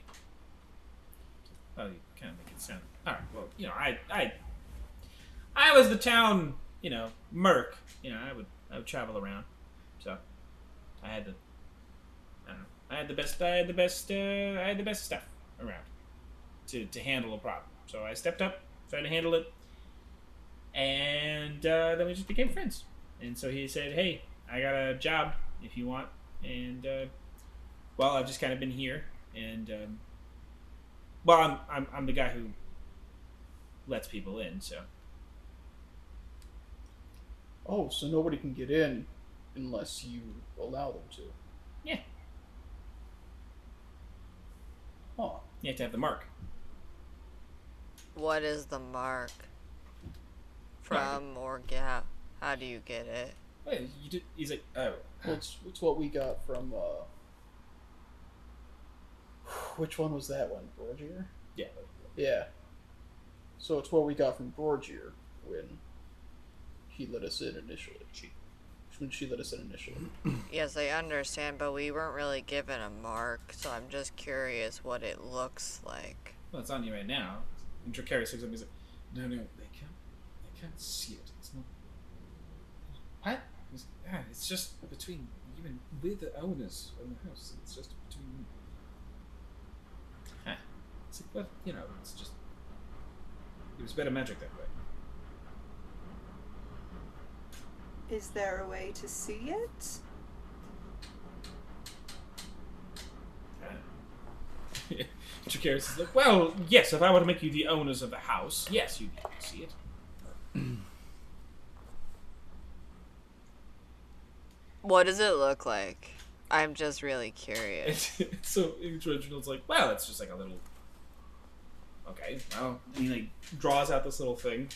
Well, you of make it sound. All right. Well, you know, I, I, I was the town, you know, merc. You know, I would, I would travel around, so I had the, I don't know, I had the best, I had the best, uh, I had the best stuff around to to handle a problem. So I stepped up, tried to handle it, and uh, then we just became friends. And so he said, "Hey, I got a job if you want." And uh, well, I've just kind of been here, and um, well, I'm, I'm I'm the guy who lets people in. So Oh, so nobody can get in unless you allow them to. Yeah. Huh. you have to have the mark. What is the mark? From or yeah, how do you get it? Wait, you did? He's like, oh, Well, it's, it's what we got from. uh Which one was that one? Borgier? yeah. Yeah. So it's what we got from Borgier when he let us in initially. She, when she let us in initially. Yes, I understand, but we weren't really given a mark, so I'm just curious what it looks like. Well, it's on you right now. And Dracarius looks at me and he's like, no, no, they can't, they can't see it. It's not. What? It's, yeah, it's just between you and we're the owners of the house. It's just between. Huh. It's like, well, you know, it's just. It was better magic that way. Is there a way to see it? Dracarius is like, well, yes, if I were to make you the owners of the house, yes, you'd be able to see it. What does it look like? I'm just really curious. And so Reginald's like, well, it's just like a little. Okay, well, and he like draws out this little thing,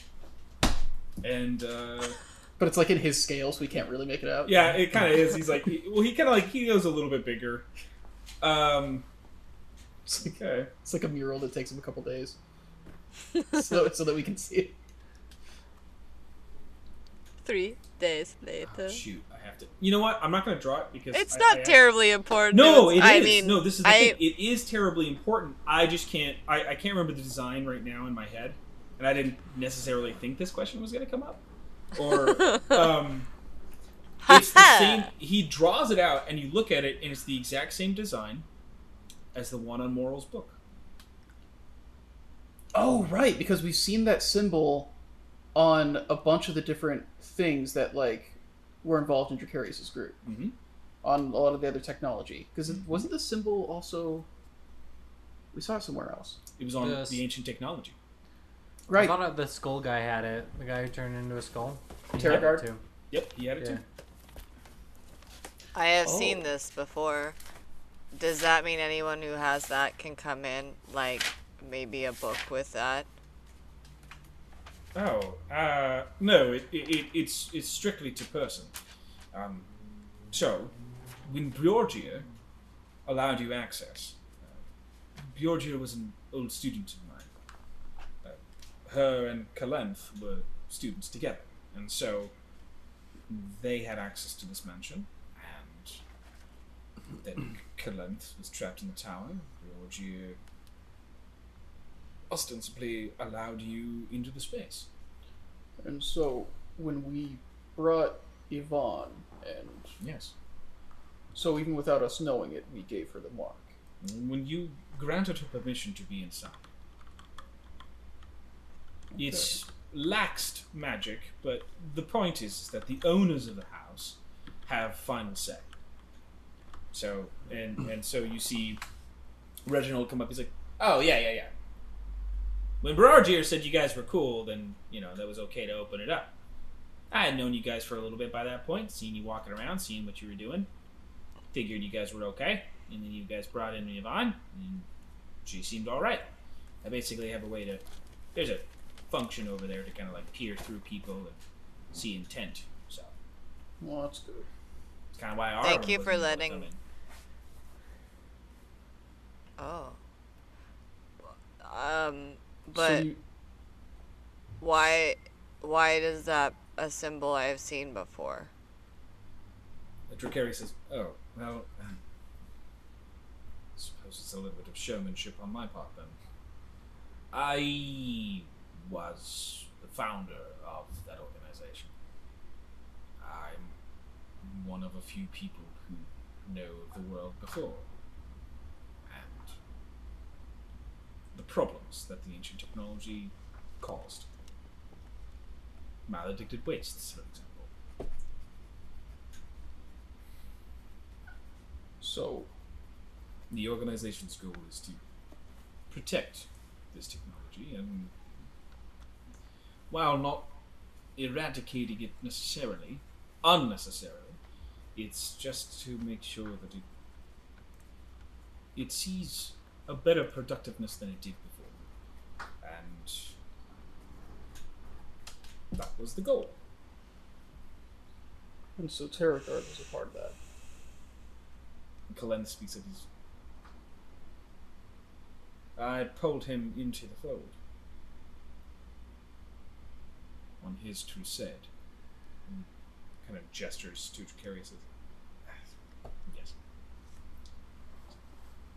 and uh, But it's like in his scale, so we can't really make it out. yeah, it kind of is. He's like, he, well, he kind of like he goes a little bit bigger. Um, It's like, okay, it's like a mural that takes him a couple days. so, so that we can see it. Three days Oh, later. shoot, I have to. You know what? I'm not going to draw it because It's I- not I have- terribly important. No, It's- I mean, no, this is the I, thing. It is terribly important. I just can't. I, I can't remember the design right now in my head, and I didn't necessarily think this question was going to come up. Or, um, it's the same. He draws it out, and you look at it, and it's the exact same design as the one on Moral's book. Oh, right, because we've seen that symbol on a bunch of the different things that like were involved in Dracarius's group. Mm-hmm. On a lot of the other technology, because it wasn't the symbol also. We saw it somewhere else, It was on Yes. the ancient technology. I right? thought the skull guy had it. The guy who turned into a skull. He had it Terragard? Yep, he had it Yeah. too. I have Oh. seen this before. Does that mean anyone who has that can come in? Like, maybe a book with that? Oh, uh, no, it, it, it, it's it's strictly to person. Um, so, when Bjorgia allowed you access, uh, was an old student of mine. Uh, her and Kalenth were students together, and so they had access to this mansion, and then Kalenth was trapped in the tower. Bjorgia ostensibly allowed you into the space. And so when we brought Yvonne, and Yes. so even without us knowing it, we gave her the mark. When you granted her permission to be inside, it's laxed magic, but the point is that the owners of the house have final say. So and and so you see Reginald come up. He's like, "Oh yeah, yeah, yeah." When Berardier said you guys were cool, then you know that was okay to open it up. I had known you guys for a little bit by that point, seeing you walking around, seeing what you were doing. Figured you guys were okay. and then you guys brought in Yvonne, and she seemed all right. I basically have a way to. There's a function over there to kind of like peer through people and see intent. So Well, that's good. it's kind of why our Thank you for more letting- coming. Oh. Um, so but you, why why does that a symbol I've seen before? The Dracarius says, "Oh, well, um, I suppose it's a little bit of showmanship on my part then. I was the founder of that organization. I'm one of a few people who know the world before, and the problems that the ancient technology caused. Maledicted wastes, for example." so the organization's goal is to protect this technology and while not eradicating it necessarily unnecessarily it's just to make sure that it it sees a better productiveness than it did before and that was the goal and so Terror Guard was a part of that. Kalenth speaks of his. I pulled him into the fold on his crusade. And kind of gestures to Dracarius. says, Yes.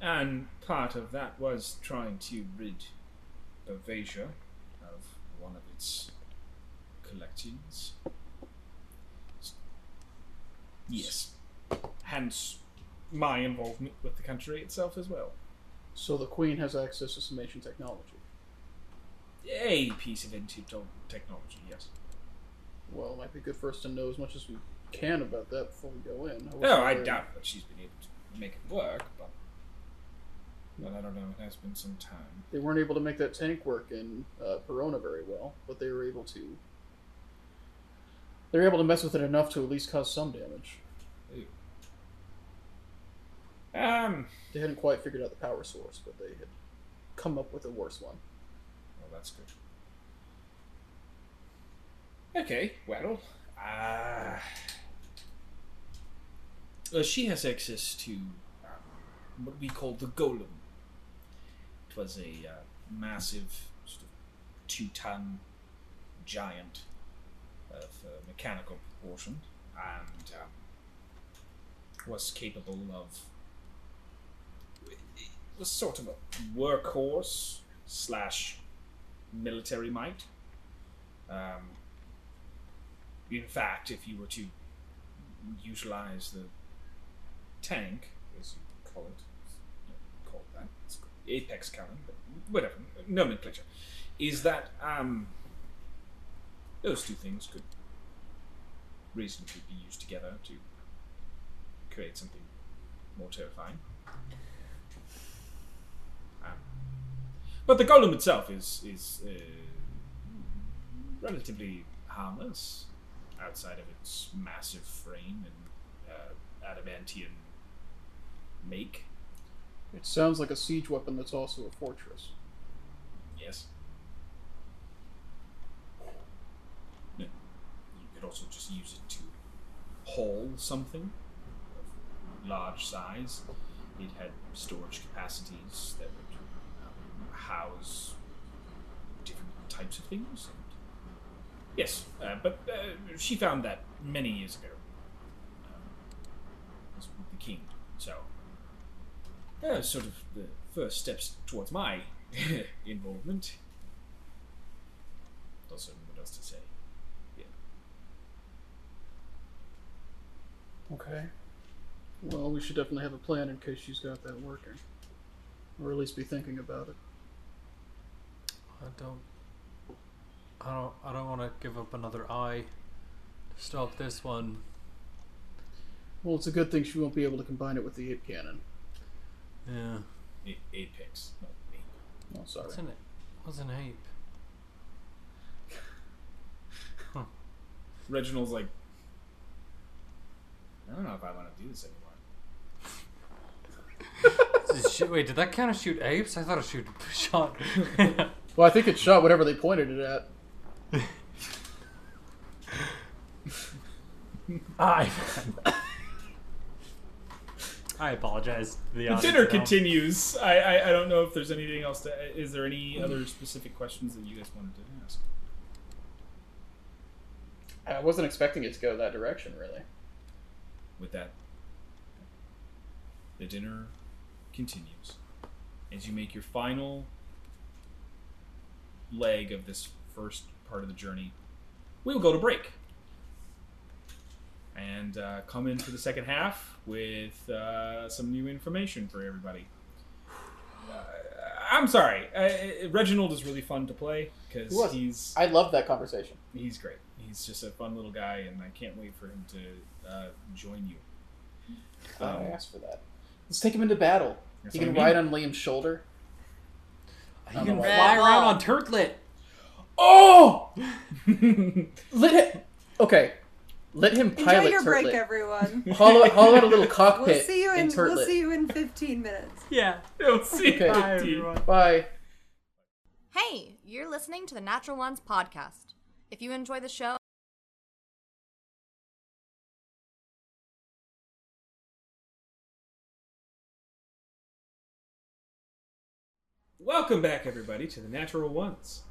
And part of that was trying to rid Bavasia of one of its collections. Yes. Hence my involvement with the country itself as well. So the Queen has access to some ancient technology. A piece of ancient technology, yes. Well, it might be good for us to know as much as we can about that before we go in. wasn't No, I oh, doubt that she's been able to make it work, but. But I don't know, it has been some time. They weren't able to make that tank work in uh, Perona very well, but they were able to. They were able to mess with it enough to at least cause some damage. Um, They hadn't quite figured out the power source, but they had come up with a worse one. well, that's good. Okay, well, uh, uh, she has access to um, what we call the golem. Was a uh, massive, sort of two-ton giant of uh, mechanical proportion, and um, was capable of. Was sort of a workhorse slash military might. Um, in fact, if you were to utilize the tank, as you call it, you call it that, it's apex cannon, but whatever, nomenclature, is that um, those two things could reasonably be used together to create something more terrifying. Um, but the golem itself is is uh, relatively harmless outside of its massive frame and uh, adamantian make. It sounds like a siege weapon that's also a fortress. Yes. You could also just use it to haul something of large size. It had storage capacities that would um, house different types of things. And yes, uh, but uh, she found that many years ago. Uh, was with the king. So, uh, sort of the first steps towards my involvement. Also, what else to say? Okay. Well, we should definitely have a plan in case she's got that working. Or at least be thinking about it. I don't. I don't. I don't want to give up another eye to stop this one. Well, it's a good thing she won't be able to combine it with the ape cannon. Yeah. A- Apex, not ape. Oh, sorry. What's an What's an ape? Reginald's like, I don't know if I want to do this anymore. Shit, Wait, did that count as shoot apes? I thought it shoot shot. Well, I think it shot whatever they pointed it at. I. I apologize. The The dinner continues. I, I I don't know if there's anything else to. Is there any other specific questions that you guys wanted to ask? I wasn't expecting it to go that direction, really. With that, the dinner continues as you make your final leg of this first part of the journey. We'll go to break and uh, come in for the second half with uh, some new information for everybody. Uh, I'm sorry, uh, Reginald is really fun to play because was. he's I love that conversation. he's great. He's just a fun little guy, and I can't wait for him to uh, join you. I Um, asked for that. Let's take him into battle. He can I mean. ride on Liam's shoulder. He can fly wall. around on turtlet. Oh! Let him. Okay. Let him pilot. Enjoy pilot your break, everyone. Hollow, hollow out a little cockpit We'll see you in. Turtlet. We'll see you in 15 minutes. Yeah. We'll see. Okay. Bye, Dude. everyone. Bye. Hey, you're listening to the Natural Ones podcast. If you enjoy the show, Welcome back, everybody, to the Natural Ones.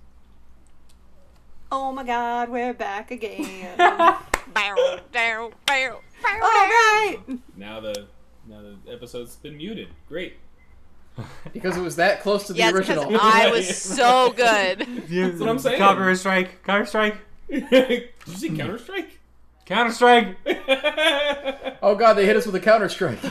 Oh my God, we're back again. Bow, down, bow, bow, All right. Now the now the episode's been muted. Great. Because it was that close to the Yes, because original. I was so good. That's what I'm saying. Copyright strike. Counter strike. Did you say Counter Strike? Counter strike. Oh god, they hit us with a counter strike uh,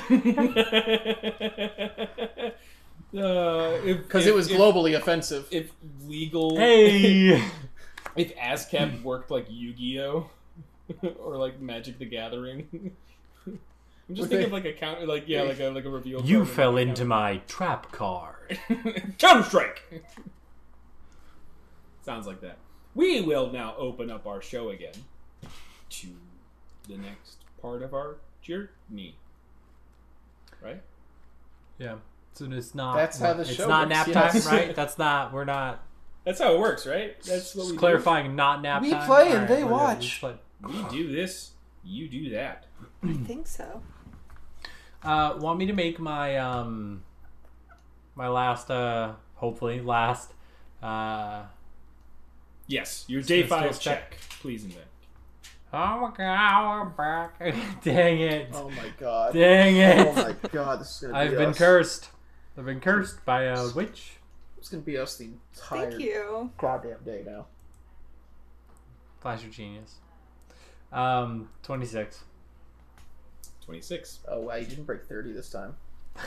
Because because it was globally offensive. If legal, Hey. if ASCAP worked like Yu-Gi-Oh, or like Magic the Gathering. I'm just thinking of like a counter, like yeah, like a like a reveal. you card fell like into my trap card. Counter Strike. Sounds like that. We will now open up our show again to the next part of our journey. Right? Yeah. So it's not. That's how the it's show It's not works, nap yes. time, right? That's not. We're not. That's how it works, right? That's what we Just clarifying. Not nap time. We time. play and Alright, they watch. just play. do. We do this. You do that. I think so. Uh, want me to make my um, my last uh, hopefully last uh. Yes, your day Let's do a files check. check, please invent. Oh my god, we're back! Dang it! Oh my god. Dang it! Oh my god, this is gonna be I've been us. cursed. I've been cursed by a witch. It's gonna be us the entire Thank you. goddamn day now. Flash of genius. Um, twenty six. Twenty-six. Oh wow, you didn't break thirty this time.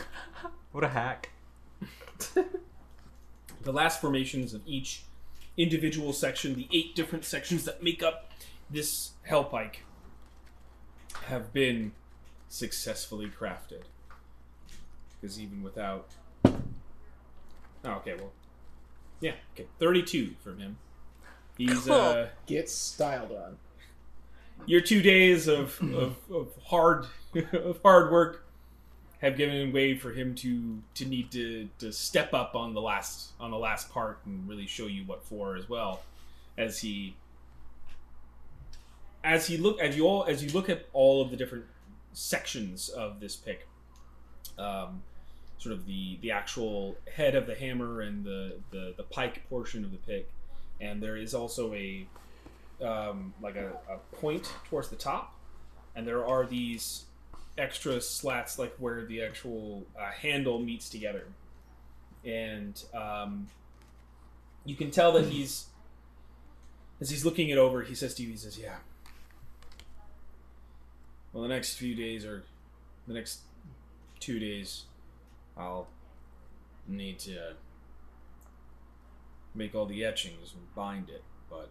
What a hack! The last formations of each individual section, the eight different sections that make up this Hellpike, have been successfully crafted. Because even without. Oh, okay, well. Yeah, okay. 32 from him. He's, Cool. uh. Get styled on. Your two days of, of, of hard of hard work have given way for him to to need to, to step up on the last on the last part and really show you what for as well as he as he look as you all as you look at all of the different sections of this pick um, sort of the the actual head of the hammer and the the, the pike portion of the pick. And there is also a um, like a, a point towards the top, and there are these extra slats like where the actual uh, handle meets together, and um, you can tell that he's as he's looking it over. He says to you, he says, "Yeah." Well, the next few days or the next two days, I'll need to make all the etchings and bind it, but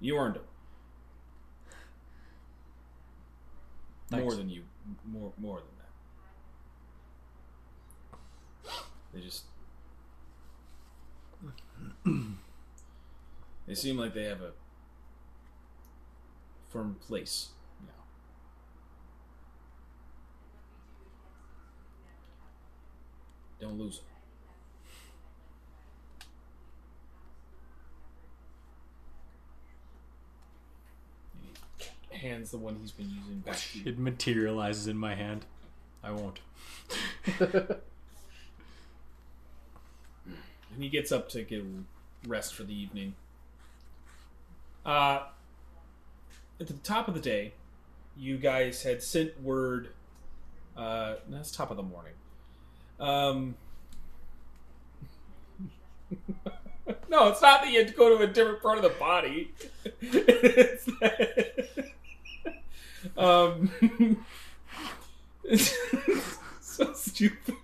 You earned it. Thanks. More than you, more more than that. They just they seem like they have a firm place now. Don't lose it. Hands the one he's been using back to you. It materializes in my hand. I won't. And he gets up to get rest for the evening. Uh, at the top of the day, you guys had sent word. Uh, that's top of the morning. Um, no, it's not that you had to go to a different part of the body. It's that- um, it's so stupid.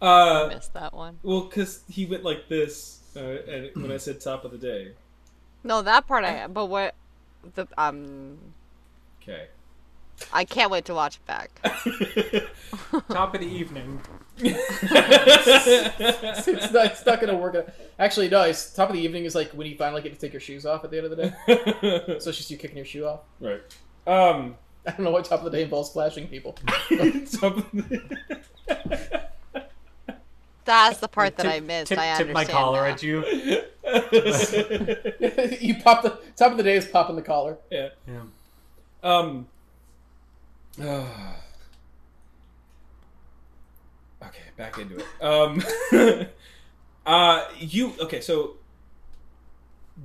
Uh, Missed that one. well, because he went like this, uh, and when I said top of the day. No, that part I. But what? The um. Okay. I can't wait to watch it back. Top of the evening. it's not, it's not gonna work. Out. Actually, no. It's, top of the evening is like when you finally get to take your shoes off at the end of the day. So it's just you kicking your shoe off. right. Um. I don't know what top of the day involves flashing people. top of the- That's the part that Tip- I missed. Tip, I tip understand. my collar now. at you. you pop the top of the day is popping the collar. yeah. Yeah. Um. Uh, okay, back into it. Um. uh, you okay? So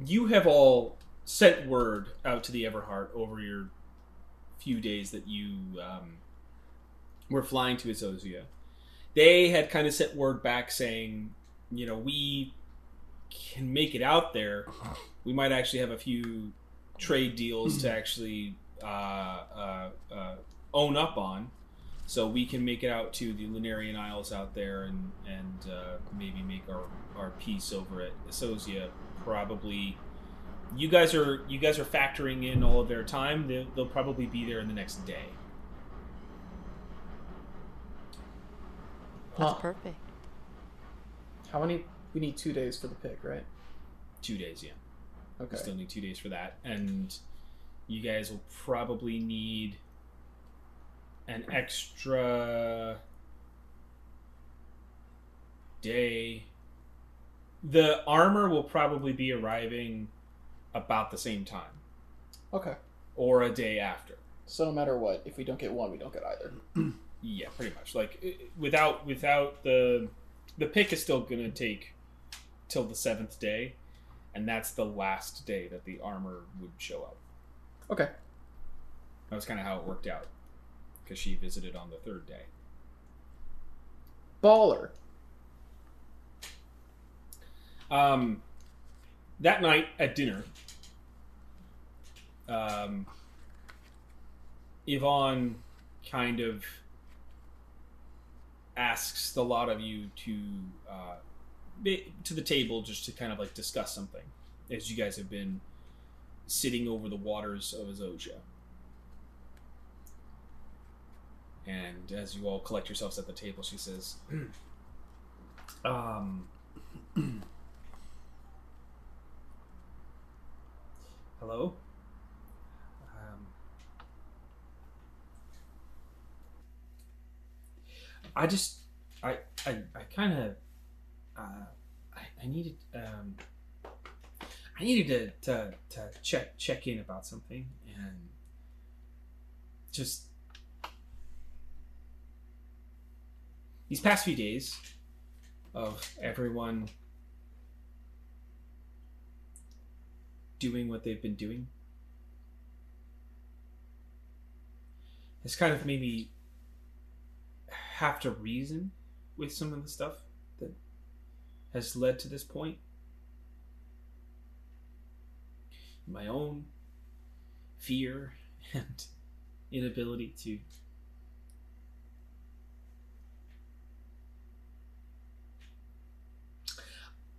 you have all sent word out to the Everheart over your few days that you um, were flying to Azozia. They had kind of sent word back saying, you know, we can make it out there. We might actually have a few trade deals to actually uh, uh, uh, own up on, so we can make it out to the Lunarian Isles out there and and uh, maybe make our, our peace over at Asozia. Probably, you guys are you guys are factoring in all of their time. They'll, they'll probably be there in the next day. That's Huh. perfect. How many? We need two days for the pick, right? Two days, yeah. We Okay. still need two days for that, and you guys will probably need an extra day. The armor will probably be arriving about the same time, Okay. or a day after. So no matter what, if we don't get one, we don't get either. Yeah, pretty much. Like i- without without the the pick is still gonna take till the seventh day, and that's the last day that the armor would show up. Okay. That was kind of how it worked out, because she visited on the third day. Baller. Um, that night at dinner, um, Yvonne kind of asks the lot of you to uh, to the table just to kind of like discuss something, as you guys have been sitting over the waters of Azozia. And as you all collect yourselves at the table, she says, um, Hello? Um, I just, I, I, I kind of, uh, I, I needed, um, I needed to, to, to check, check in about something and just these past few days of everyone doing what they've been doing has kind of made me have to reason with some of the stuff that has led to this point. My own fear and inability to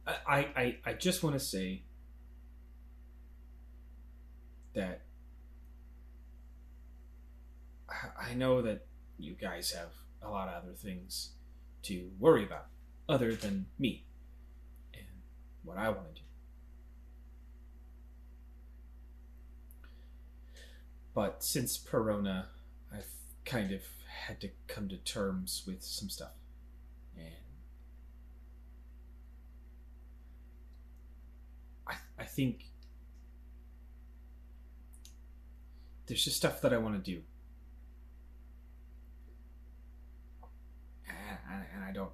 I, I, I just want to say that I- know that you guys have a lot of other things to worry about other than me and what I want to do. But since Perona, I've kind of had to come to terms with some stuff. And I think there's just stuff that I want to do. And, and- and I don't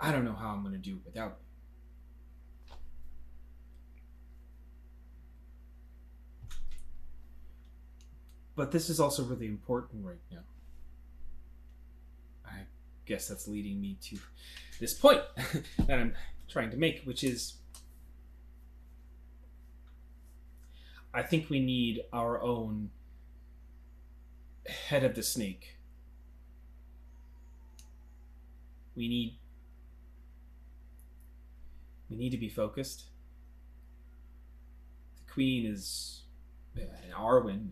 I don't know how I'm going to do it without it. But this is also really important right now. I guess that's leading me to this point that I'm trying to make, which is I think we need our own head of the snake. We need we need to be focused. The queen is and Arwen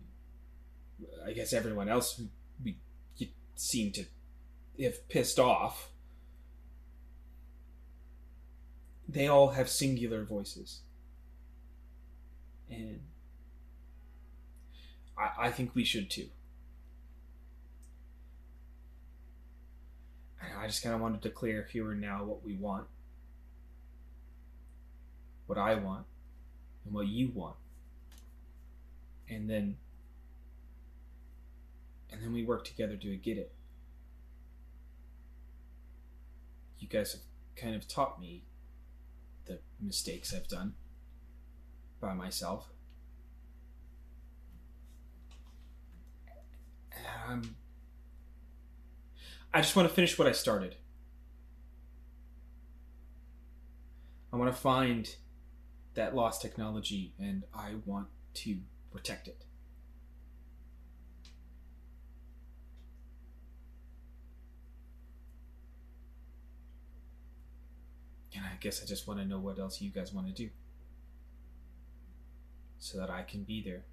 I guess everyone else who we seem to have pissed off. They all have singular voices. And I, I think we should too. And I just kind of wanted to clear here and now what we want, what I want, and what you want. And then and then we work together to get it. You guys have kind of taught me the mistakes I've done by myself. Um, I just want to finish what I started. I want to find that lost technology and I want to protect it. And I guess I just want to know what else you guys want to do. So that I can be there.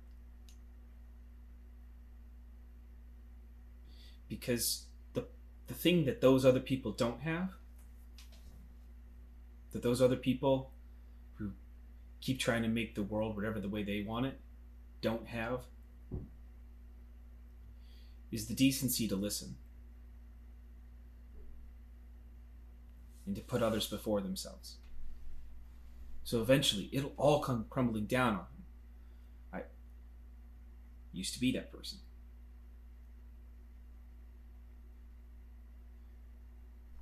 Because the the thing that those other people don't have, that those other people who keep trying to make the world whatever the way they want it don't have, is the decency to listen. and to put others before themselves. So eventually, it'll all come crumbling down on them. I used to be that person.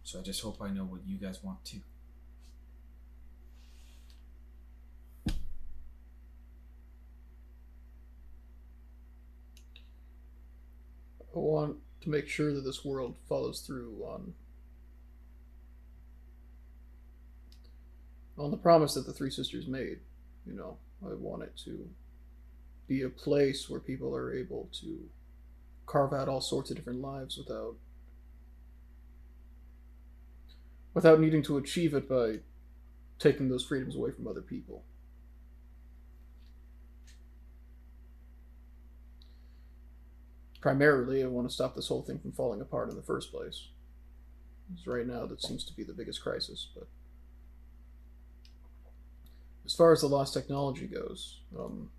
So I just hope I know what you guys want too. I want to make sure that this world follows through on on the promise that the three sisters made. You know, I want it to be a place where people are able to carve out all sorts of different lives without without needing to achieve it by taking those freedoms away from other people. Primarily, I want to stop this whole thing from falling apart in the first place. Because right now, that seems to be the biggest crisis. But as far as the lost technology goes, um,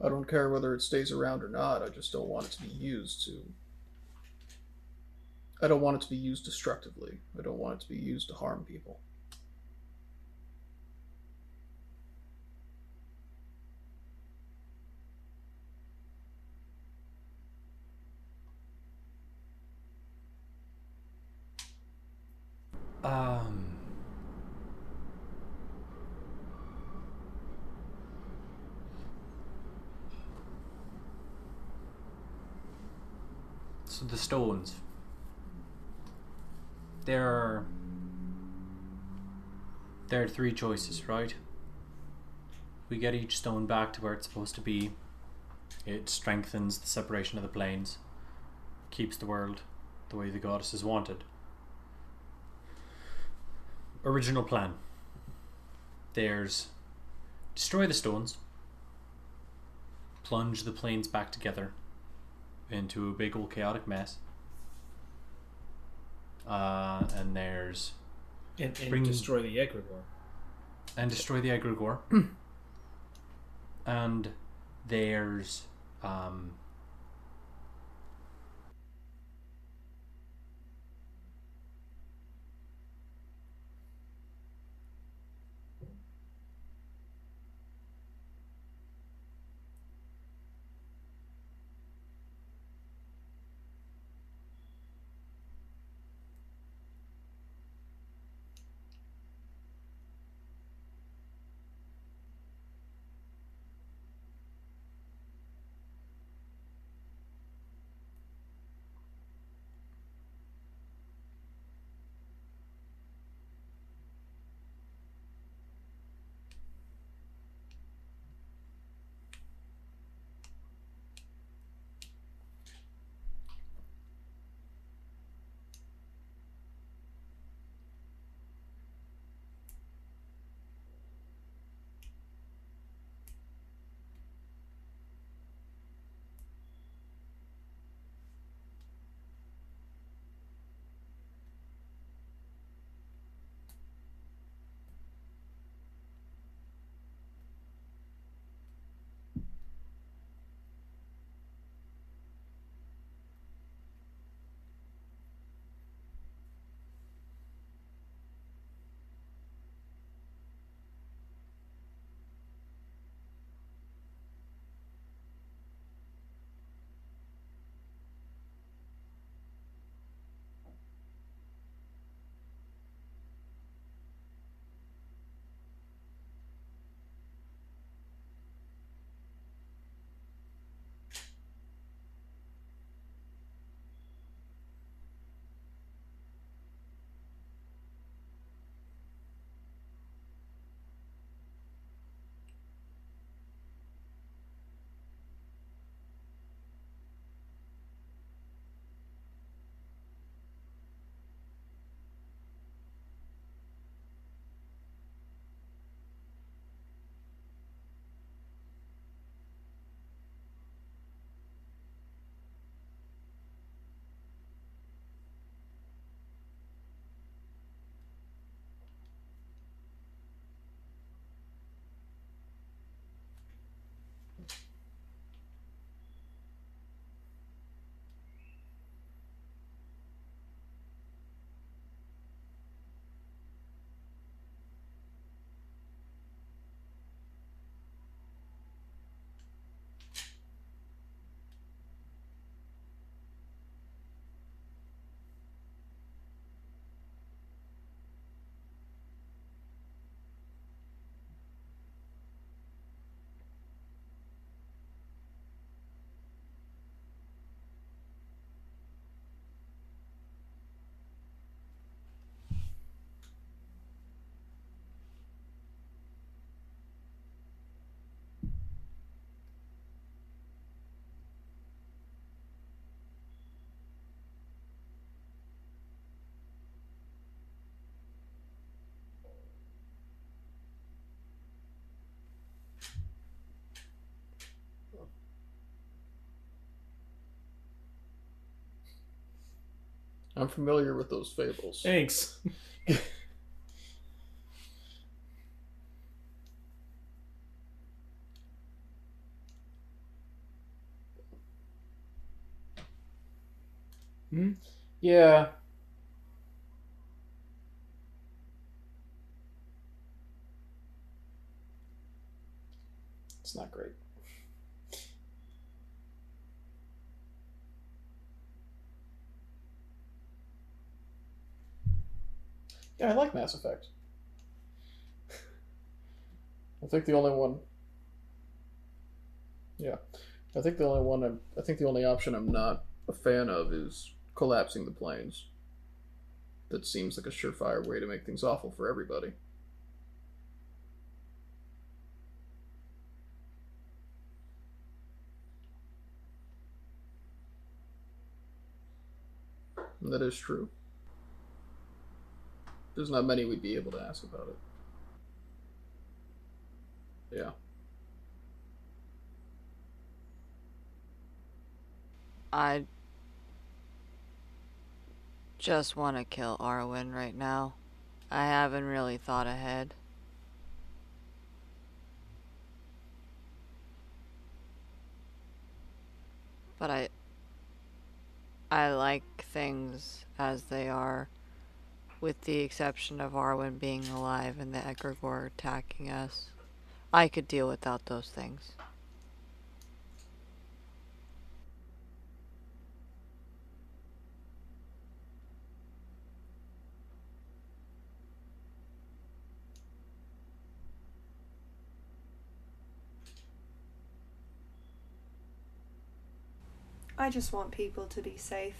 I don't care whether it stays around or not. I just don't want it to be used to. I don't want it to be used destructively. I don't want it to be used to harm people. Um. So the stones. There are. There are three choices, right? We get each stone back to where it's supposed to be. It strengthens the separation of the planes, keeps the world the way the goddesses wanted original plan. There's destroy the stones, plunge the planes back together into a big old chaotic mess. Uh, and there's And, and Bring- destroy the egregore. and destroy the egregore. and there's Um, I'm familiar with those fables. Thanks. Hmm? Yeah. It's not great. Yeah, I like Mass Effect. I think the only one. Yeah, I think the only one. I'm, I think the only option I'm not a fan of is collapsing the planes. That seems like a surefire way to make things awful for everybody. That is true. There's not many we'd be able to ask about it. Yeah. I just want to kill Arwen right now. I haven't really thought ahead. but I I like things as they are, with the exception of Arwen being alive and the Egregore attacking us. I could deal without those things. I just want people to be safe.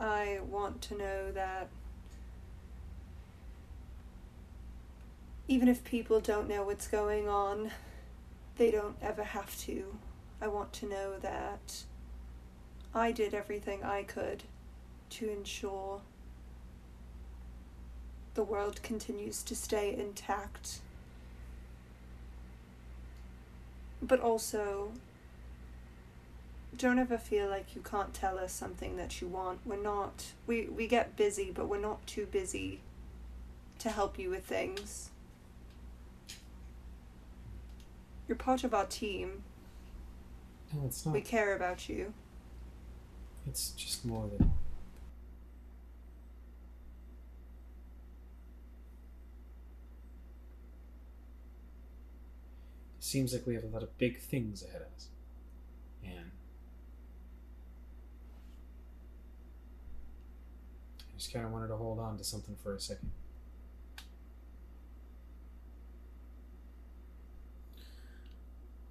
I want to know that even if people don't know what's going on, they don't ever have to. I want to know that I did everything I could to ensure the world continues to stay intact. But also, don't ever feel like you can't tell us something that you want. We're not we we get busy, but we're not too busy to help you with things. You're part of our team. No, it's not. We care about you. It's just more than. Seems like we have a lot of big things ahead of us. And. I just kind of wanted to hold on to something for a second.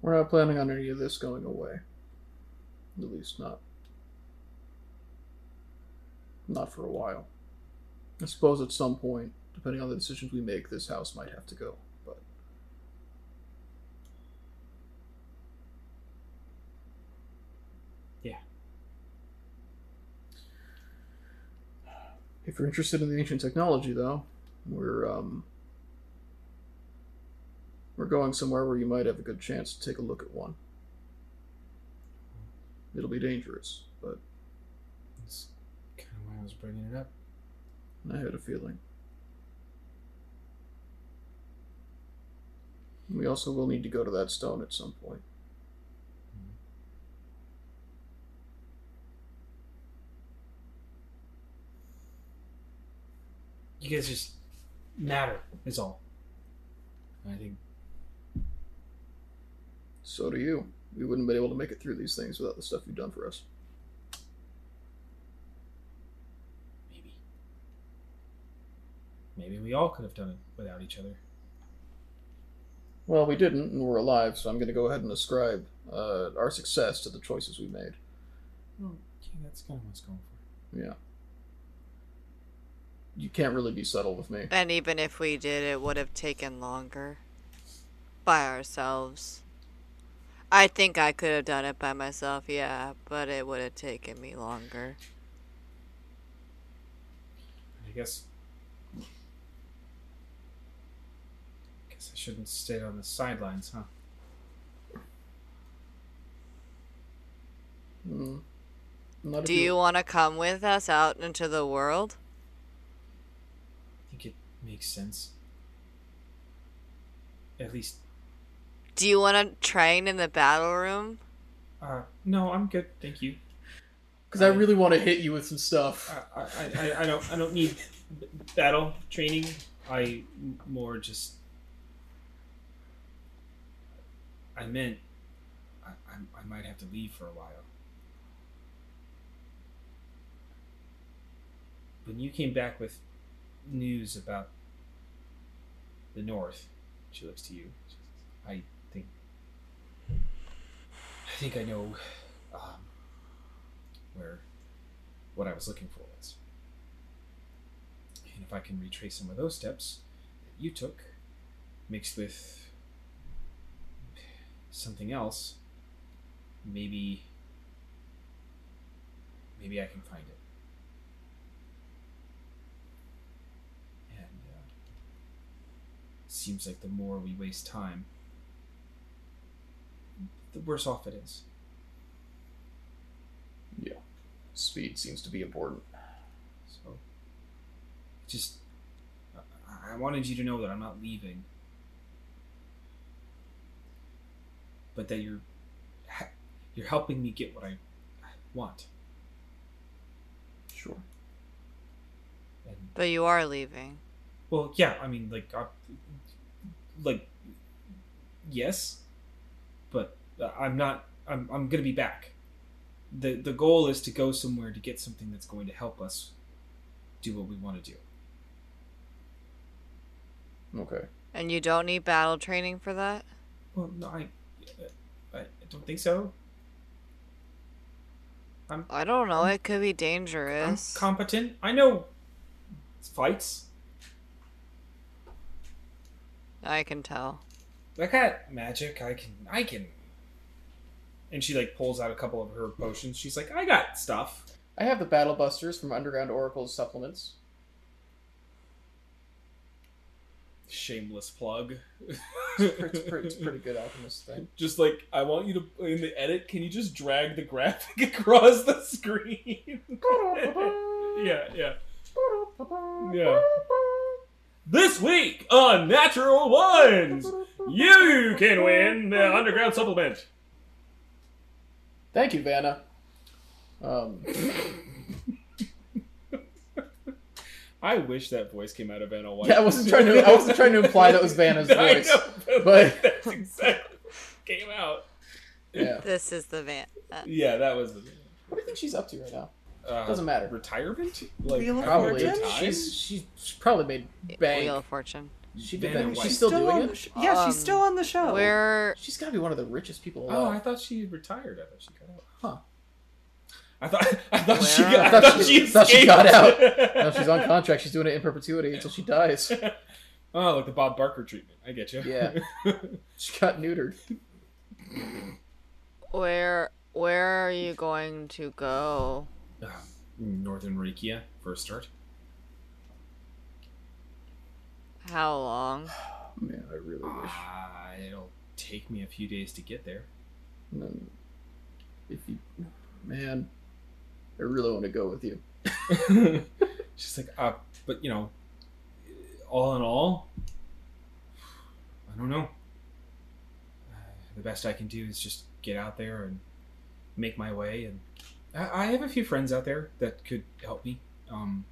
We're not planning on any of this going away. At least not. Not for a while. I suppose at some point, depending on the decisions we make, this house might have to go. If you're interested in the ancient technology, though, we're um, we're going somewhere where you might have a good chance to take a look at one. It'll be dangerous, but That's kind of why I was bringing it up. I had a feeling. We also will need to go to that stone at some point. You guys just matter, is all. I think So do you. We wouldn't have been able to make it through these things without the stuff you've done for us. maybe. Maybe we all could have done it without each other. Well, we didn't, and we're alive, so I'm going to go ahead and ascribe uh, our success to the choices we made. Well, yeah, that's kind of what's going for. Yeah. You can't really be subtle with me. And even if we did, it would have taken longer by ourselves. I think I could have done it by myself, yeah, but it would have taken me longer. I guess. I guess I shouldn't stay on the sidelines, huh? Mm. Not if Do you want to come with us out into the world? I think it makes sense. At least, Do you want to train in the battle room? uh, no, I'm good, thank you. Because I really want to hit you with some stuff. I, I, I, I don't, I don't need battle training. I more just. I meant, I, I, I might have to leave for a while. When you came back with news about the North, she looks to you. I think, I think I know, um, where what I was looking for was. And if I can retrace some of those steps that you took, mixed with something else, maybe maybe I can find it. And uh, seems like the more we waste time, the worse off it is. Yeah. Speed seems to be important. So, just, I- I wanted you to know that I'm not leaving, but that you're, you're helping me get what I want. Sure. And But you are leaving. well, yeah, I mean, like, I, like, yes, but I'm not. I'm I'm gonna be back. the The goal is to go somewhere to get something that's going to help us do what we want to do. Okay. And you don't need battle training for that? Well, no, I, I don't think so. I'm, I don't know. It could be dangerous. I'm dangerous. competent. I know fights. I can tell. I got magic. I can. I can. And she like pulls out a couple of her potions. She's like, I got stuff. I have the Battle Busters from Underground Oracle's supplements. Shameless plug. It's pretty, it's pretty, it's a pretty good alchemist thing. Just like I want you to in the edit, can you just drag the graphic across the screen? yeah, yeah, yeah. This week on Natural Ones, you can win the underground supplement. Thank you, Vanna. Um, I wish that voice came out of Vanna White. yeah, I wasn't trying to. I wasn't trying to imply that was Vanna's I voice. know, but- that's exactly came out. Yeah. This is the van. Uh, Yeah, that was. The. What do you think she's up to right now? Uh, Doesn't matter. Retirement? Like Wheel of Probably. Fortune? She's she's probably made bank. Wheel of Fortune. She did that. She's still, doing it. sh- yeah, Um, she's still on the show. Where She's got to be one of the richest people Oh. I thought she retired. I thought she got out. Huh. I thought I thought she got, I I thought thought she- she, thought she got out. No, she's on contract. She's doing it in perpetuity until she dies. oh, like the Bob Barker treatment. I get you. Yeah. She got neutered. where where are you going to go? Northern Rekia for a start. How long? Man, I really wish. Uh, it'll take me a few days to get there. And then if you, man, I really want to go with you. She's like, uh, but you know, all in all, I don't know. Uh, the best I can do is just get out there and make my way. And I, I have a few friends out there that could help me. Um,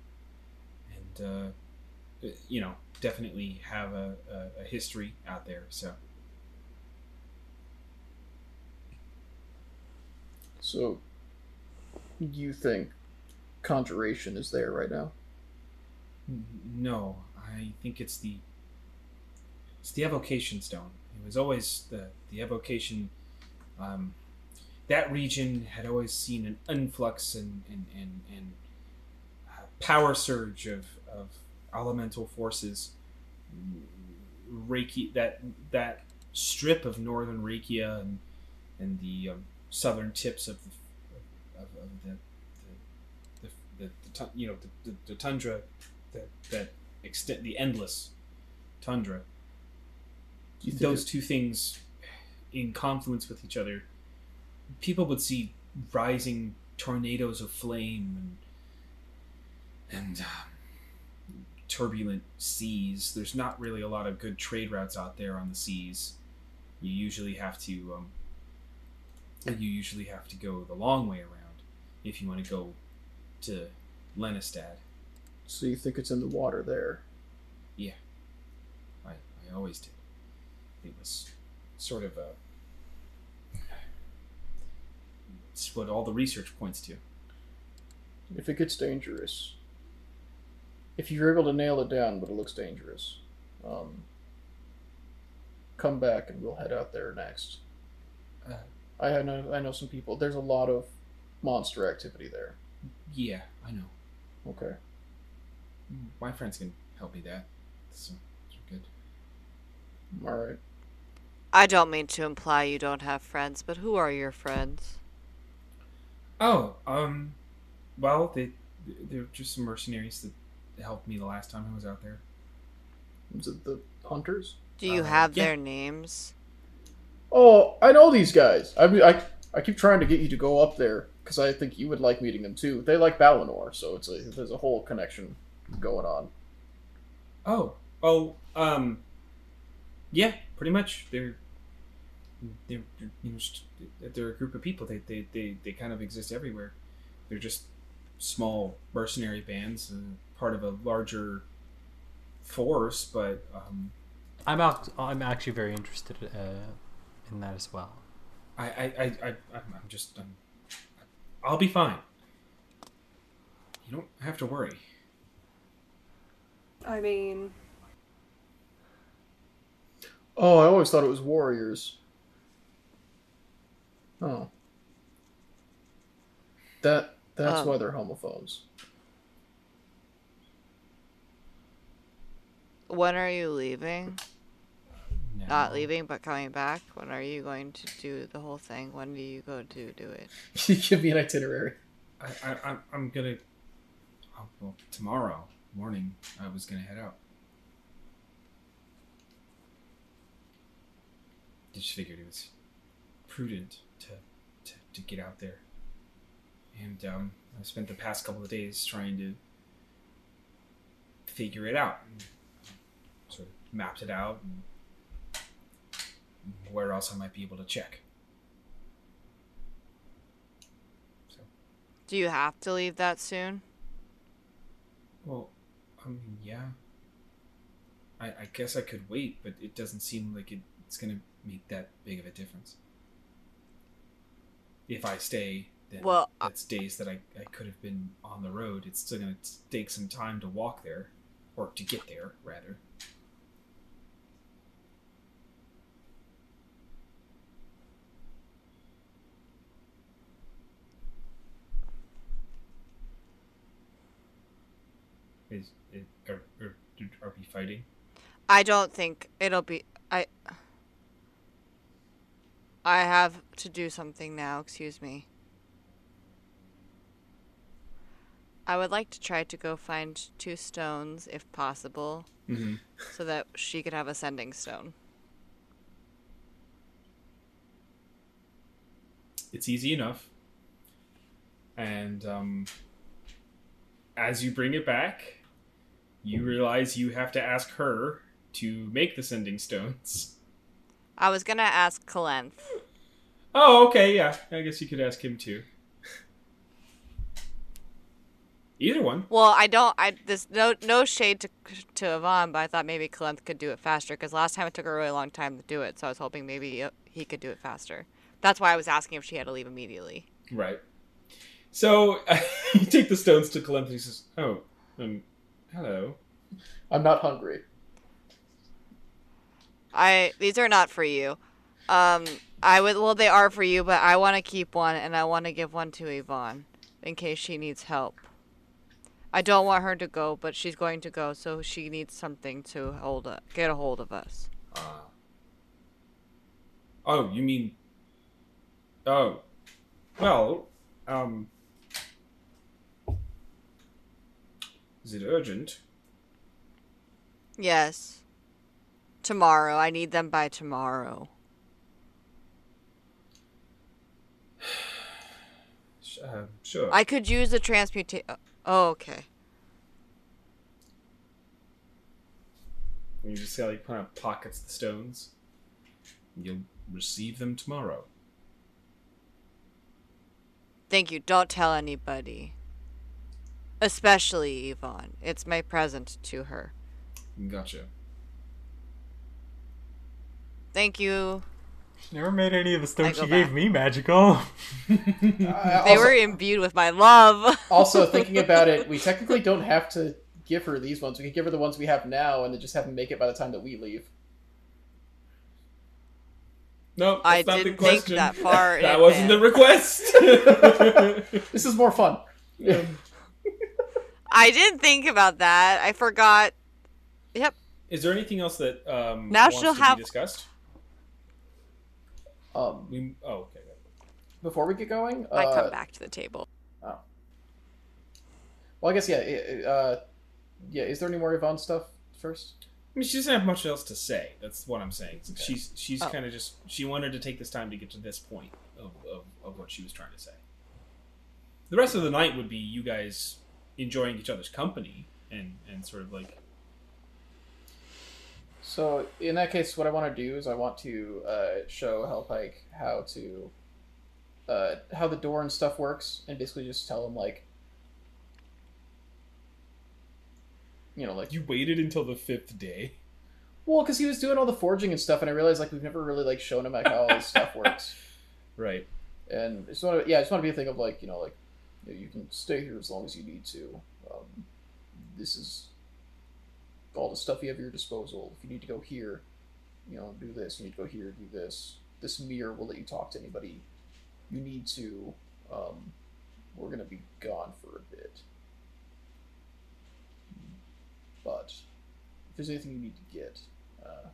and uh, you know, definitely have a, a, a history out there. So So, you think conjuration is there right now? No, I think it's the it's the evocation stone. It was always the the evocation. Um, that region had always seen an influx and and and, and uh, power surge of of elemental forces. Reiki that that strip of northern Rekia and and the um, southern tips of the of, of the, the, the, the, you know the, the, tundra that that extend the endless tundra. Do you think Those two things in confluence with each other, people would see rising tornadoes of flame and and um, turbulent seas. There's not really a lot of good trade routes out there on the seas. You usually have to um, you usually have to go the long way around if you want to go to Lenistad. So you think it's in the water there? I, I always did. It was sort of a. It's what all the research points to. If it gets dangerous, if you're able to nail it down, but it looks dangerous, um, come back and we'll head out there next. Uh, I know I know some people. There's a lot of monster activity there. yeah, I know. Okay. My friends can help me that. So, so good. All right. I don't mean to imply you don't have friends, but who are your friends? Oh, um, well, they they're just some mercenaries that helped me the last time I was out there. Is it the hunters? Do you Uh, have yeah. their names? Oh, I know these guys. I mean, I I keep trying to get you to go up there because I think you would like meeting them too. They like Balinor, so it's a there's a whole connection going on. Oh, oh, um, yeah, pretty much. They're they're, you know, they're a group of people. They, they, they, they kind of exist everywhere. They're just small mercenary bands, uh, part of a larger force. But um, I'm out. I'm actually very interested uh, in that as well. I, I, I, I, I'm I'm just, I'm, I'll be fine. You don't have to worry. I mean, Oh, I always thought it was warriors. Oh. That that's Um. why they're homophones. When are you leaving? No. Not leaving, but coming back. When are you going to do the whole thing? When do you go to do it? Give me an itinerary. I, I, I'm- I'm gonna. Oh, well, tomorrow morning, I was gonna head out. Just figured it was prudent to, to, to get out there. And um, I spent the past couple of days trying to figure it out. And sort of mapped it out and where else I might be able to check. So. Do you have to leave that soon? Well, I mean, yeah. I, I guess I could wait, but it doesn't seem like it, it's going to make that big of a difference. If I stay, then Well, that's days that I, I could have been on the road. It's still going to take some time to walk there, or to get there, rather. Is it, are, are, are we fighting? I don't think it'll be. I. I have to do something now. Excuse me. I would like to try to go find two stones, if possible, Mm-hmm. so that she could have a sending stone. it's easy enough. And um, as you bring it back, you realize you have to ask her to make the sending stones. I was gonna ask Kalenth. Oh, okay, yeah. I guess you could ask him too. Either one. Well, I don't. I this no no shade to to Yvonne, but I thought maybe Kalenth could do it faster because last time it took her a really long time to do it. So I was hoping maybe uh, he could do it faster. That's why I was asking if she had to leave immediately. Right. So you take the stones to Clem and he says, Oh, um, hello. I'm not hungry. I these are not for you. Um, I would well they are for you, but I want to keep one and I want to give one to Yvonne in case she needs help. I don't want her to go, but she's going to go, so she needs something to hold a, get a hold of us. Uh, oh, you mean? Oh, well, um, is it urgent? Yes. Tomorrow. I need them by tomorrow. Sh- Uh, sure. I could use the transmutation. Oh, okay. And you just see how he kind of pockets the stones. You'll receive them tomorrow. Thank you. Don't tell anybody. Especially Yvonne. It's my present to her. Gotcha. Thank you. She never made any of the I stones go she gave me magical. They also, were imbued with my love. also thinking about it, we technically don't have to give her these ones. We can give her the ones we have now, and then just have them make it by the time that we leave. No, I that's not the didn't think question. that far in that wasn't the request. This is more fun. I didn't think about that. I forgot. Yep. Is there anything else that um, Now wants she'll to have- be discussed? Um, We, oh, okay. before we get going, I uh, come back to the table. Oh. well, I guess yeah. i- i- Uh, yeah. Is there any more Yvonne stuff first? I mean, she doesn't have much else to say. That's what I'm saying. She's she's Oh. kind of just she wanted to take this time to get to this point of, of, of what she was trying to say. The rest of the night would be you guys enjoying each other's company and and sort of like So in that case, what I want to do is I want to uh, show Hellpike how to uh, how the door and stuff works, and basically just tell him like, you know, like You waited until the fifth day. well, because he was doing all the forging and stuff, and I realized like we've never really like shown him like how all this stuff works, Right. and it's want to yeah, I just want to be a thing of like you know like you, know, you can stay here as long as you need to. Um, this is all the stuff you have at your disposal. If you need to go here, you know, do this. You need to go here, do this. This mirror will let you talk to anybody you need to. Um, we're gonna be gone for a bit, but if there's anything you need to get, uh,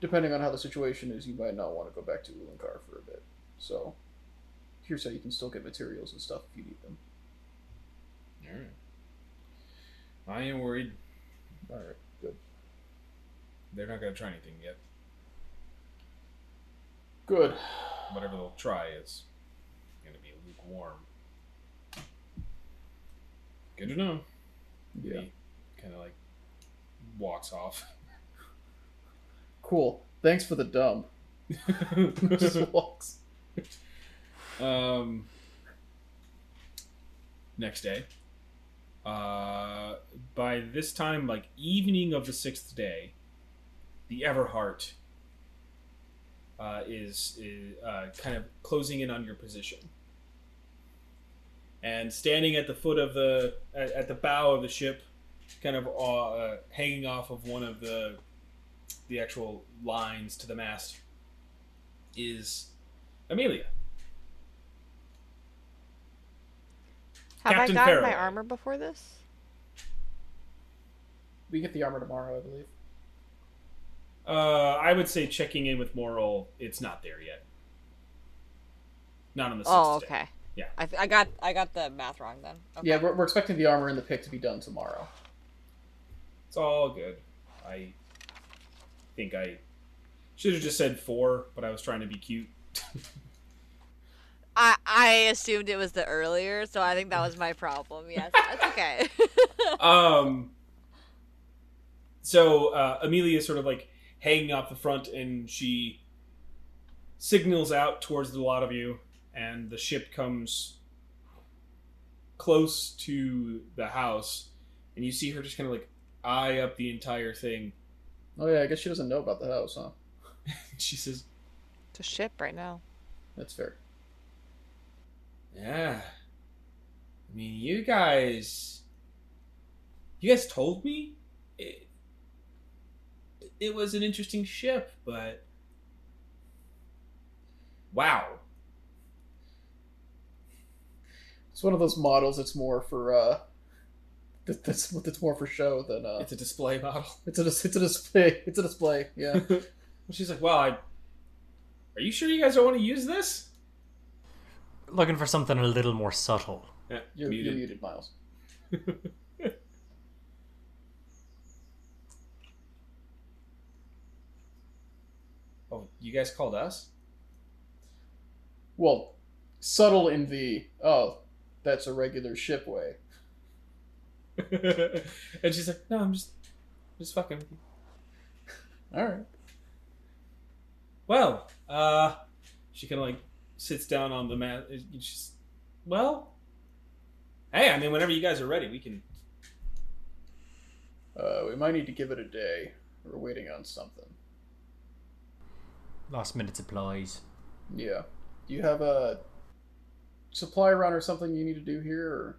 depending on how the situation is, you might not want to go back to Ulankar for a bit. So here's how you can still get materials and stuff if you need them. All right. I ain't worried. All right, good. They're not gonna try anything yet. Good. Whatever they'll try is gonna be lukewarm. Good to know. Yeah. Kind of like walks off. Cool. Thanks for the dump. Just walks. Um, next day. Uh, by this time, like evening of the sixth day, the Everheart uh, is, is uh, kind of closing in on your position. And standing at the foot of the at, at the bow of the ship, kind of uh, hanging off of one of the the actual lines to the mast, is Amelia. Have Captain I gotten my armor before this? We get the armor tomorrow, I believe. Uh, I would say checking in with Moral, it's not there yet. Not on the sixth Oh, day. okay. Yeah. I, I got I got the math wrong then. Okay. Yeah, we're, we're expecting the armor and the pick to be done tomorrow. It's all good. I think I should have just said four, but I was trying to be cute. I I assumed it was the earlier, so I think that was my problem. Yes, that's okay. um. So uh, Amelia is sort of like hanging off the front, and she signals out towards the lot of you, and the ship comes close to the house, and you see her just kind of like eye up the entire thing. Oh yeah, I guess she doesn't know about the house, huh? She says, it's a ship right now. That's fair. Yeah. I mean, you guys. You guys told me it, it was an interesting ship, but. Wow. It's one of those models. It's more for uh, that- that's that's more for show than uh. It's a display model. It's a it's a display. It's a display. Yeah. She's like, well, I. Are you sure you guys don't want to use this? Looking for something a little more subtle. Yeah, You're muted. you're muted, Miles. Oh, you guys called us? Well, subtle in the oh, that's a regular ship way. and she's like, no, I'm just. Just fucking. with you." All right. Well, uh, she kind of like sits down on the mat. She's, well, hey, I mean, whenever you guys are ready, we can. Uh, we might need to give it a day. We're waiting on something. Last minute supplies. Yeah. Do you have a supply run or something you need to do here? Or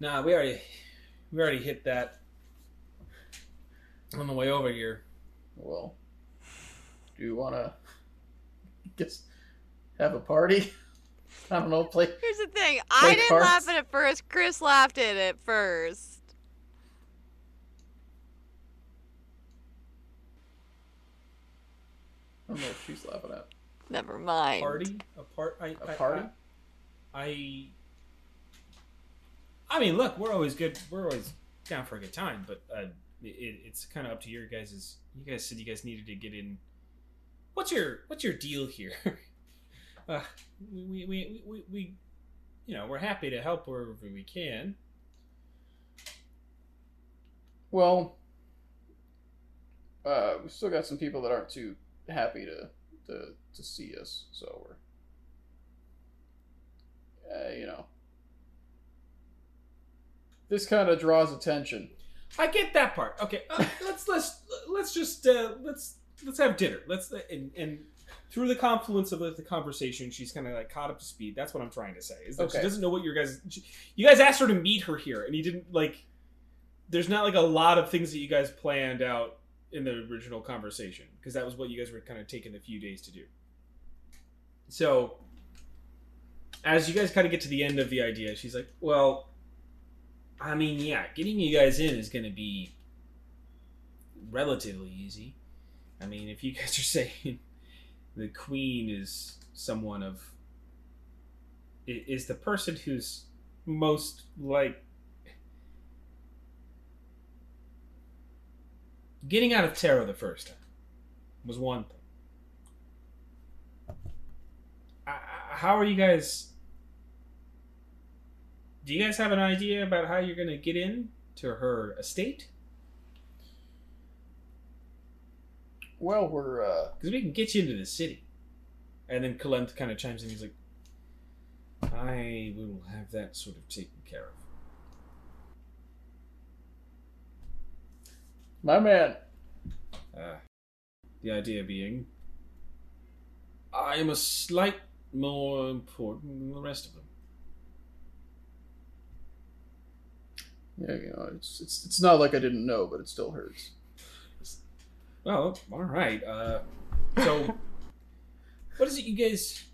Nah, we already, we already hit that on the way over here. well, do you want to just have a party? I don't know. Play. Here's the thing. I didn't cards? laugh at it first. Chris laughed at it first. I don't know what she's laughing at. Never mind. Party, a part, I, A I- party? I, I, I mean, look, we're always good. We're always down for a good time, but uh, it, it's kind of up to your guys'. You guys said you guys needed to get in. What's your What's your deal here? uh, we, we, we, we, we, you know, we're happy to help wherever we can. Well, uh, we still got some people that aren't too happy to to, to see us, so we're, uh, you know, this kind of draws attention. I get that part. Okay, uh, let's let's let's just uh, let's let's have dinner. Let's and, and through the confluence of like, the conversation, she's kind of like caught up to speed. That's what I'm trying to say. Is that Okay. she doesn't know what your guys. She, you guys asked her to meet her here, and you didn't like. There's not like a lot of things that you guys planned out in the original conversation because that was what you guys were kind of taking a few days to do. So, as you guys kind of get to the end of the idea, she's like, "Well, I mean, yeah, getting you guys in is going to be relatively easy. I mean, if you guys are saying the queen is someone of is the person who's most like getting out of Tarrow the first time was one thing. How are you guys? Do you guys have an idea about how you're to get in to her estate? Well, we're uh, Because we can get you into the city. And then Kalenth kind of chimes in. He's like, I will have that sort of taken care of. my man. Uh, the idea being, I am a slight more important than the rest of them. Yeah, you know, it's it's it's not like I didn't know, but it still hurts. Well, all right. Uh, so, what is it you guys?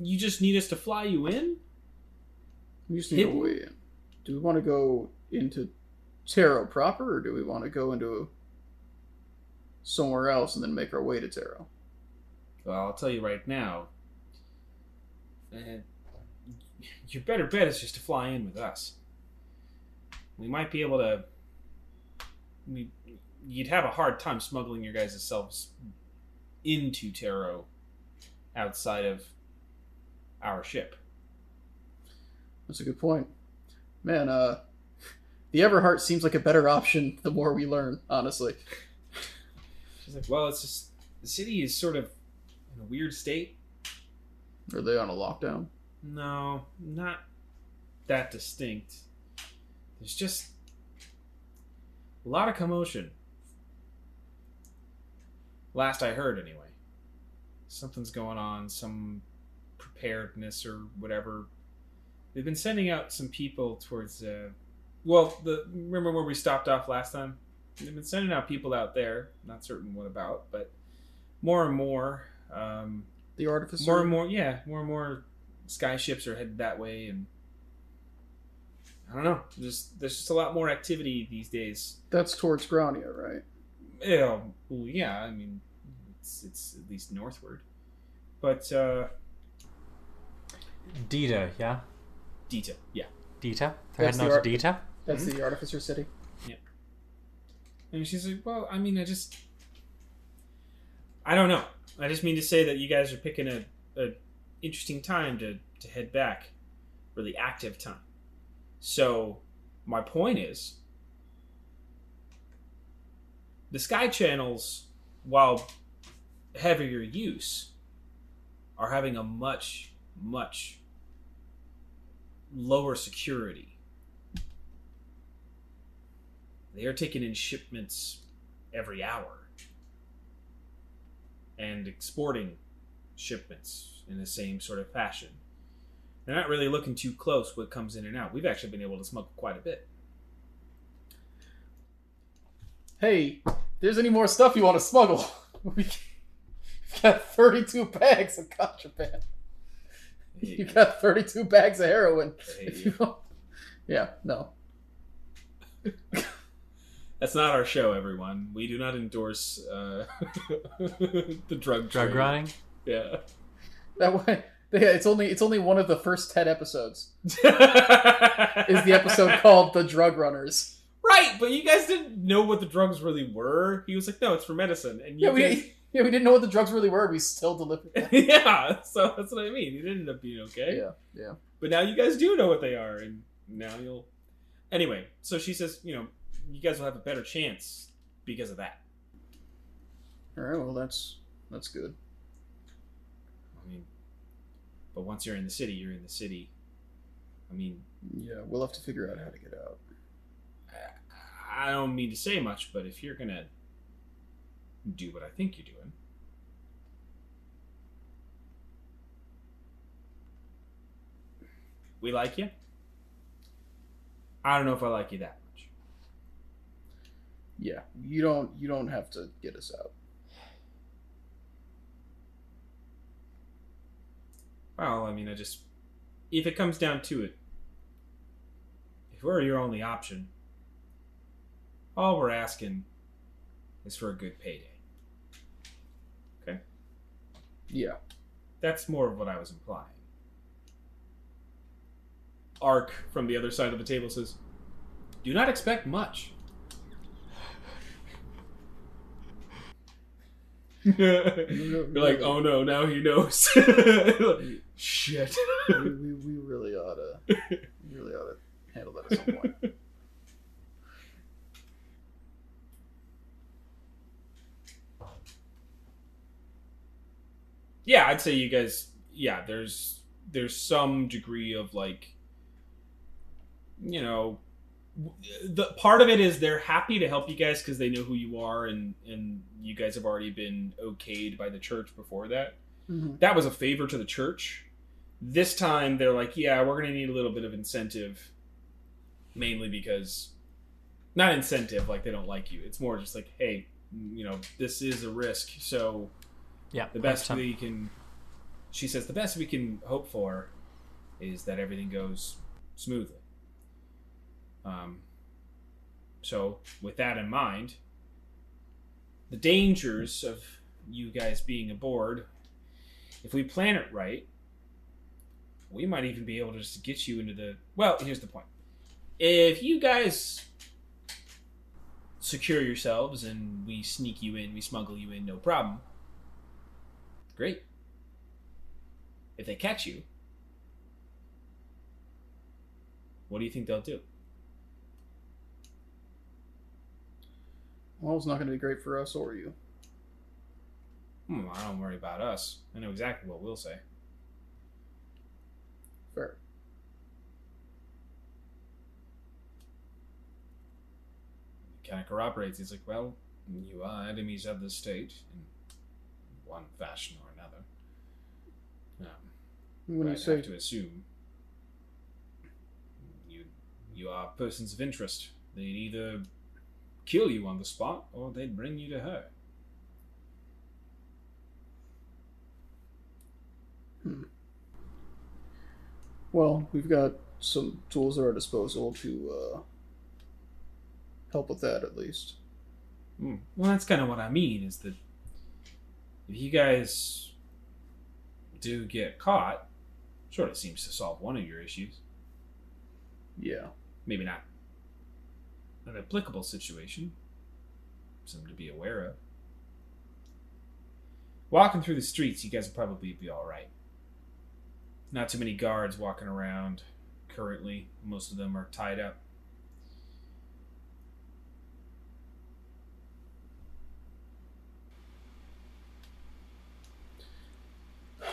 You just need us to fly you in? We just need a Hidden? way in. Do we want to go into Tarrow proper, or do we want to go into somewhere else and then make our way to Tarrow? Well, I'll tell you right now. Uh, your better bet is just to fly in with us. We might be able to. We, you'd have a hard time smuggling your guys' selves into Tarrow outside of our ship. That's a good point. Man, uh, the Everheart seems like a better option the more we learn, honestly. She's like, well, it's just the city is sort of in a weird state. Are they on a lockdown? No, not that distinct. There's just a lot of commotion. Last I heard, anyway. Something's going on, some preparedness or whatever. They've been sending out some people towards. Uh, well, the remember where we stopped off last time? They've been sending out people out there. Not certain what about, but more and more. Um, The Artificer? more and more yeah more and more sky ships are headed that way and i don't know there's there's just a lot more activity these days That's towards Grania, right? yeah, well, yeah i mean it's it's at least northward but uh Dita, yeah? Dita, yeah Dita? They're That's heading the out to Dita? That's the Artificer City. Yeah. And she's like well i mean i just i don't know i just mean to say that you guys are picking a, a interesting time to to head back really active time so my point is the sky channels while heavier use are having a much much lower security they are taking in shipments every hour and exporting shipments in the same sort of fashion. They're not really looking too close what comes in and out. We've actually been able to smuggle quite a bit. Hey, there's any more stuff you want to smuggle? We got 32 bags of contraband. You got 32 bags of heroin. If you. Yeah, no. That's not our show, everyone. We do not endorse uh, the drug Drug trade. running? Yeah. That way, yeah, it's only it's only one of the first 10 episodes. Is Is the episode called "The Drug Runners"? right? But you guys didn't know what the drugs really were. He was like, "No, it's for medicine," and you Yeah, we guys- yeah we didn't know what the drugs really were. We still delivered. Them. yeah, so that's what I mean. It ended up being okay. Yeah, yeah. But now you guys do know what they are, and now you'll. Anyway, so she says, you know, you guys will have a better chance because of that. All right. Well, that's that's good. I mean, but once you're in the city, you're in the city. I mean, Yeah, we'll have to figure out how to get out. I, I don't mean to say much, but if you're gonna do what I think you're doing, we like you. I don't know if I like you that much. Yeah, you don't you don't have to get us out. Well, I mean, I just if it comes down to it, if we're your only option, all we're asking is for a good payday. Yeah. that's more of what I was implying. Ark from the other side of the table says, "Do not expect much." You're like, oh no, now he knows. Shit. we, we, we really ought to we really ought to handle that at some point. yeah, I'd say you guys. Yeah, there's there's some degree of like, you know, the part of it is they're happy to help you guys because they know who you are and and you guys have already been okayed by the church before that. Mhm. That was a favor to the church. This time they're like, yeah, we're gonna need a little bit of incentive, mainly because not incentive like they don't like you. It's more just like, hey, you know, this is a risk, so Yeah, the best 100%. we can she says the best we can hope for is that everything goes smoothly um, so with that in mind the dangers of you guys being aboard if we plan it right we might even be able to just get you into the well here's the point if you guys secure yourselves and we sneak you in we smuggle you in no problem Great. If they catch you, what do you think they'll do? Well, it's not going to be great for us or you. Hmm, I don't worry about us. I know exactly what we'll say. Fair. He kind of corroborates. He's like, well, you are enemies of the state in one fashion or another. When you I'd say have to assume you you are persons of interest. They'd either kill you on the spot or they'd bring you to her. Well, we've got some tools at our disposal to uh, help with that, at least. Hmm. Well, that's kind of what I mean. Is that if you guys do get caught, sure, of seems to solve one of your issues. Yeah. Maybe not an applicable situation, something to be aware of. Walking through the streets, you guys will probably be all right. Not too many guards walking around currently. Most of them are tied up.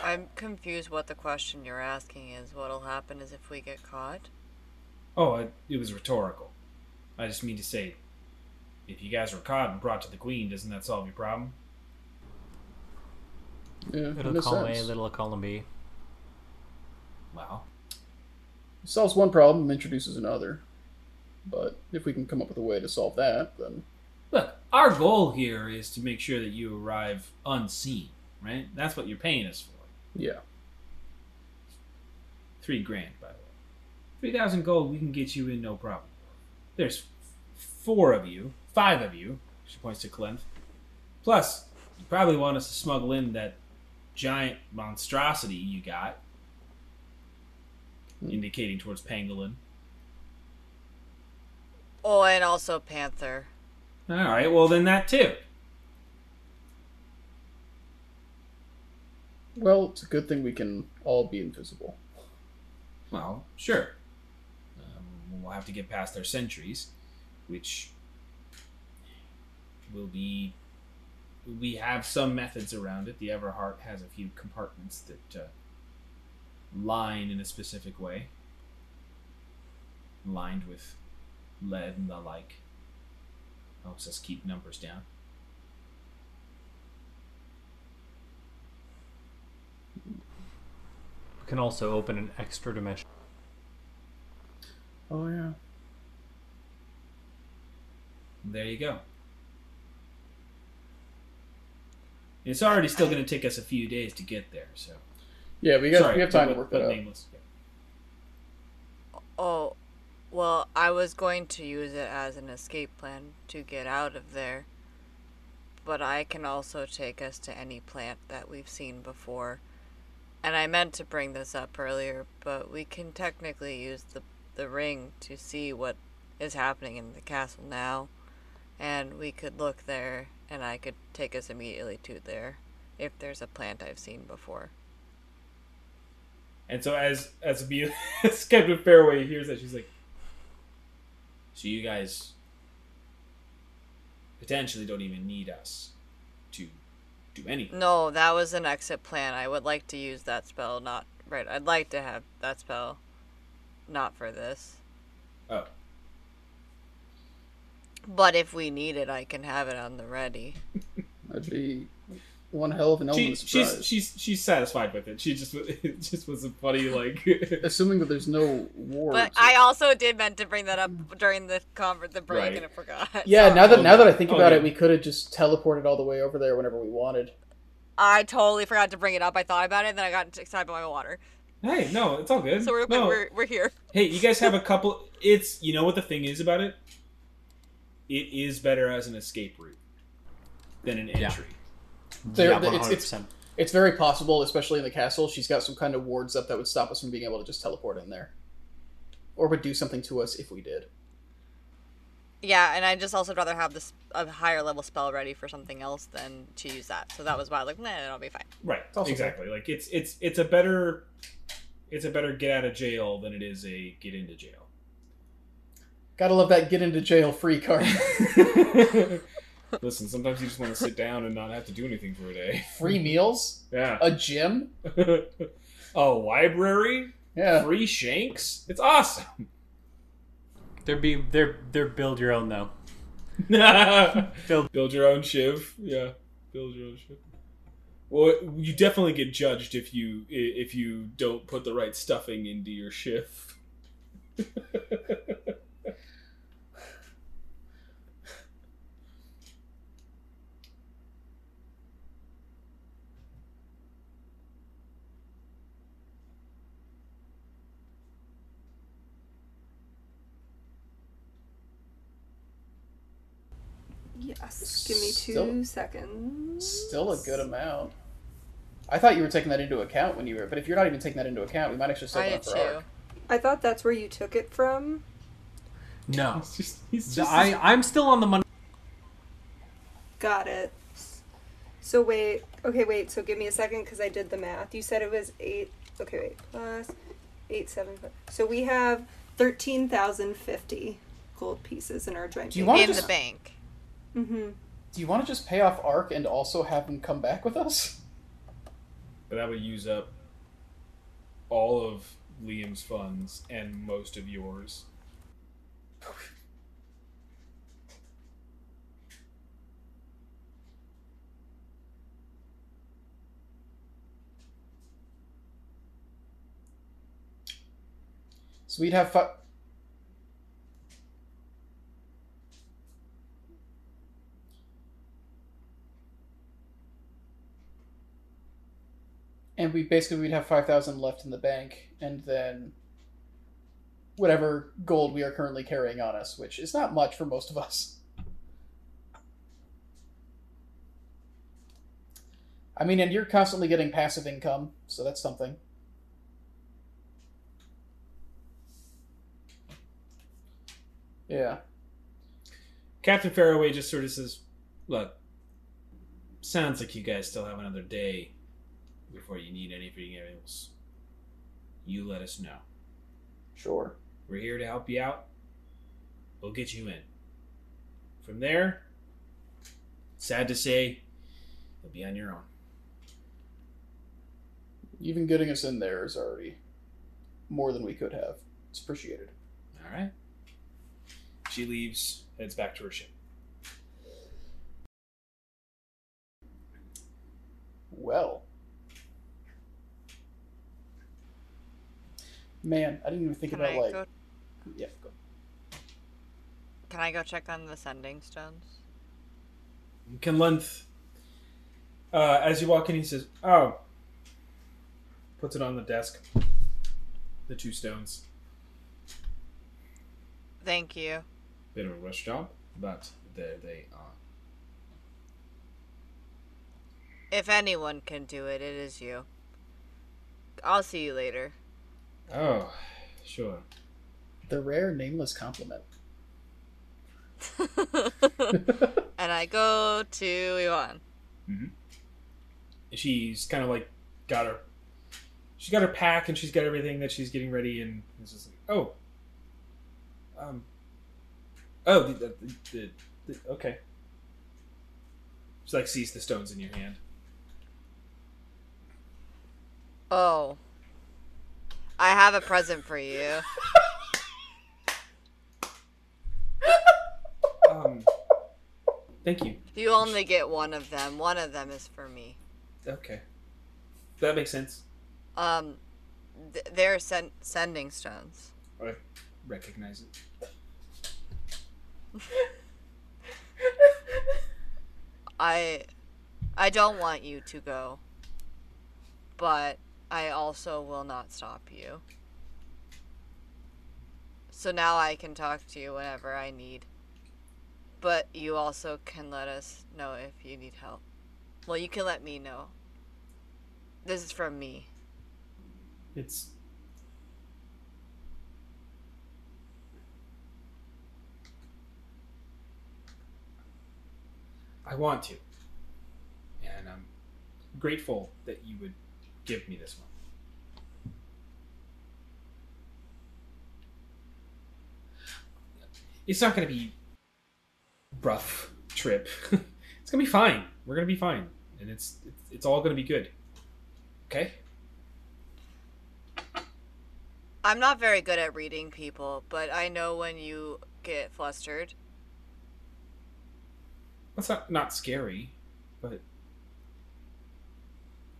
I'm confused what the question you're asking is. What'll happen is if we get caught? Oh, it, it was rhetorical. I just mean to say, if you guys were caught and brought to the queen, doesn't that solve your problem? Yeah, in Little a column A, sense. little column B. Well, It solves one problem, introduces another. But if we can come up with a way to solve that, then look, our goal here is to make sure that you arrive unseen, right? That's what you're paying us for. Yeah. Three grand, by the way. Three thousand gold, we can get you in no problem. There's four of you, five of you. She points to Clem. Plus, you probably want us to smuggle in that giant monstrosity you got, hmm. indicating towards Pangolin. Oh, and also Panther. All right, well then that too. Well, it's a good thing we can all be invisible. Well, sure. Um, we'll have to get past their sentries, which will be. We have some methods around it. The Everheart has a few compartments that uh, line in a specific way, lined with lead and the like. Helps us keep numbers down. We can also open an extra dimension. Oh yeah. There you go. It's already still going to take us a few days to get there, so. Yeah, we got Sorry, we have time but- to work that out. nameless. Oh, well, I was going to use it as an escape plan to get out of there. But I can also take us to any plant that we've seen before. And I meant to bring this up earlier, but we can technically use the the ring to see what is happening in the castle now. And we could look there and I could take us immediately to there if there's a plant I've seen before. And so as as, as Captain Fairway hears that, she's like, "So you guys potentially don't even need us do anything." No, that was an exit plan. I would like to use that spell, not right. I'd like to have that spell, not for this. Oh, But if we need it, I can have it on the ready. That'd be one hell of an she, element of she's surprise. she's she's satisfied with it. She just it just was a funny like. Assuming that there's no war. But I also did meant to bring that up during the conver- the break, Right. and I forgot. yeah, now that Oh, now that I think Oh, about yeah. it, we could have just teleported all the way over there whenever we wanted. I totally forgot to bring it up. I thought about it, and then I got excited by my water. hey, no, it's all good. So we're no. we're, we're here. Hey, you guys have a couple. It's you know what the thing is about it. It is better as an escape route than an Yeah. Entry. There- yeah, it's- it's- 100%. It's very possible, especially in the castle, she's got some kind of wards up that would stop us from being able to just teleport in there, or would do something to us if we did. Yeah, and I just also rather have this a higher level spell ready for something else than to use that. So that was why I was like, nah, it'll be fine. Right. also Exactly. Like it's it's it's a better it's a better get out of jail than it is a get into jail. Gotta love that get into jail free card. Listen, sometimes you just want to sit down and not have to do anything for a day. free meals, Yeah. a gym. a library, Yeah, free shanks. It's awesome. They're be they're they're build your own though. build build your own shiv. Yeah, build your own shiv. Well, you definitely get judged if you if you don't put the right stuffing into your shiv. Yes. Give me two Still- seconds. still a good amount. I thought you were taking that into account when you were, but if you're not even taking that into account, we might actually still I have did for too. Arc. I thought that's where you took it from. No, He's just, he's just I I'm still on the money. Got it. So wait. Okay, wait. So give me a second because I did the math. You said it was eight. Okay, wait. Plus eight seven. five. So we have thirteen thousand fifty gold pieces in our joint. Do you bank. wanna In just- the bank. Mm-hmm. Do you want to just pay off Arc and also have him come back with us? But that would use up all of Liam's funds and most of yours. So we'd have fi- and we basically we'd have five thousand left in the bank, and then whatever gold we are currently carrying on us, which is not much for most of us. I mean, and you're constantly getting passive income, so that's something. Yeah. Captain faraway just sort of says, "Look, sounds like you guys still have another day before you need anything else. You let us know. Sure. We're here to help you out. We'll get you in. From there, sad to say, you'll be on your own. Even getting us in there is already more than we could have. It's appreciated. All right. She leaves, heads back to her ship. Well. Man, I didn't even think Can about I like go? yeah, go. Can I go check on the sending stones? Kalenth, uh, as you walk in, he says, "Oh," puts it on the desk. The two stones. Thank you. Bit of a rush job, but there they are. If anyone can do it, it is you. I'll see you later. Oh, sure. The rare nameless compliment. and I go to Ivan. She's kind of like got her. She's got her pack and she's got everything that she's getting ready, and it's just like, oh, um, oh, the, the, the, the, okay. She like sees the stones in your hand. Oh. I have a present for you. Um, thank you. You only get one of them. One of them is for me. Okay, that makes sense. Um, th- they're sen- sending stones. I recognize it. I, I don't want you to go, but I also will not stop you. So now I can talk to you whenever I need. But you also can let us know if you need help. Well, you can let me know. This is from me. It's I want to. And I'm grateful that you would give me this one. It's not going to be rough trip. it's going to be fine. We're going to be fine. And it's it's, it's all going to be good. Okay? I'm not very good at reading people, but I know when you get flustered. That's not not scary, but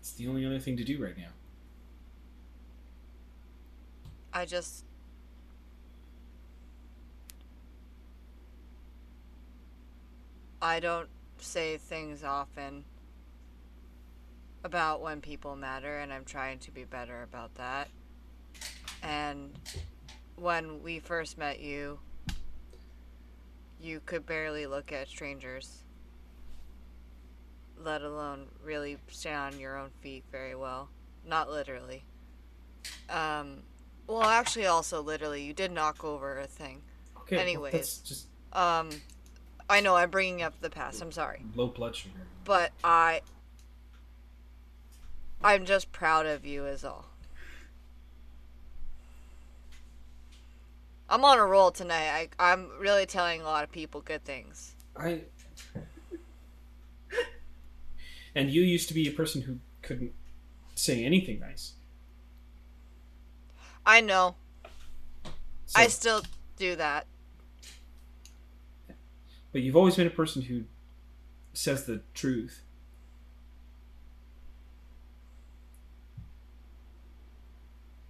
it's the only other thing to do right now. I just. I don't say things often about when people matter, and I'm trying to be better about that. And when we first met you, you could barely look at strangers, let alone really stand on your own feet very well. Not literally. Um, well, actually, also literally, you did knock over a thing. Okay. well, Anyways. that's just Um, I know I'm bringing up the past. I'm sorry, low blood sugar. but I, I'm just proud of you, is all. I'm on a roll tonight. I, I'm really telling a lot of people good things. I. and you used to be a person who couldn't say anything nice. I know. So, I still do that. but you've always been a person who says the truth.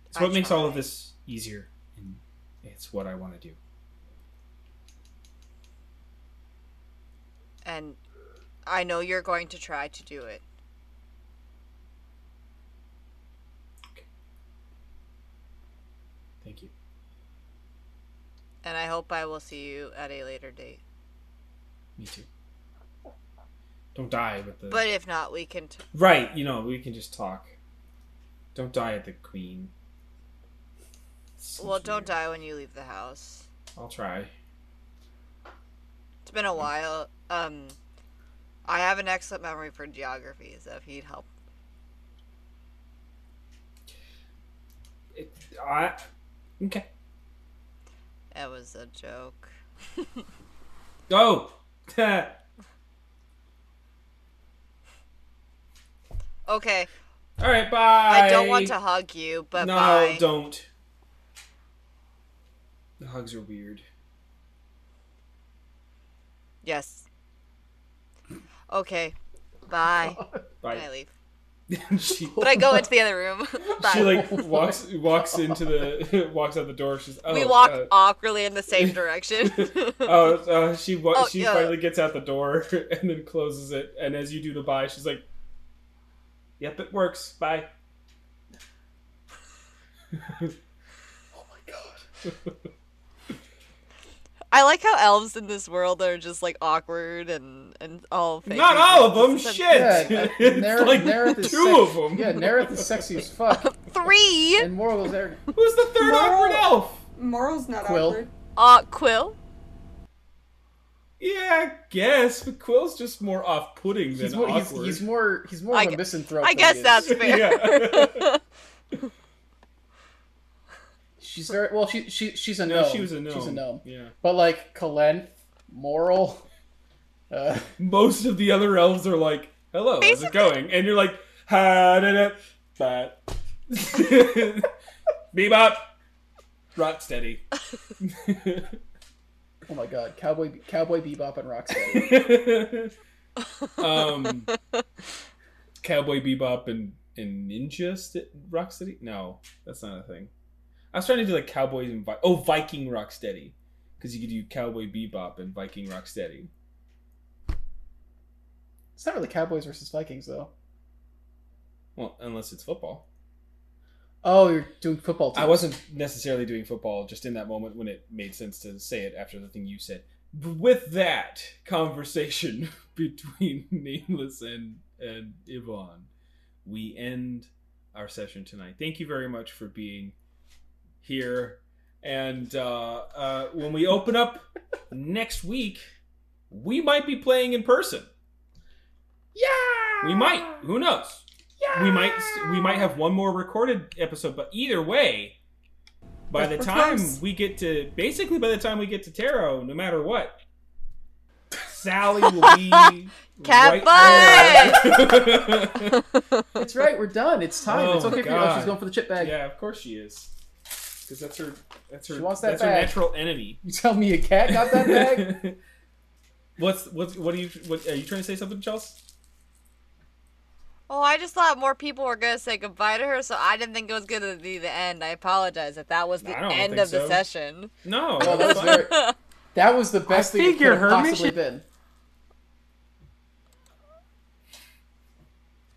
It's what makes all of this easier, and it's what I want to do. And I know you're going to try to do it. Thank you. And I hope I will see you at a later date. Me too. Don't die with the. But if not, we can. T- Right, you know, we can just talk. Don't die at the queen. Seems well, don't weird. die when you leave the house. I'll try. It's been a while. Um, I have an excellent memory for geography, so if he'd help. It, I, okay. It was a joke. Go! Okay. All right, bye. I don't want to hug you, but no, bye. don't. The hugs are weird. Yes. Okay. Bye. Bye. And I leave. she, But I go into the other room. She like walks walks into the walks out the door. She's oh, we walk uh, awkwardly in the same direction. oh, uh, she wa- Oh, she yeah. finally gets out the door and then closes it. And as you do the bye, she's like, "Yep, it works. Bye." Oh my god. I like how elves in this world are just like awkward and and all. fake Not all of them. Shit, Yeah, uh, it's Nerith, like Nerith is two sex- of them. Yeah, Nerith is sexy as fuck. Three. And Moral is there. Who's the third Moral- awkward elf? Moral's not Quill. awkward. Uh, Quill. Yeah, I guess, but Quill's just more off-putting than He's more, awkward. he's more he's more I of a gu- misanthrope. I guess that's fair. Yeah. She's very well. She she she's a no, gnome. she was a gnome. She's a gnome. Yeah. But like Kalenth, Moral, uh, Most of the other elves are like, "Hello, how's it going?" And you're like, "Ha da da but bebop, rock steady." oh my god, Cowboy Cowboy Bebop and Rocksteady. um, Cowboy Bebop and and Ninja St- Rocksteady? No, that's not a thing. I was trying to do like Cowboys and Vi- oh Viking Rocksteady because you could do Cowboy Bebop and Viking Rocksteady. It's not really Cowboys versus Vikings though. Well, unless it's football. Oh, you're doing football. I wasn't necessarily doing football just in that moment when it made sense to say it after the thing you said. But with that conversation between Nameless and and Yvonne, we end our session tonight. Thank you very much for being here. And uh, uh, when we open up next week, we might be playing in person. Yeah. We might. Who knows? Yeah, we might. We might have one more recorded episode, but either way, by the time we get to basically by the time we get to Tarrow, no matter what, Sally will be Cat right there. That's right. We're done. It's time. Oh, it's okay for you. Oh, she's going for the chip bag. yeah, of course she is, because that's her. That's her. She wants that that's her natural enemy. You tell me a cat got that bag? what's what's what are you? What are you trying to say? Something, Chelsea? Oh, I just thought more people were gonna say goodbye to her, so I didn't think it was gonna be the end. I apologize if that was the I don't end think of the session. No, Well, that was very. That was the best thing it could figured have possibly mission- been.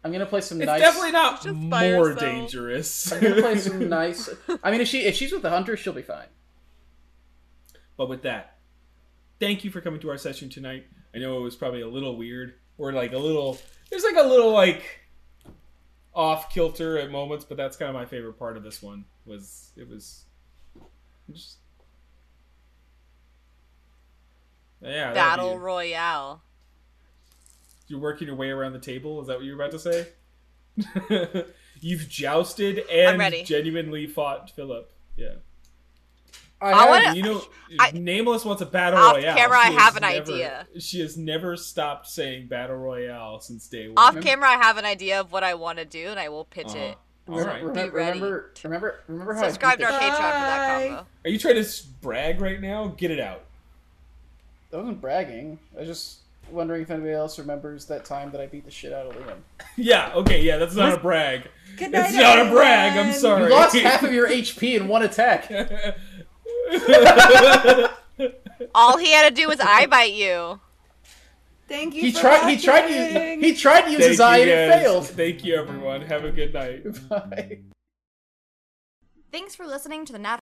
I'm gonna play some It's nice. definitely not Just by more herself. dangerous. I'm gonna play some nice. I mean, if she if she's with the hunter, she'll be fine. But with that, thank you for coming to our session tonight. I know it was probably a little weird, or like a little. There's like a little like off kilter at moments, but that's kind of my favorite part of this one. Was it was just yeah Battle Royale. You're working your way around the table. Is that what you were about to say? You've jousted and ready. genuinely fought Philip. Yeah. I, I have- wanna- You know, I- Nameless wants a battle Off royale. Off camera, I have an never- idea. She has never stopped saying battle royale since day one. Off Remember- camera, I have an idea of what I want to do, and I will pitch Uh-huh. it. All Remember, right. remember, Be ready remember, remember, remember how Subscribe beat to our Patreon for that combo. Are you trying to brag right now? Get it out. I wasn't bragging. I just wondering if anybody else remembers that time that I beat the shit out of Liam. Yeah. Okay. Yeah. That's not a brag. Good night, It's not a brag. I'm everyone. sorry. You lost half of your HP in one attack. All he had to do was eye bite you. Thank you. He for tried. He tried to. He tried to use Thank his eye you, and it guys. failed. Thank you, everyone. Have a good night. Bye. Thanks for listening to the Natural